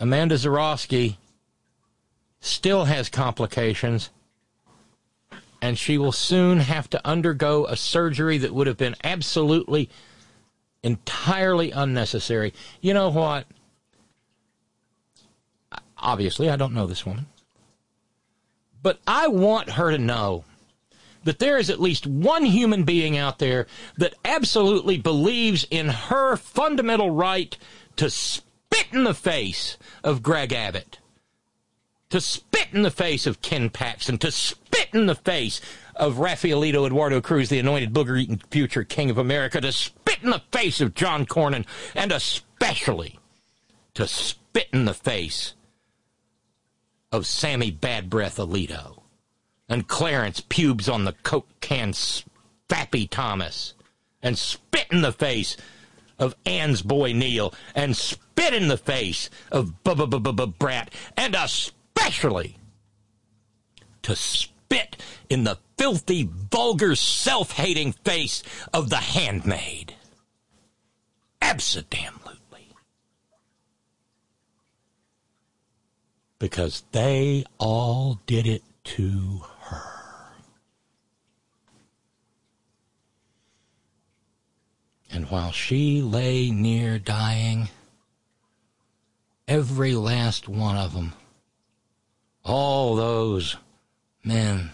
Amanda Zurawski still has complications, and she will soon have to undergo a surgery that would have been absolutely, entirely unnecessary. You know what? Obviously, I don't know this woman. But I want her to know that there is at least one human being out there that absolutely believes in her fundamental right to spit in the face of Greg Abbott, to spit in the face of Ken Paxton, to spit in the face of Rafaelito Eduardo Cruz, the anointed booger eating future king of America, to spit in the face of John Cornyn, and especially to spit in the face of Sammy Bad Breath Alito and Clarence pubes on the Coke can Fappy Thomas, and spit in the face of Anne's boy Neil, and spit in the face of Brat, and especially to spit in the filthy, vulgar, self hating face of the handmaid. Absolutely. Because they all did it to And while she lay near dying, every last one of them, all those men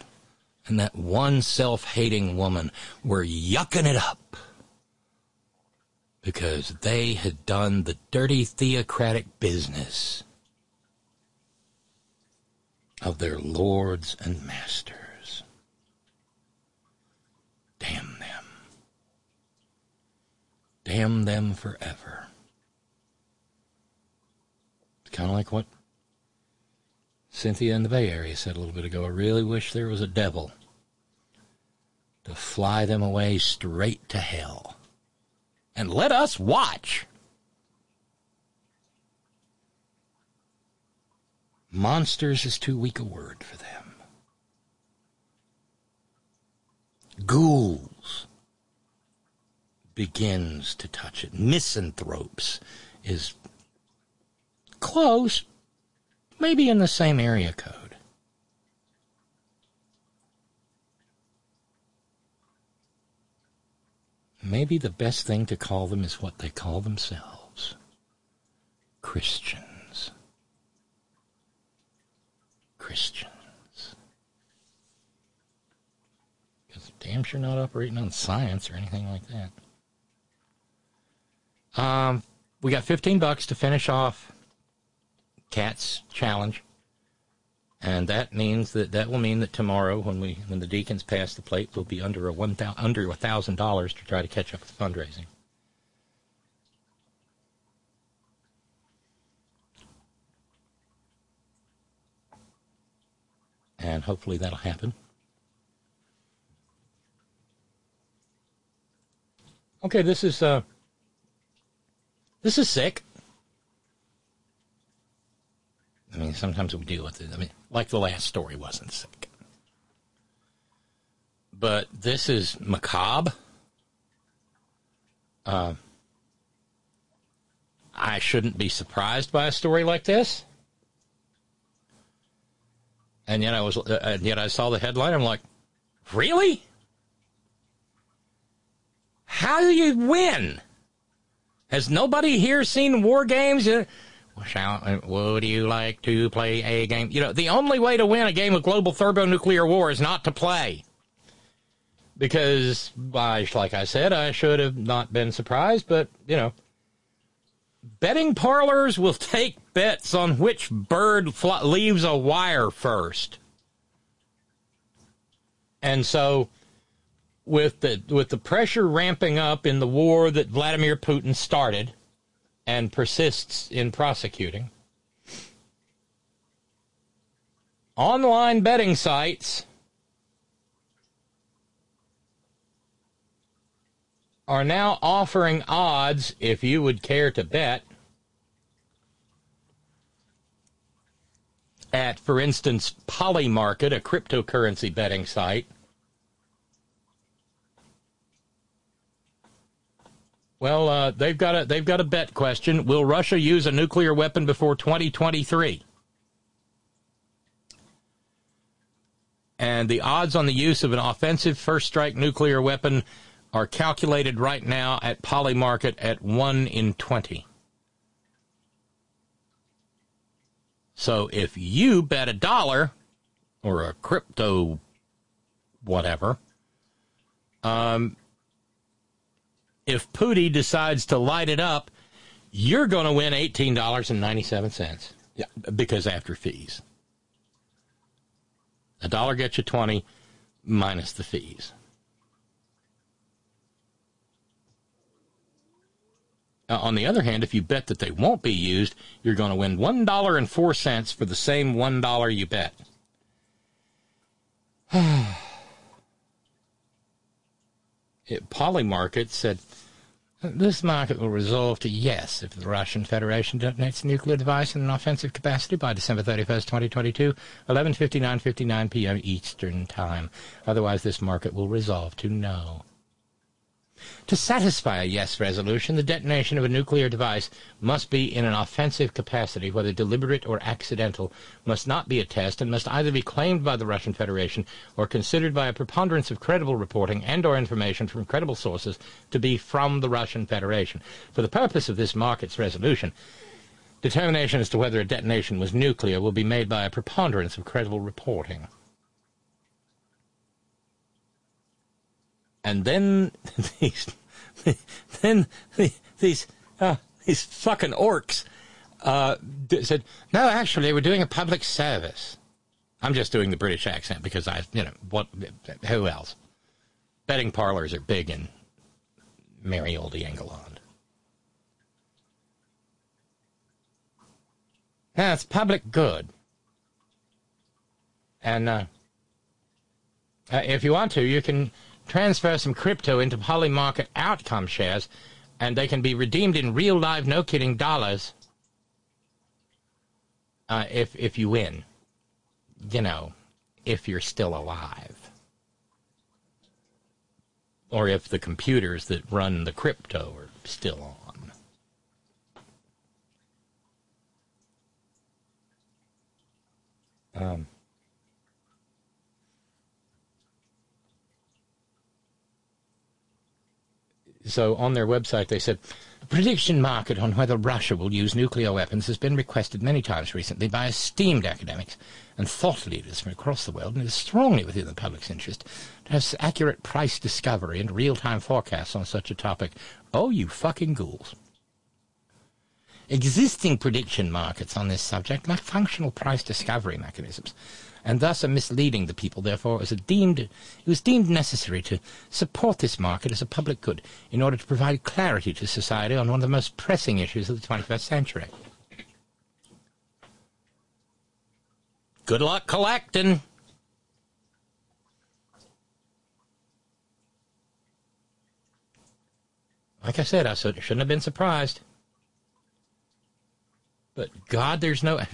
and that one self hating woman were yucking it up because they had done the dirty theocratic business of their lords and masters. Damn damn them forever. It's kind of like what Cynthia in the Bay Area said a little bit ago. I really wish there was a devil to fly them away straight to hell. And let us watch. Monsters is too weak a word for them. Ghouls begins to touch it. Misanthropes is close, maybe in the same area code. Maybe the best thing to call them is what they call themselves Christians. Christians. Because damn sure not operating on science or anything like that. Um, we got 15 bucks to finish off Cat's challenge. And that means that that will mean that tomorrow, when we when the deacons pass the plate, we'll be under a one thousand under a thousand dollars to try to catch up with fundraising. And hopefully that'll happen. Okay, this is uh, this is sick. I mean, sometimes we deal with it. I mean, like the last story wasn't sick. But this is macabre. Uh, I shouldn't be surprised by a story like this. And yet I was, uh, and yet I saw the headline. I'm like, Really? How do you win? Has nobody here seen war games? Uh, Shall, would you like to play a game? You know, the only way to win a game of global thermonuclear war is not to play. Because, like I said, I should have not been surprised, but, you know, betting parlors will take bets on which bird fl- leaves a wire first. And so, with the with the pressure ramping up in the war that Vladimir Putin started and persists in prosecuting, online betting sites are now offering odds if you would care to bet at, for instance, Polymarket, a cryptocurrency betting site. Well, uh, they've got a they've got a bet question. Will Russia use a nuclear weapon before 2023? And the odds on the use of an offensive first strike nuclear weapon are calculated right now at Polymarket at 1 in 20. So if you bet a dollar or a crypto whatever, um, if Pooty decides to light it up, you're going to win $18.97. Yeah, because after fees. A dollar gets you 20 minus the fees. Uh, on the other hand, if you bet that they won't be used, you're going to win $1.04 for the same $1 you bet. Polymarket said this market will resolve to yes if the Russian Federation detonates a nuclear device in an offensive capacity by December 31st, 2022, 11:59:59 p.m. Eastern Time. Otherwise, this market will resolve to no. To satisfy a yes resolution, the detonation of a nuclear device must be in an offensive capacity, whether deliberate or accidental, must not be a test, and must either be claimed by the Russian Federation or considered by a preponderance of credible reporting and or information from credible sources to be from the Russian Federation. For the purpose of this market's resolution, determination as to whether a detonation was nuclear will be made by a preponderance of credible reporting. And then these, then these uh, these fucking orcs uh, said, "No, actually, we're doing a public service." I'm just doing the British accent because I, you know, what? Who else? Betting parlors are big in merry old England. It's public good, and uh, uh, if you want to, you can transfer some crypto into Polymarket outcome shares, and they can be redeemed in real live, no kidding, dollars uh, if, if you win. You know, if you're still alive. Or if the computers that run the crypto are still on. Um, So on their website, they said, a prediction market on whether Russia will use nuclear weapons has been requested many times recently by esteemed academics and thought leaders from across the world, and it is strongly within the public's interest to have accurate price discovery and real-time forecasts on such a topic. Oh, you fucking ghouls. Existing prediction markets on this subject lack functional price discovery mechanisms and thus are misleading the people. Therefore, it was deemed it was deemed necessary to support this market as a public good in order to provide clarity to society on one of the most pressing issues of the 21st century. Good luck collecting. Like I said, I shouldn't have been surprised. But God, there's no.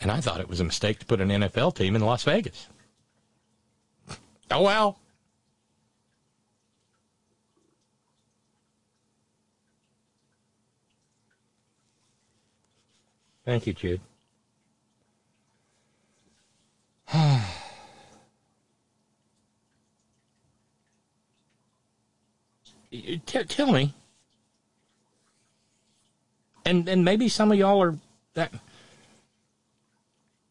And I thought it was a mistake to put an NFL team in Las Vegas. Oh well. Thank you, Jude. tell me, and and maybe some of y'all are that.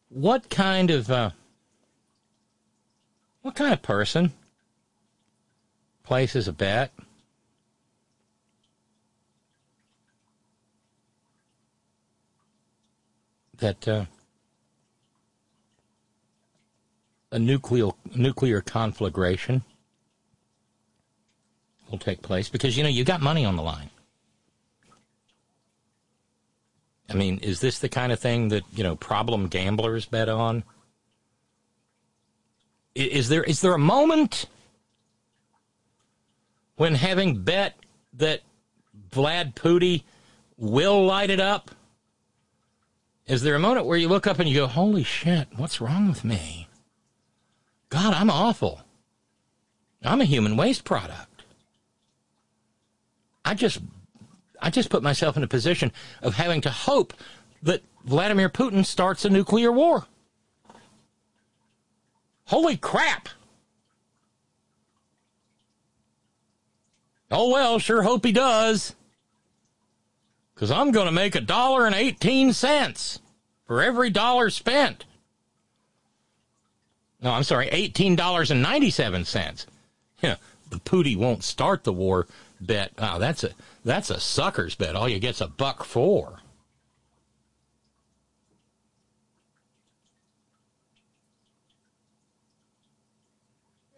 What kind of uh, what kind of person places a bet that uh, a nuclear nuclear conflagration will take place because you know you got money on the line. I mean, is this the kind of thing that you know problem gamblers bet on? Is there is there a moment when having bet that Vlad Pooty will light it up? Is there a moment where you look up and you go, "Holy shit, what's wrong with me? God, I'm awful. I'm a human waste product." I just I just put myself in a position of having to hope that Vladimir Putin starts a nuclear war. Holy crap! Oh well, sure hope he does. Because I'm going to make a dollar and 18 cents for every dollar spent. No, I'm sorry, $18.97. Yeah, the Pooty won't start the war bet. Wow, that's a that's a sucker's bet. All you get's a buck four.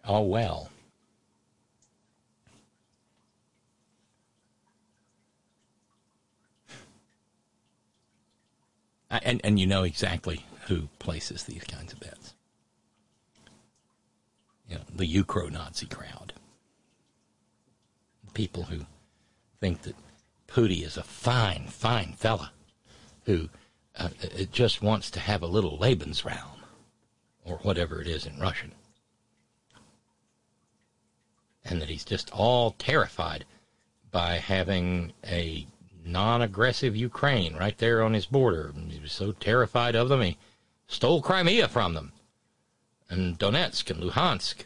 Oh well. And and you know exactly who places these kinds of bets. You know, the Ukro Nazi crowd. People who think that Pooty is a fine, fine fella who uh, just wants to have a little Lebensraum, or whatever it is in Russian. And that he's just all terrified by having a non aggressive Ukraine right there on his border. He was so terrified of them, he stole Crimea from them, and Donetsk and Luhansk.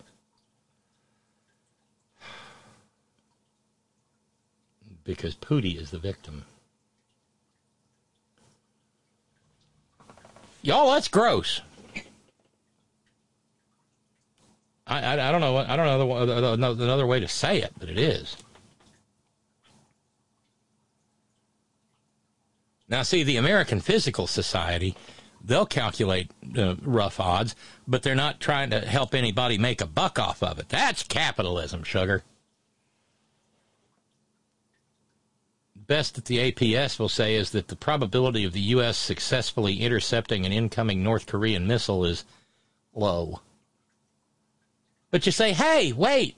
Because Pooty is the victim. Y'all, that's gross. I, I, I don't know. I don't know another way to say it, but it is. Now, see, the American Physical Society, they'll calculate uh, rough odds, but they're not trying to help anybody make a buck off of it. That's capitalism, sugar. Best that the APS will say is that the probability of the U.S. successfully intercepting an incoming North Korean missile is low. But you say, hey, wait.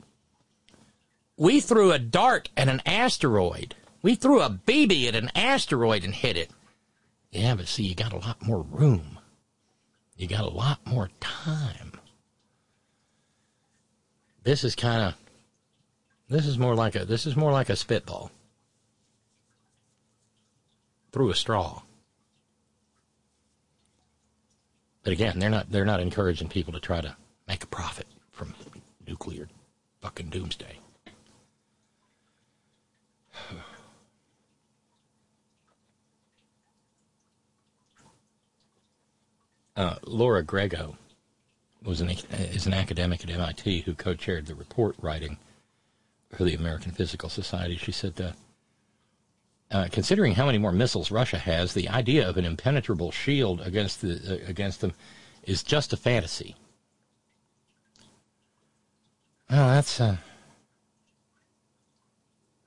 We threw a dart at an asteroid we threw a BB at an asteroid and hit it. Yeah, but see, you got a lot more room. You got a lot more time. This is kind of this is more like a this is more like a spitball through a straw. But again, they're not they're not encouraging people to try to make a profit from nuclear fucking doomsday. Uh, Laura Grego was an, is an academic at MIT who co-chaired the report writing for the American Physical Society. She said that uh, considering how many more missiles Russia has, the idea of an impenetrable shield against the uh, against them is just a fantasy. Well, that's uh,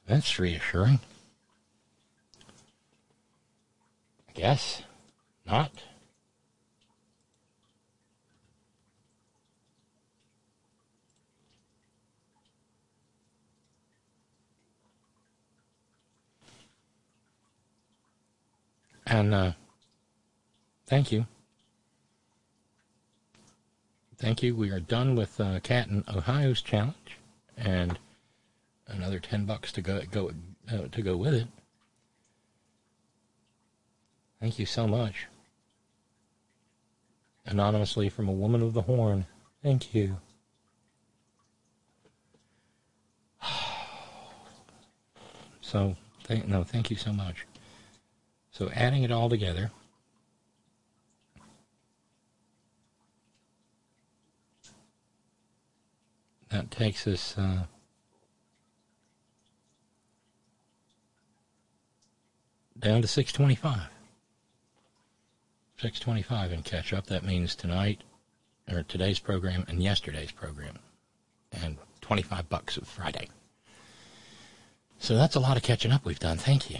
that's reassuring. I guess not. And uh, thank you. Thank you. We are done with uh, Canton Ohio's challenge, and another ten bucks to go go uh, to go with it. Thank you so much. Anonymously from a woman of the horn. Thank you. So, th- no, thank you so much. So, adding it all together. That takes us. Uh, down to 625. 625 and catch up. That means tonight, or today's program and yesterday's program. And 25 bucks of Friday. So that's a lot of catching up we've done. Thank you.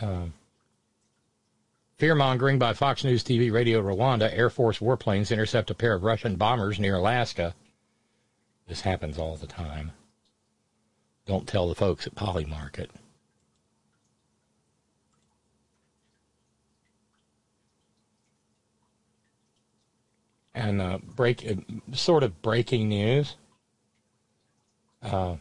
Uh, Fear mongering by Fox News TV Radio Rwanda. Air Force warplanes intercept a pair of Russian bombers near Alaska. This happens all the time. Don't tell the folks at Polymarket. And uh, break, uh, sort of breaking news. Uh,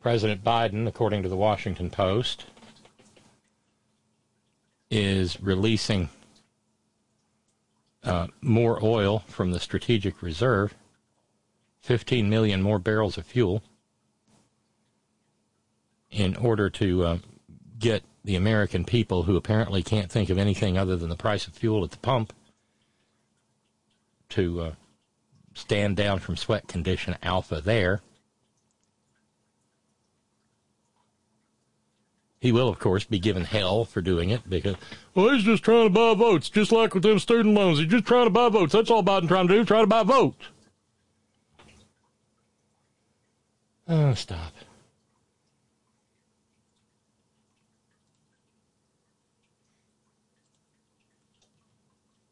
President Biden, according to the Washington Post, is releasing uh, more oil from the strategic reserve, 15 million more barrels of fuel, in order to uh, get the American people who apparently can't think of anything other than the price of fuel at the pump to uh, stand down from sweat condition alpha there. He will, of course, be given hell for doing it because, well, he's just trying to buy votes, just like with them student loans. He's just trying to buy votes. That's all Biden trying to do, try to buy votes. Oh, stop.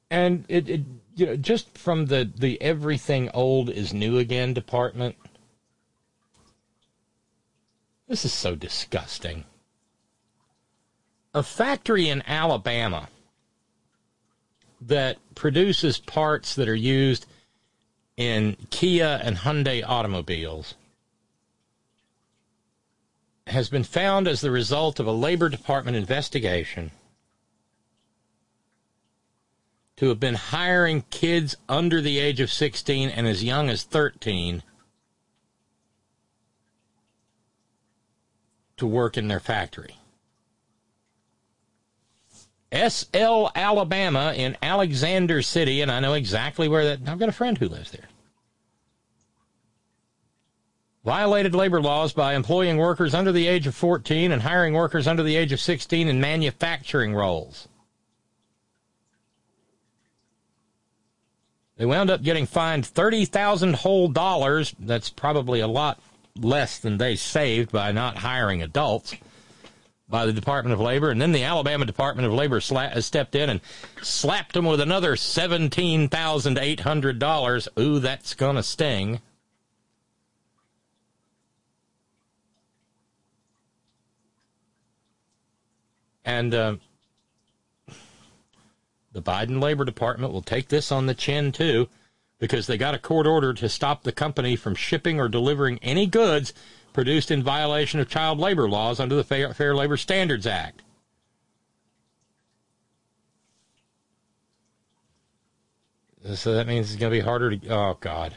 And it, it you know, just from the, the everything old is new again department, this is so disgusting a factory in Alabama that produces parts that are used in Kia and Hyundai automobiles has been found as the result of a Labor Department investigation to have been hiring kids under the age of 16 and as young as 13 to work in their factory. SL Alabama in Alexander City, and I know exactly where that. I've got a friend who lives there. Violated labor laws by employing workers under the age of 14 and hiring workers under the age of 16 in manufacturing roles. They wound up getting fined 30,000 whole dollars. That's probably a lot less than they saved by not hiring adults by the Department of Labor, and then the Alabama Department of Labor sla- stepped in and slapped them with another seventeen thousand eight hundred dollars. Ooh, that's gonna sting. And uh, the Biden Labor Department will take this on the chin too, because they got a court order to stop the company from shipping or delivering any goods produced in violation of child labor laws under the Fair, Fair Labor Standards Act. So that means it's going to be harder to. Oh, God.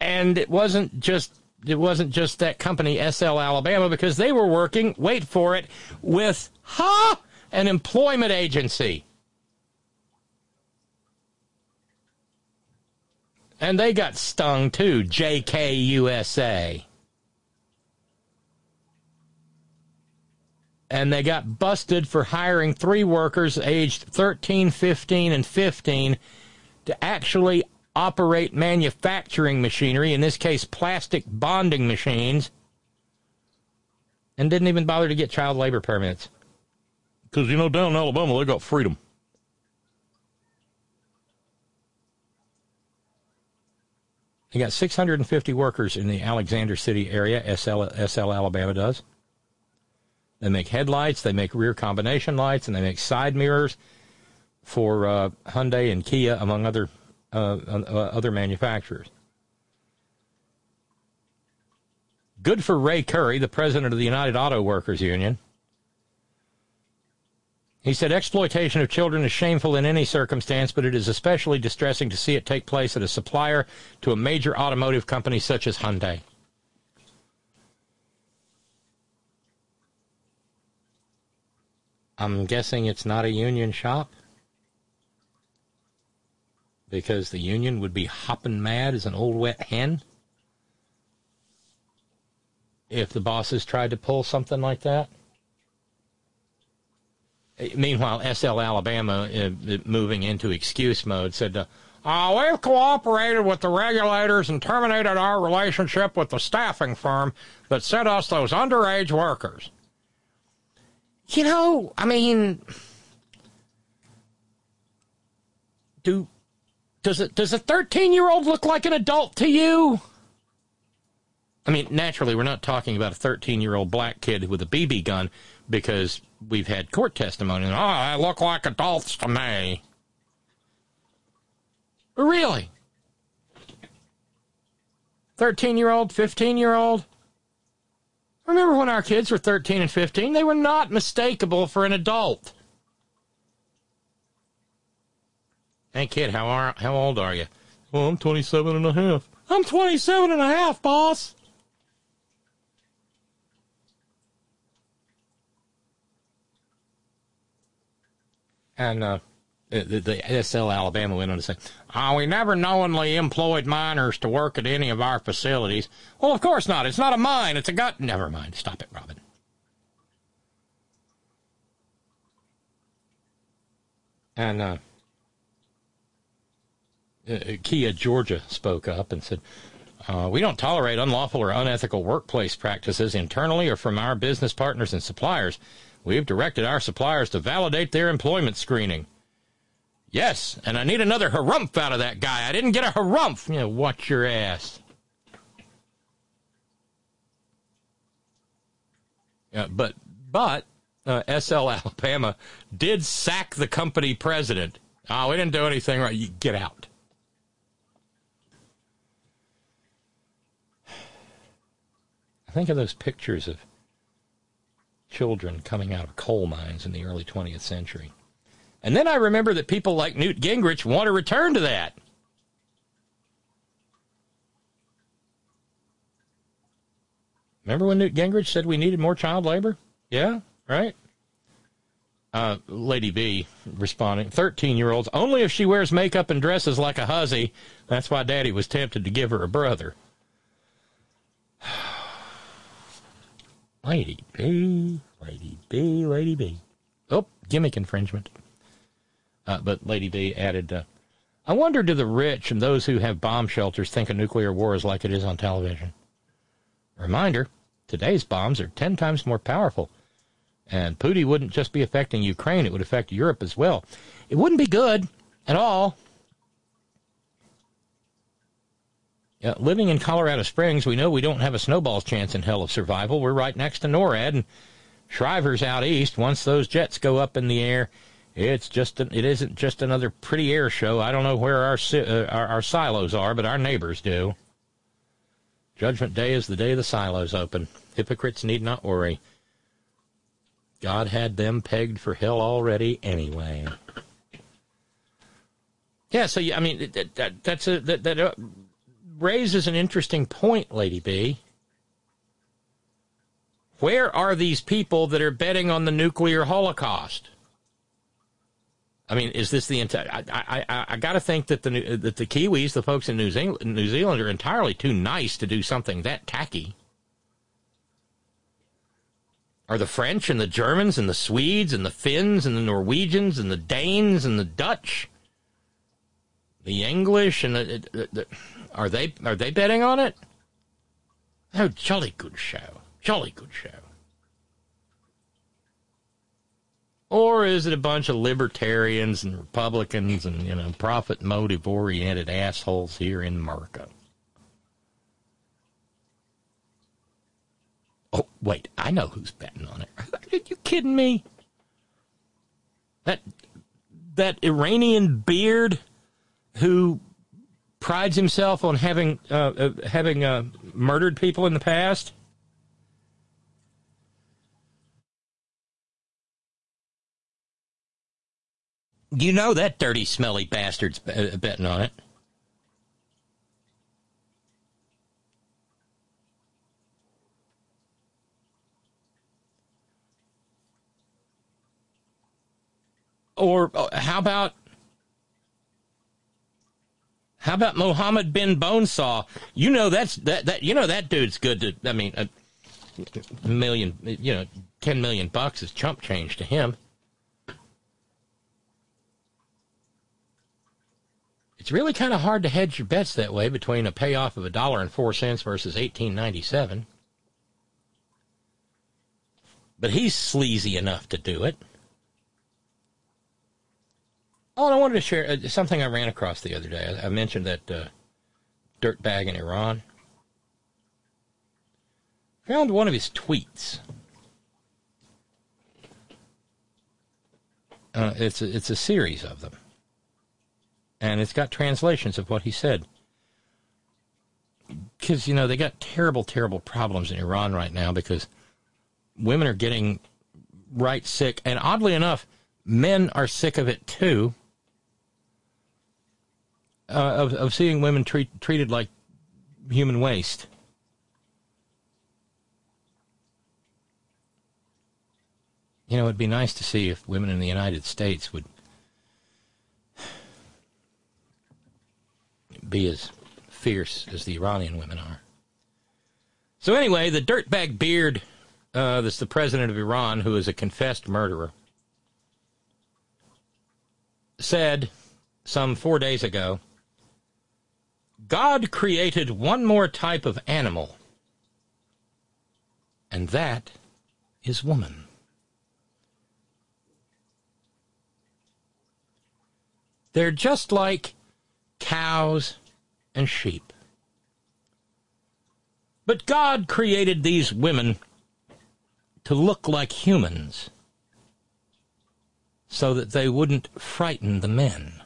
And it wasn't just it wasn't just that company SL Alabama because they were working, wait for it, with ha, an employment agency. And they got stung too, JKUSA. And they got busted for hiring three workers aged 13, 15, and 15 to actually operate manufacturing machinery, in this case, plastic bonding machines, and didn't even bother to get child labor permits. Because, you know, down in Alabama, they got freedom. They got 650 workers in the Alexander City area, SL, SL Alabama does. They make headlights, they make rear combination lights, and they make side mirrors for uh, Hyundai and Kia, among other uh, uh, other manufacturers. Good for Ray Curry, the president of the United Auto Workers Union. He said exploitation of children is shameful in any circumstance, but it is especially distressing to see it take place at a supplier to a major automotive company such as Hyundai. I'm guessing it's not a union shop because the union would be hopping mad as an old wet hen if the bosses tried to pull something like that. Meanwhile, SL Alabama, uh, moving into excuse mode, said, uh, uh, We've cooperated with the regulators and terminated our relationship with the staffing firm that sent us those underage workers. You know, I mean, do does it does a 13 year old look like an adult to you? I mean, naturally, we're not talking about a 13 year old black kid with a BB gun because we've had court testimony. Oh, they look like adults to me. Really? 13 year old, 15 year old? Remember when our kids were 13 and 15? They were not mistakable for an adult. Hey, kid, how, are, how old are you? Well, I'm 27 and a half. I'm 27 and a half, boss. And uh, the, the, SL Alabama went on to say, oh, we never knowingly employed minors to work at any of our facilities. Well, of course not. It's not a mine. It's a gut. Never mind. Stop it, Robin. And uh, uh, Kia Georgia spoke up and said, uh, we don't tolerate unlawful or unethical workplace practices internally or from our business partners and suppliers. We've directed our suppliers to validate their employment screening. Yes, and I need another harumph out of that guy. I didn't get a harumph. You know, watch your ass. Yeah, but but uh, SL Alabama did sack the company president. Oh, we didn't do anything right. You get out. I think of those pictures of children coming out of coal mines in the early 20th century. And then I remember that people like Newt Gingrich want to return to that. Remember when Newt Gingrich said we needed more child labor? Yeah, right? Uh, Lady B responding, 13 year olds, only if she wears makeup and dresses like a hussy. That's why daddy was tempted to give her a brother. Lady B, Lady B, Lady B. Oh, gimmick infringement. Uh, but Lady B added, uh, I wonder do the rich and those who have bomb shelters think a nuclear war is like it is on television? Reminder, today's bombs are 10 times more powerful. And Putin wouldn't just be affecting Ukraine, it would affect Europe as well. It wouldn't be good at all. Uh, living in Colorado Springs, we know we don't have a snowball's chance in hell of survival. We're right next to NORAD, and Schriever's out east. Once those jets go up in the air, it's just an, it isn't just another pretty air show. I don't know where our, uh, our our silos are, but our neighbors do. Judgment Day is the day the silos open. Hypocrites need not worry. God had them pegged for hell already anyway. Yeah, so I mean that, that that's a that, that uh, raises an interesting point, Lady B. Where are these people that are betting on the nuclear holocaust? I mean, is this the entire? I I, I got to think that the that the Kiwis, the folks in New Zealand, New Zealand, are entirely too nice to do something that tacky. Are the French and the Germans and the Swedes and the Finns and the Norwegians and the Danes and the Dutch, the English and the, the, the are they are they betting on it? Oh, jolly good show. Jolly good show. Or is it a bunch of libertarians and Republicans and, you know, profit motive oriented assholes here in America? Oh, wait, I know who's betting on it. Are you kidding me? That that Iranian beard who prides himself on having uh, uh, having uh, murdered people in the past. You know that dirty, smelly bastard's uh, betting on it. Or uh, how about how about Mohammed bin Bonesaw? You know that's that that you know that dude's good to. I mean, a million, you know, ten million bucks is chump change to him. It's really kind of hard to hedge your bets that way between a payoff of a dollar and four cents versus eighteen ninety seven. But he's sleazy enough to do it. Oh, and I wanted to share uh, something I ran across the other day. I, I mentioned that uh, dirt bag in Iran. Found one of his tweets. Uh, it's a, it's a series of them, and it's got translations of what he said. Because you know they got terrible, terrible problems in Iran right now because women are getting right sick, and oddly enough, men are sick of it too uh, of of seeing women treat, treated like human waste. You know, it'd be nice to see if women in the United States would be as fierce as the Iranian women are. So anyway, the dirtbag beard uh, that's the president of Iran, who is a confessed murderer, said some four days ago God created one more type of animal, and that is woman. They're just like cows and sheep. But God created these women to look like humans so that they wouldn't frighten the men.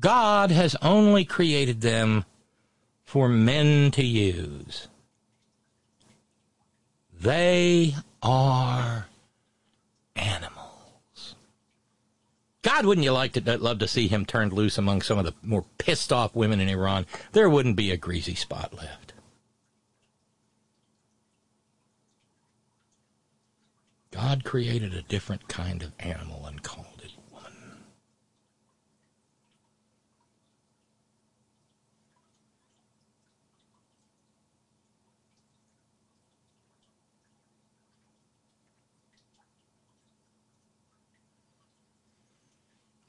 God has only created them for men to use. They are animals. God, wouldn't you like to love to see him turned loose among some of the more pissed off women in Iran? There wouldn't be a greasy spot left. God created a different kind of animal and called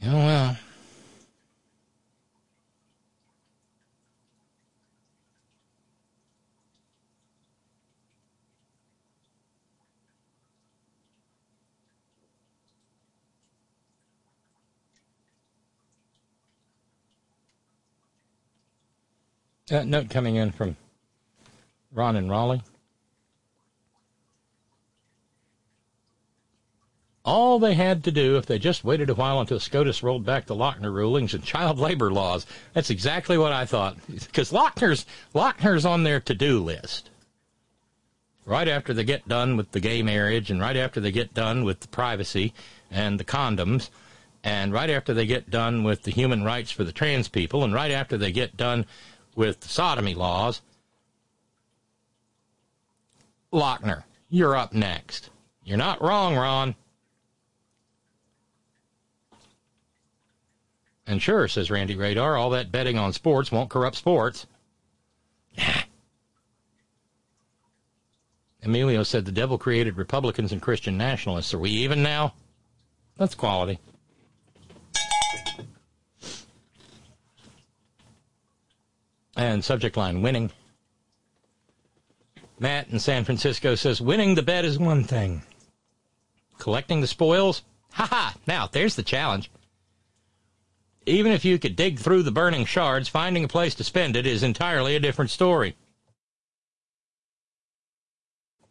Oh, well. That note coming in from Ron and Raleigh. All they had to do if they just waited a while until SCOTUS rolled back the Lochner rulings and child labor laws. That's exactly what I thought. Because Lochner's, Lochner's on their to-do list. Right after they get done with the gay marriage and right after they get done with the privacy and the condoms and right after they get done with the human rights for the trans people and right after they get done with the sodomy laws, Lochner, you're up next. You're not wrong, Ron. And sure, says Randy Radar, all that betting on sports won't corrupt sports. Emilio said the devil created Republicans and Christian nationalists. Are we even now? That's quality. And subject line winning. Matt in San Francisco says winning the bet is one thing. Collecting the spoils? Ha ha! Now, there's the challenge. Even if you could dig through the burning shards, finding a place to spend it is entirely a different story.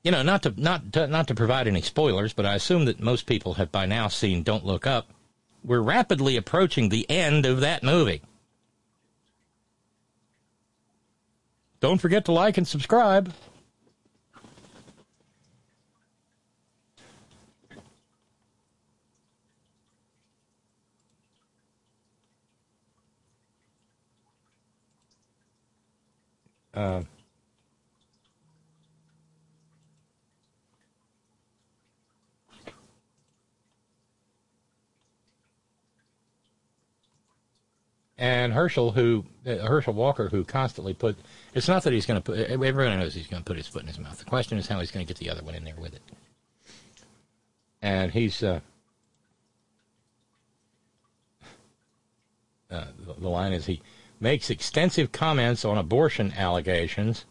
You know, not to not to, not to provide any spoilers, but I assume that most people have by now seen Don't Look Up. We're rapidly approaching the end of that movie. Don't forget to like and subscribe. Uh, and Herschel, who uh, Herschel Walker, who constantly put. It's not that he's going to put. Everyone knows he's going to put his foot in his mouth. The question is how he's going to get the other one in there with it. And he's. Uh, uh, the, the line is he makes extensive comments on abortion allegations.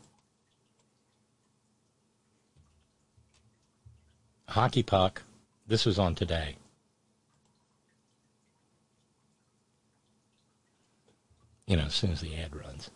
Hockey puck. This was on today. You know, as soon as the ad runs.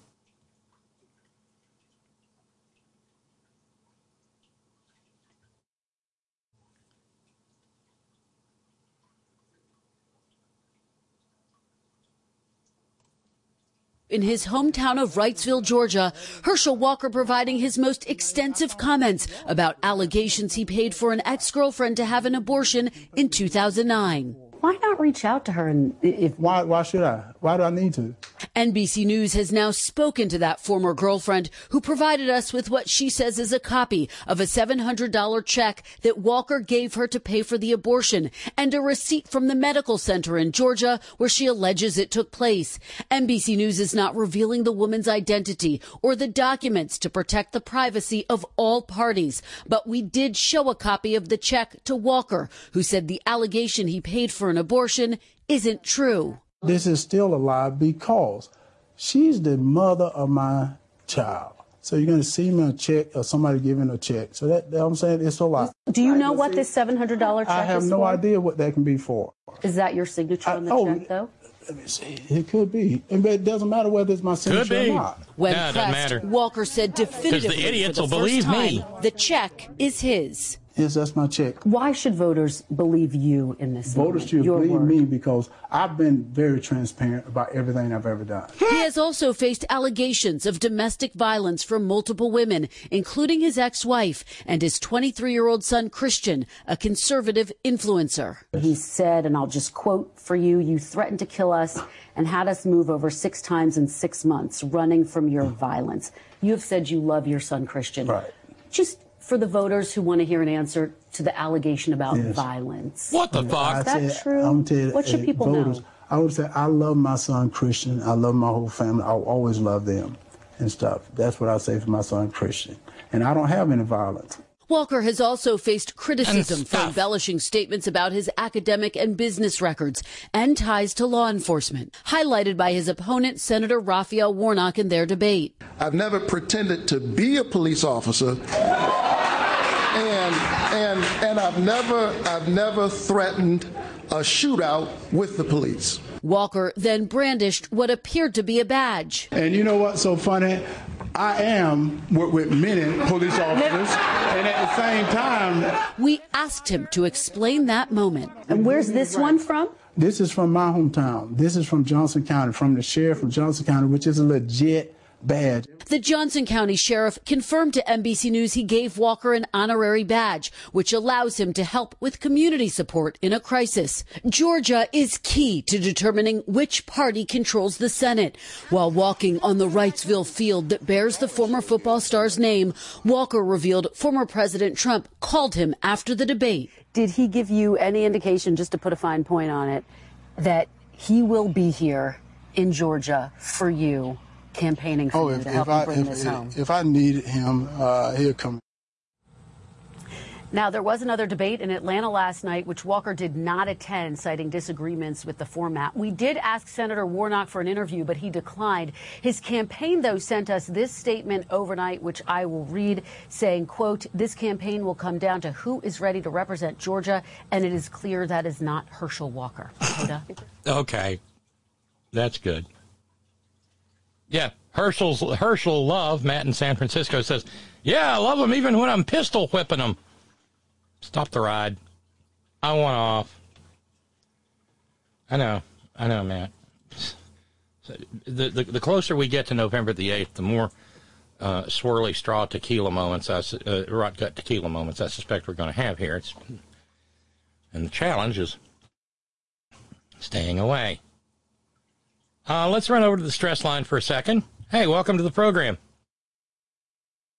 In his hometown of Wrightsville, Georgia, Herschel Walker providing his most extensive comments about allegations he paid for an ex girlfriend to have an abortion in 2009. Why not reach out to her and if why why should I? Why do I need to? NBC News has now spoken to that former girlfriend who provided us with what she says is a copy of a $700 check that Walker gave her to pay for the abortion and a receipt from the medical center in Georgia where she alleges it took place. NBC News is not revealing the woman's identity or the documents to protect the privacy of all parties, but we did show a copy of the check to Walker, who said the allegation he paid for an abortion isn't true. This is still a lie because she's the mother of my child. So you're going to see me a check or somebody giving a check. So that, that I'm saying it's a lie. Do you know what this seven hundred dollar check is? I have is no for? idea what that can be for. Is that your signature on the oh, check, though? Let me see. It could be, but it doesn't matter whether it's my signature be. or not. When No, it doesn't pressed, matter. Walker said definitively the idiots for the will first believe me. time, the check is his. Yes, that's my check. Why should voters believe you in this? Voters moment? should Your believe word. me because I've been very transparent about everything I've ever done. He has also faced allegations of domestic violence from multiple women, including his ex-wife and his 23-year-old son Christian, a conservative influencer. He said, and I'll just quote for you: "You threatened to kill us and had us move over six times in six months, running from your violence." You have said you love your son Christian. Right. Just for the voters who want to hear an answer to the allegation about Yes. violence. What the fuck? Is that said- true? I'm telling you, What should uh, people voters, know? I would say I love my son Christian. I love my whole family. I always love them and stuff. That's what I say for my son Christian. And I don't have any violence. Walker has also faced criticism for embellishing statements about his academic and business records and ties to law enforcement, highlighted by his opponent, Senator Raphael Warnock, in their debate. I've never pretended to be a police officer. And and and I've never I've never threatened a shootout with the police. Walker then brandished what appeared to be a badge. And you know what's so funny? I am with, with many police officers, and at the same time, We asked him to explain that moment. And where's this one from? this is from my hometown. This is from Johnson County, from the sheriff from Johnson County, which is a legit badge. The Johnson County Sheriff confirmed to NBC News he gave Walker an honorary badge, which allows him to help with community support in a crisis. Georgia is key to determining which party controls the Senate. While walking on the Wrightsville field that bears the former football star's name, Walker revealed former President Trump called him after the debate. Did he give you any indication, just to put a fine point on it, that he will be here in Georgia for you, campaigning for Oh, you if, to if help I bring if, this home? if I needed him, uh, he'll come. Now, there was another debate in Atlanta last night, which Walker did not attend, citing disagreements with the format. We did ask Senator Warnock for an interview, but he declined. His campaign, though, sent us this statement overnight, which I will read, saying, quote, this campaign will come down to who is ready to represent Georgia, and it is clear that is not Herschel Walker. Okay, that's good. Yeah, Herschel's Herschel love Matt in San Francisco says, "Yeah, I love them even when I'm pistol whipping them." Stop the ride. I want off. I know, I know, Matt. So the, the the closer we get to November the eighth, the more uh, swirly straw tequila moments, I, uh, rot gut tequila moments, I suspect we're going to have here. It's and the challenge is staying away. Uh, let's run over to the stress line for a second. Hey, welcome to the program.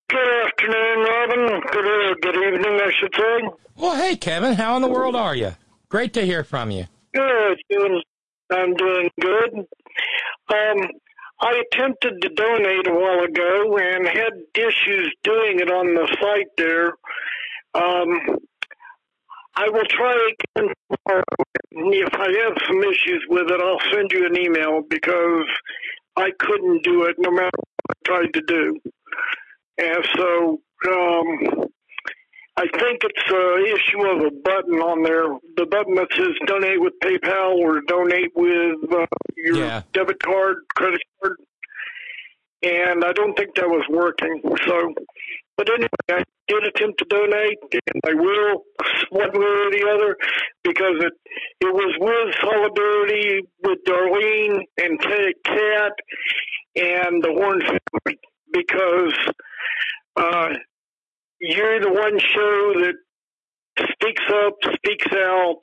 Good afternoon, Robin. Good, uh, good evening, I should say. Well, hey, Kevin. How in the world are you? Great to hear from you. Good. Doing, I'm doing good. Um, I attempted to donate a while ago and had issues doing it on the site there. Um, I will try again tomorrow. If I have some issues with it, I'll send you an email because I couldn't do it no matter what I tried to do. And so um, I think it's an issue of a button on there. The button that says donate with PayPal or donate with uh, your Yeah. debit card, credit card. And I don't think that was working. So, but anyway, I did attempt to donate, and I will one way or the other because it it was with solidarity with Darlene and Cat and the Horn family because uh, you're the one show that speaks up, speaks out,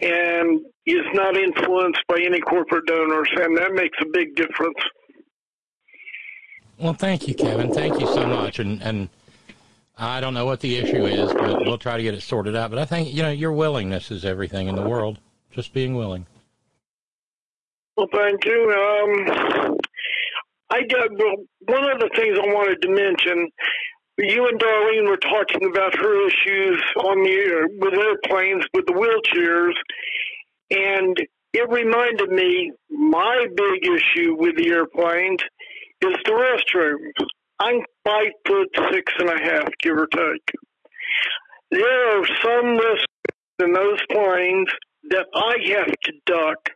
and is not influenced by any corporate donors, and that makes a big difference. Well, thank you, Kevin. Thank you so much. And and I don't know what the issue is, but we'll try to get it sorted out. But I think you know your willingness is everything in the world. Just being willing. Well, thank you. Um, I well, one of the things I wanted to mention, you and Darlene were talking about her issues on the air with airplanes with the wheelchairs, and it reminded me my big issue with the airplanes is the restroom. I'm five foot six and a half, give or take. There are some restrooms in those planes that I have to duck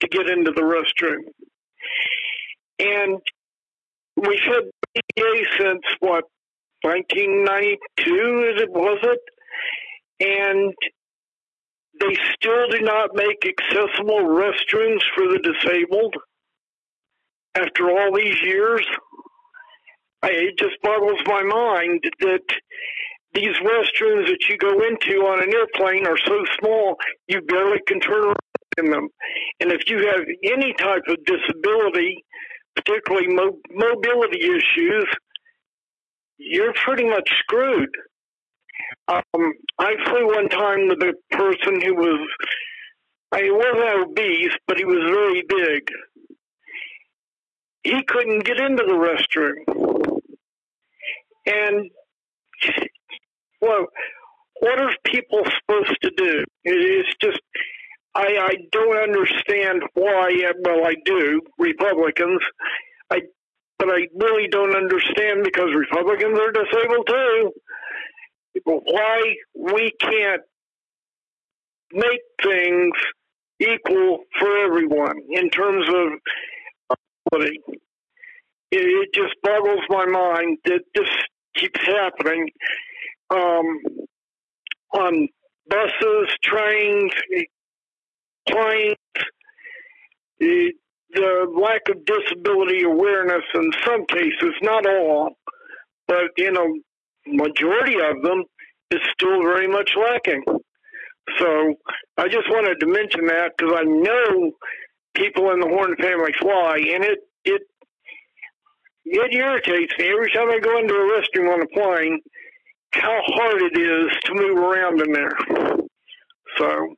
to get into the restroom. And we've had BA since what, 1992, is it, was it? And they still do not make accessible restrooms for the disabled after all these years. I, it just boggles my mind that these restrooms that you go into on an airplane are so small you barely can turn around in them. And if you have any type of disability, particularly mo- mobility issues, you're pretty much screwed. Um, I flew one time with a person who was, I he wasn't obese, but he was very big. He couldn't get into the restroom. And, well, what are people supposed to do? It's just, I, I don't understand why, well, I do, Republicans. I, but I really don't understand because Republicans are disabled too. Why we can't make things equal for everyone in terms of It, it just boggles my mind that this keeps happening um, on buses, trains, planes. The, the lack of disability awareness in some cases, not all, but you know, majority of them is still very much lacking. So I just wanted to mention that because I know people in the Horn family fly, and it it it irritates me every time I go into a restroom on a plane how hard it is to move around in there. So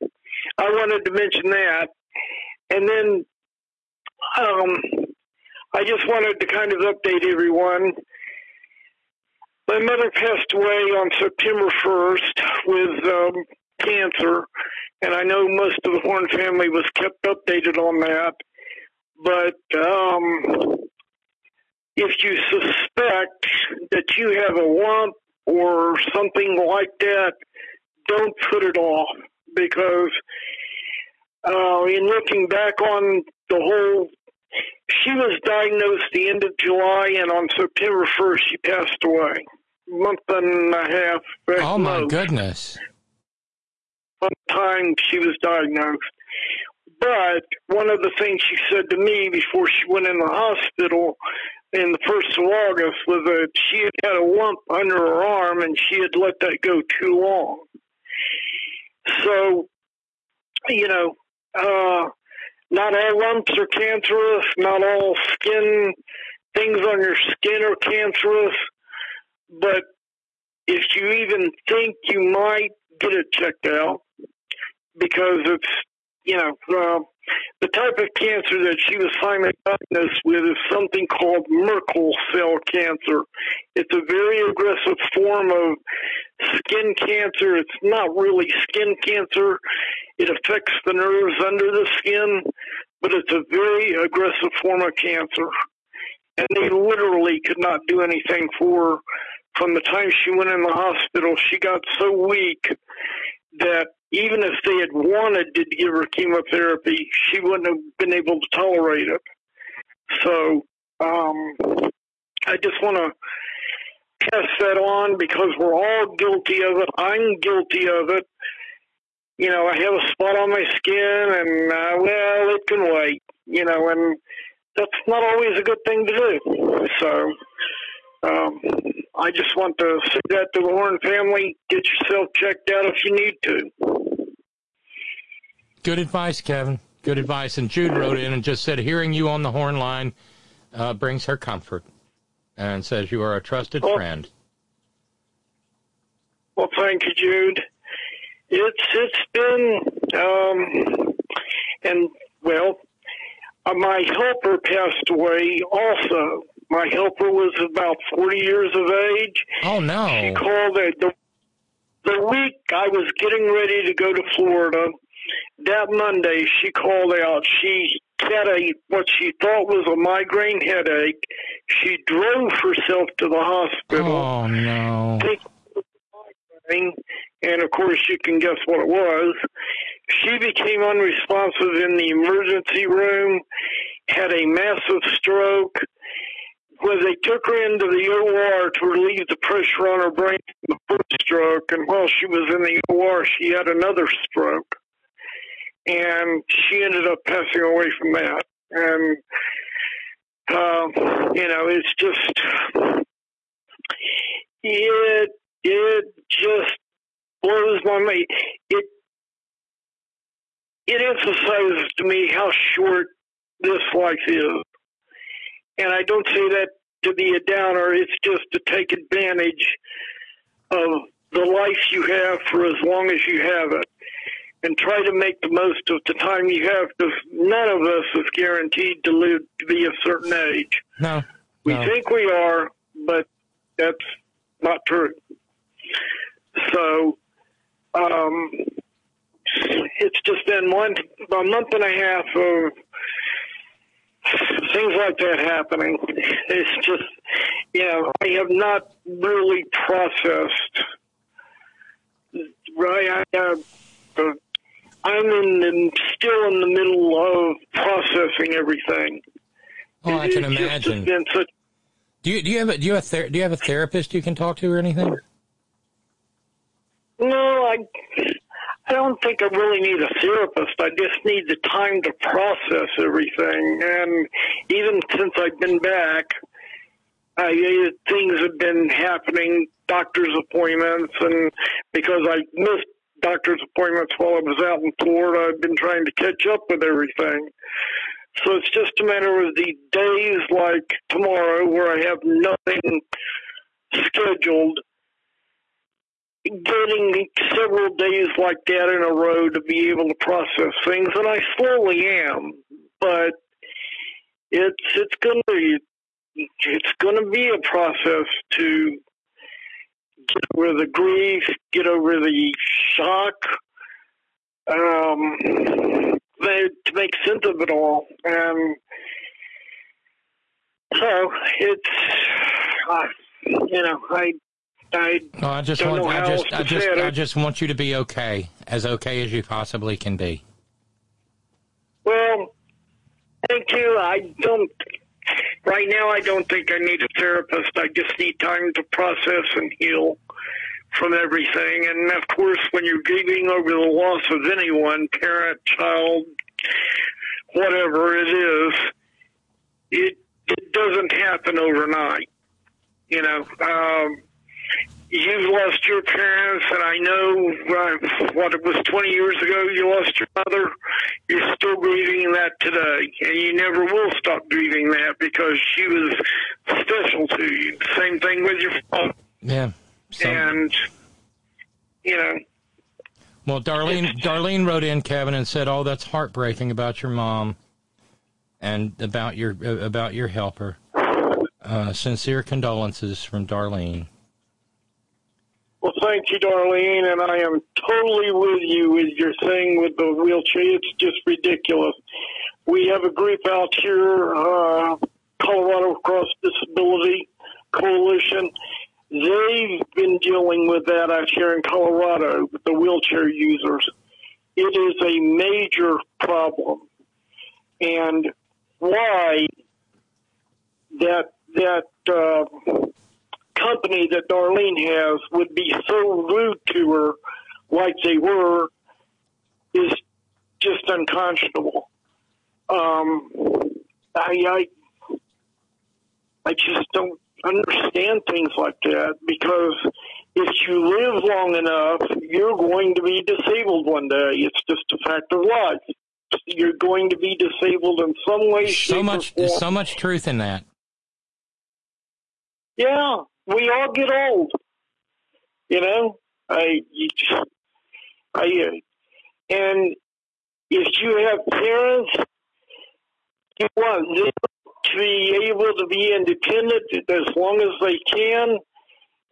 I wanted to mention that, and then um, I just wanted to kind of update everyone. My mother passed away on September 1st with um, cancer, and I know most of the Horn family was kept updated on that. But um, if you suspect that you have a lump or something like that, don't put it off because uh, in looking back on the whole, she was diagnosed the end of July, and on September 1st, she passed away. Month and a half. Oh my most goodness. Time she was diagnosed. But one of the things she said to me before she went in the hospital in the first of August was that she had had a lump under her arm and she had let that go too long. So, you know, uh, not all lumps are cancerous, not all skin things on your skin are cancerous, but if you even think you might get it checked out, because it's, you know, uh, the type of cancer that she was diagnosed with is something called Merkel cell cancer. It's a very aggressive form of skin cancer. It's not really skin cancer. It affects the nerves under the skin, but it's a very aggressive form of cancer. And they literally could not do anything for her. From the time she went in the hospital, she got so weak that even if they had wanted to give her chemotherapy, she wouldn't have been able to tolerate it. So um, I just want to pass that on because we're all guilty of it. I'm guilty of it. You know, I have a spot on my skin, and uh, well, it can wait. You know, and that's not always a good thing to do. So um, I just want to say that to the Horn family: get yourself checked out if you need to. Good advice, Kevin. Good advice. And Jude wrote in and just said, hearing you on the horn line uh, brings her comfort and says you are a trusted Well- friend. Well, thank you, Jude. It's it's been um, and well, uh, my helper passed away. Also, my helper was about forty years of age. Oh no! She called it the the week I was getting ready to go to Florida. That Monday, she called out. She had a what she thought was a migraine headache. She drove herself to the hospital. Oh no! and of course you can guess what it was. She became unresponsive in the emergency room, had a massive stroke. When they took her into the OR to relieve the pressure on her brain from the first stroke, and while she was in the OR, she had another stroke. And she ended up passing away from that. And, uh, you know, it's just, it it just blows my mind. It it emphasizes to me how short this life is, and I don't say that to be a downer. It's just to take advantage of the life you have for as long as you have it, and try to make the most of the time you have. Because none of us is guaranteed to live to be a certain age. No, We no. think we are, but that's not true. So, um, it's just been one a month and a half of things like that happening. It's just, you know, I have not really processed. Right, I, uh, uh, I'm in the, still in the middle of processing everything. Oh, I can just imagine. such Do you do you have a do you have a ther- do you have a therapist you can talk to or anything? No, I, I don't think I really need a therapist. I just need the time to process everything. And even since I've been back, I, things have been happening, doctor's appointments, and because I missed doctor's appointments while I was out in Florida, I've been trying to catch up with everything. So it's just a matter of the days like tomorrow where I have nothing scheduled getting several days like that in a row to be able to process things, and I slowly am. But it's it's gonna be it's gonna be a process to get over the grief, get over the shock, um, to make sense of it all, and so it's uh, you know I I No, I just want I just I just. I just want you to be okay, as okay as you possibly can be. Well, thank you. I don't. Right now, I don't think I need a therapist. I just need time to process and heal from everything. And of course, when you're grieving over the loss of anyone, parent, child, whatever it is, it it doesn't happen overnight. You know, um, you've lost your parents, and I know uh, what it was 20 years ago. You lost your mother. You're still grieving that today, and you never will stop grieving that because she was special to you. Same thing with your father. Yeah, and you know, Well, Darlene, Darlene wrote in Kevin and said, "Oh, that's heartbreaking about your mom, and about your about your helper. Uh, sincere condolences from Darlene." Well, thank you, Darlene, and I am totally with you with your thing with the wheelchair. It's just ridiculous. We have a group out here, uh, Colorado Cross Disability Coalition. They've been dealing with that out here in Colorado with the wheelchair users. It is a major problem, and why that that uh, company that Darlene has would be so rude to her, like they were, is just unconscionable. Um, I, I, I just don't understand things like that because if you live long enough, you're going to be disabled one day. It's just a fact of life. You're going to be disabled in some way, shape, So much, or form. so much truth in that. Yeah, we all get old. You know, I, I, uh, and if you have parents, you want them to be able to be independent as long as they can,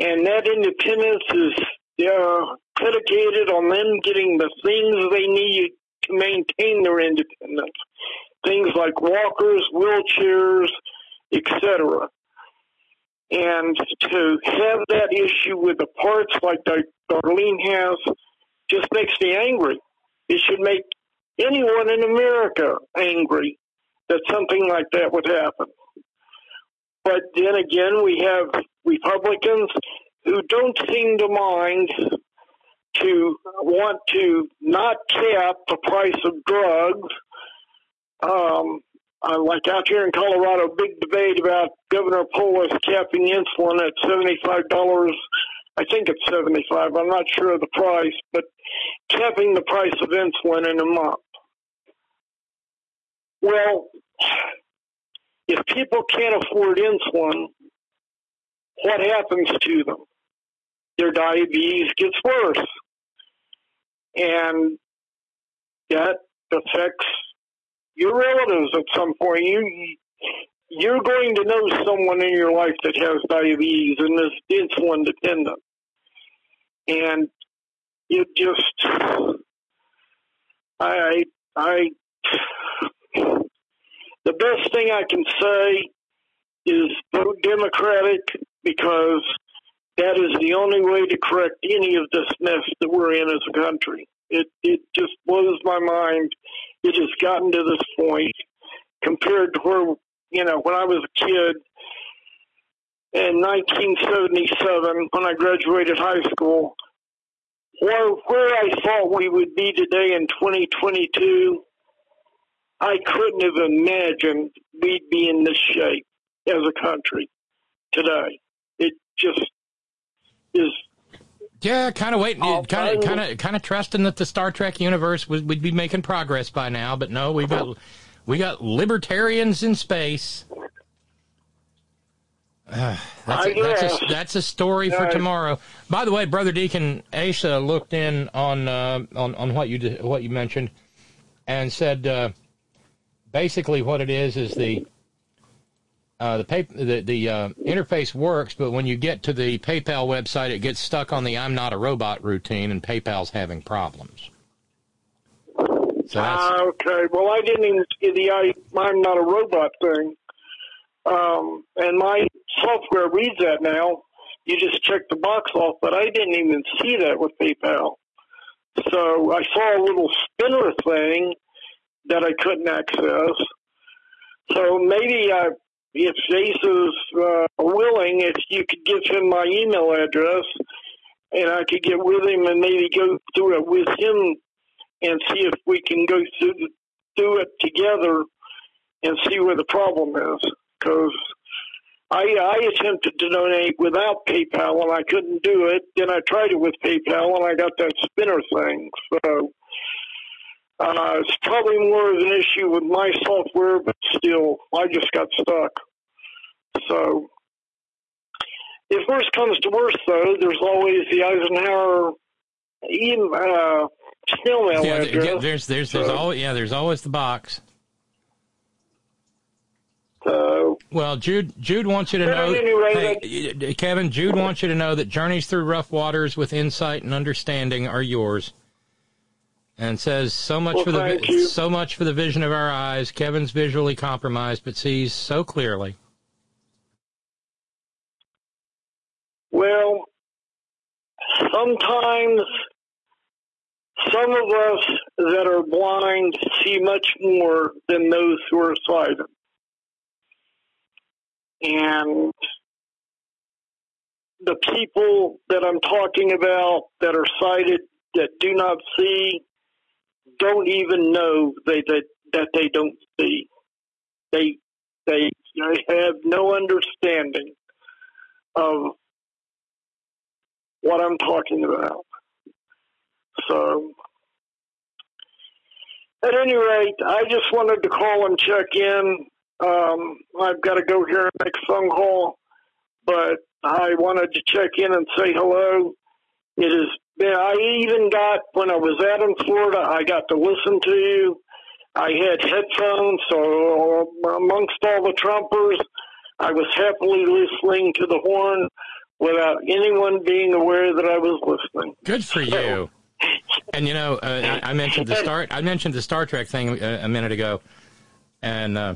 and that independence is uh, predicated on them getting the things they need to maintain their independence. Things like walkers, wheelchairs, etc. And to have that issue with the parts like Darlene has just makes me angry. It should make anyone in America angry that something like that would happen. But then again, we have Republicans who don't seem to mind to want to not cap the price of drugs. Um, uh, like out here in Colorado, big debate about Governor Polis capping insulin at seventy-five dollars. I think it's seventy-five. I'm not sure of the price, but capping the price of insulin in a month. Well, if people can't afford insulin, what happens to them? Their diabetes gets worse. And that affects your relatives at some point. You, you're going to know someone in your life that has diabetes and is insulin dependent. And it just, I, I, the best thing I can say is vote Democratic because that is the only way to correct any of this mess that we're in as a country. It it just blows my mind. It has gotten to this point compared to where you know when I was a kid in 1977 when I graduated high school. Where where I thought we would be today in 2022, I couldn't have imagined we'd be in this shape as a country today. It just is Yeah, kind of waiting, kind of, kind of, kind of trusting that the Star Trek universe would, would be making progress by now, but no, we've got we got libertarians in space. Uh, that's, a, that's, a, that's a story for tomorrow. By the way, brother Deacon Asa looked in on uh, on on what you did, what you mentioned, and said uh, basically what it is is the uh, the pay, the the uh, interface works, but when you get to the PayPal website, it gets stuck on the "I'm not a robot" routine, and PayPal's having problems. So Ah, okay. Well, I didn't even see the I, I'm not a robot thing. Um, and my software reads that now. You just check the box off, but I didn't even see that with PayPal. So I saw a little spinner thing that I couldn't access. So maybe I, if Jace is uh, willing, if you could give him my email address, and I could get with him and maybe go through it with him and see if we can go through through it together and see where the problem is. Because I, I attempted to donate without PayPal and I couldn't do it. Then I tried it with PayPal and I got that spinner thing. So uh, it's probably more of an issue with my software, but still, I just got stuck. So if worse comes to worse, though, there's always the Eisenhower em- uh, snail mail Yeah, address. yeah, there's there's there's always yeah there's always the box. So well, Jude Jude wants you to know. rate, hey, Kevin, Jude wants you to know that journeys through rough waters with insight and understanding are yours. And says so much Well, for the you. so much for the vision of our eyes. Kevin's visually compromised, but sees so clearly. Well, sometimes some of us that are blind see much more than those who are sighted. And the people that I'm talking about that are sighted that do not see don't even know they, that that they don't see. They they have no understanding of what I'm talking about. So, at any rate, I just wanted to call and check in. Um, I've got to go here and make a phone call, but I wanted to check in and say hello. It has been, I even got, when I was out in Florida, I got to listen to you. I had headphones, so amongst all the Trumpers, I was happily listening to the horn without anyone being aware that I was listening. Good for you. And you know, uh, I I mentioned the start. I mentioned the Star Trek thing a, a minute ago, and uh,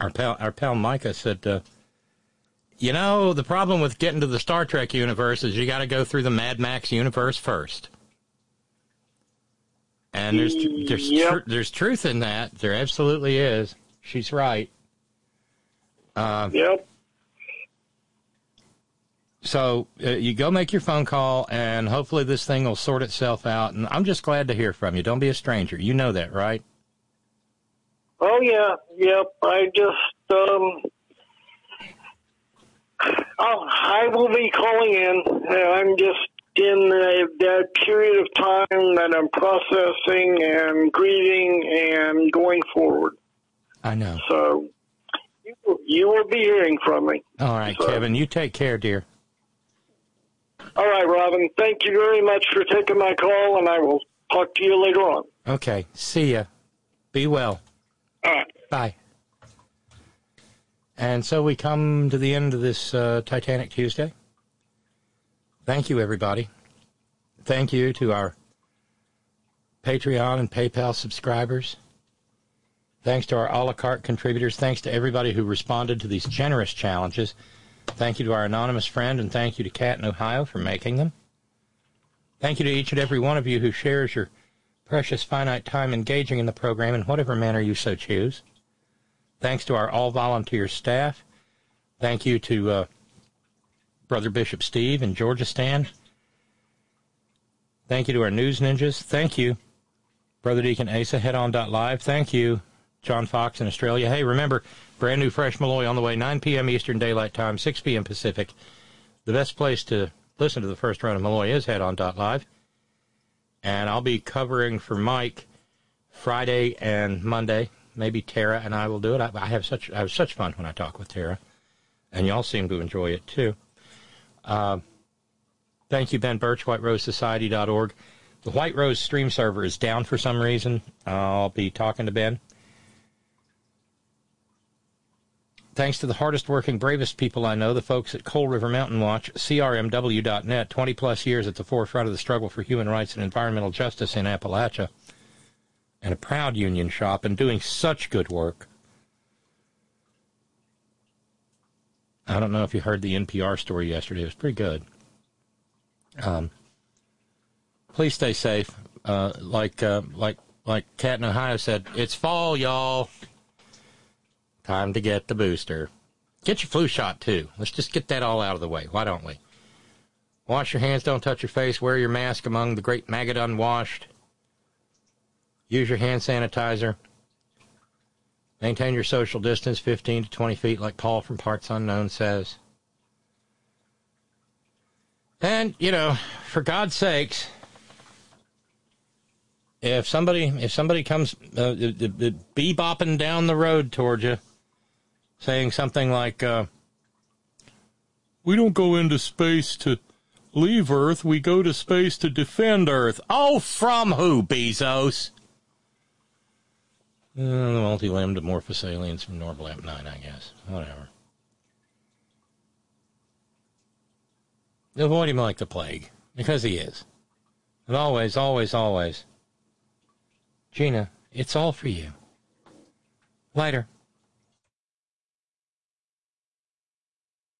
our pal our pal Micah said, uh, you know, the problem with getting to the Star Trek universe is you got to go through the Mad Max universe first. And there's there's Yep. tr- there's truth in that. There absolutely is. She's right. Uh, yep. So uh, you go make your phone call, and hopefully this thing will sort itself out. And I'm just glad to hear from you. Don't be a stranger. You know that, right? Oh yeah, yep. I just um, oh, I will be calling in. I'm just in that period of time that I'm processing and grieving and going forward. I know. So you, you will be hearing from me. All right, So- Kevin. You take care, dear. All right, Robin. Thank you very much for taking my call, and I will talk to you later on. Okay. See ya. Be well. All right. Bye. And so we come to the end of this uh, Titanic Tuesday. Thank you, everybody. Thank you to our Patreon and PayPal subscribers. Thanks to our a la carte contributors. Thanks to everybody who responded to these generous challenges. Thank you to our anonymous friend, and thank you to Cat in Ohio for making them. Thank you to each and every one of you who shares your precious finite time engaging in the program in whatever manner you so choose. Thanks to our all volunteer staff. Thank you to uh, Brother Bishop Steve in Georgia Stand. Thank you to our news ninjas. Thank you, Brother Deacon Asa, headon.live. Thank you, John Fox in Australia. Hey, remember, brand new Fresh Malloy on the way, 9 p.m. Eastern Daylight Time, 6 p.m. Pacific. The best place to listen to the first run of Malloy is head on dot live. And I'll be covering for Mike Friday and Monday. Maybe Tara and I will do it. I, I have such I have such fun when I talk with Tara, and y'all seem to enjoy it too. Uh, thank you, Ben Birch, WhiteRoseSociety.org. The White Rose stream server is down for some reason. I'll be talking to Ben. Thanks to the hardest working, bravest people I know, the folks at Coal River Mountain Watch, CRMW.net, 20 plus years at the forefront of the struggle for human rights and environmental justice in Appalachia, and a proud union shop and doing such good work. I don't know if you heard the NPR story yesterday. It was pretty good. Um, please stay safe. Uh, like uh, like like Cat in Ohio said, it's fall, y'all. Time to get the booster. Get your flu shot too. Let's just get that all out of the way. Why don't we? Wash your hands. Don't touch your face. Wear your mask among the great maggot unwashed. Use your hand sanitizer. Maintain your social distance, 15 to 20 feet, like Paul from Parts Unknown says. And, you know, for God's sakes, if somebody if somebody comes uh, uh, uh, bebopping down the road towards you, saying something like, uh, We don't go into space to leave Earth. We go to space to defend Earth. Oh, from who, Bezos? Uh, the multi-limbed amorphous aliens from Norblab 9, I guess. Whatever. Avoid him like the plague, because he is. And always, always, always. Gina, it's all for you. Later.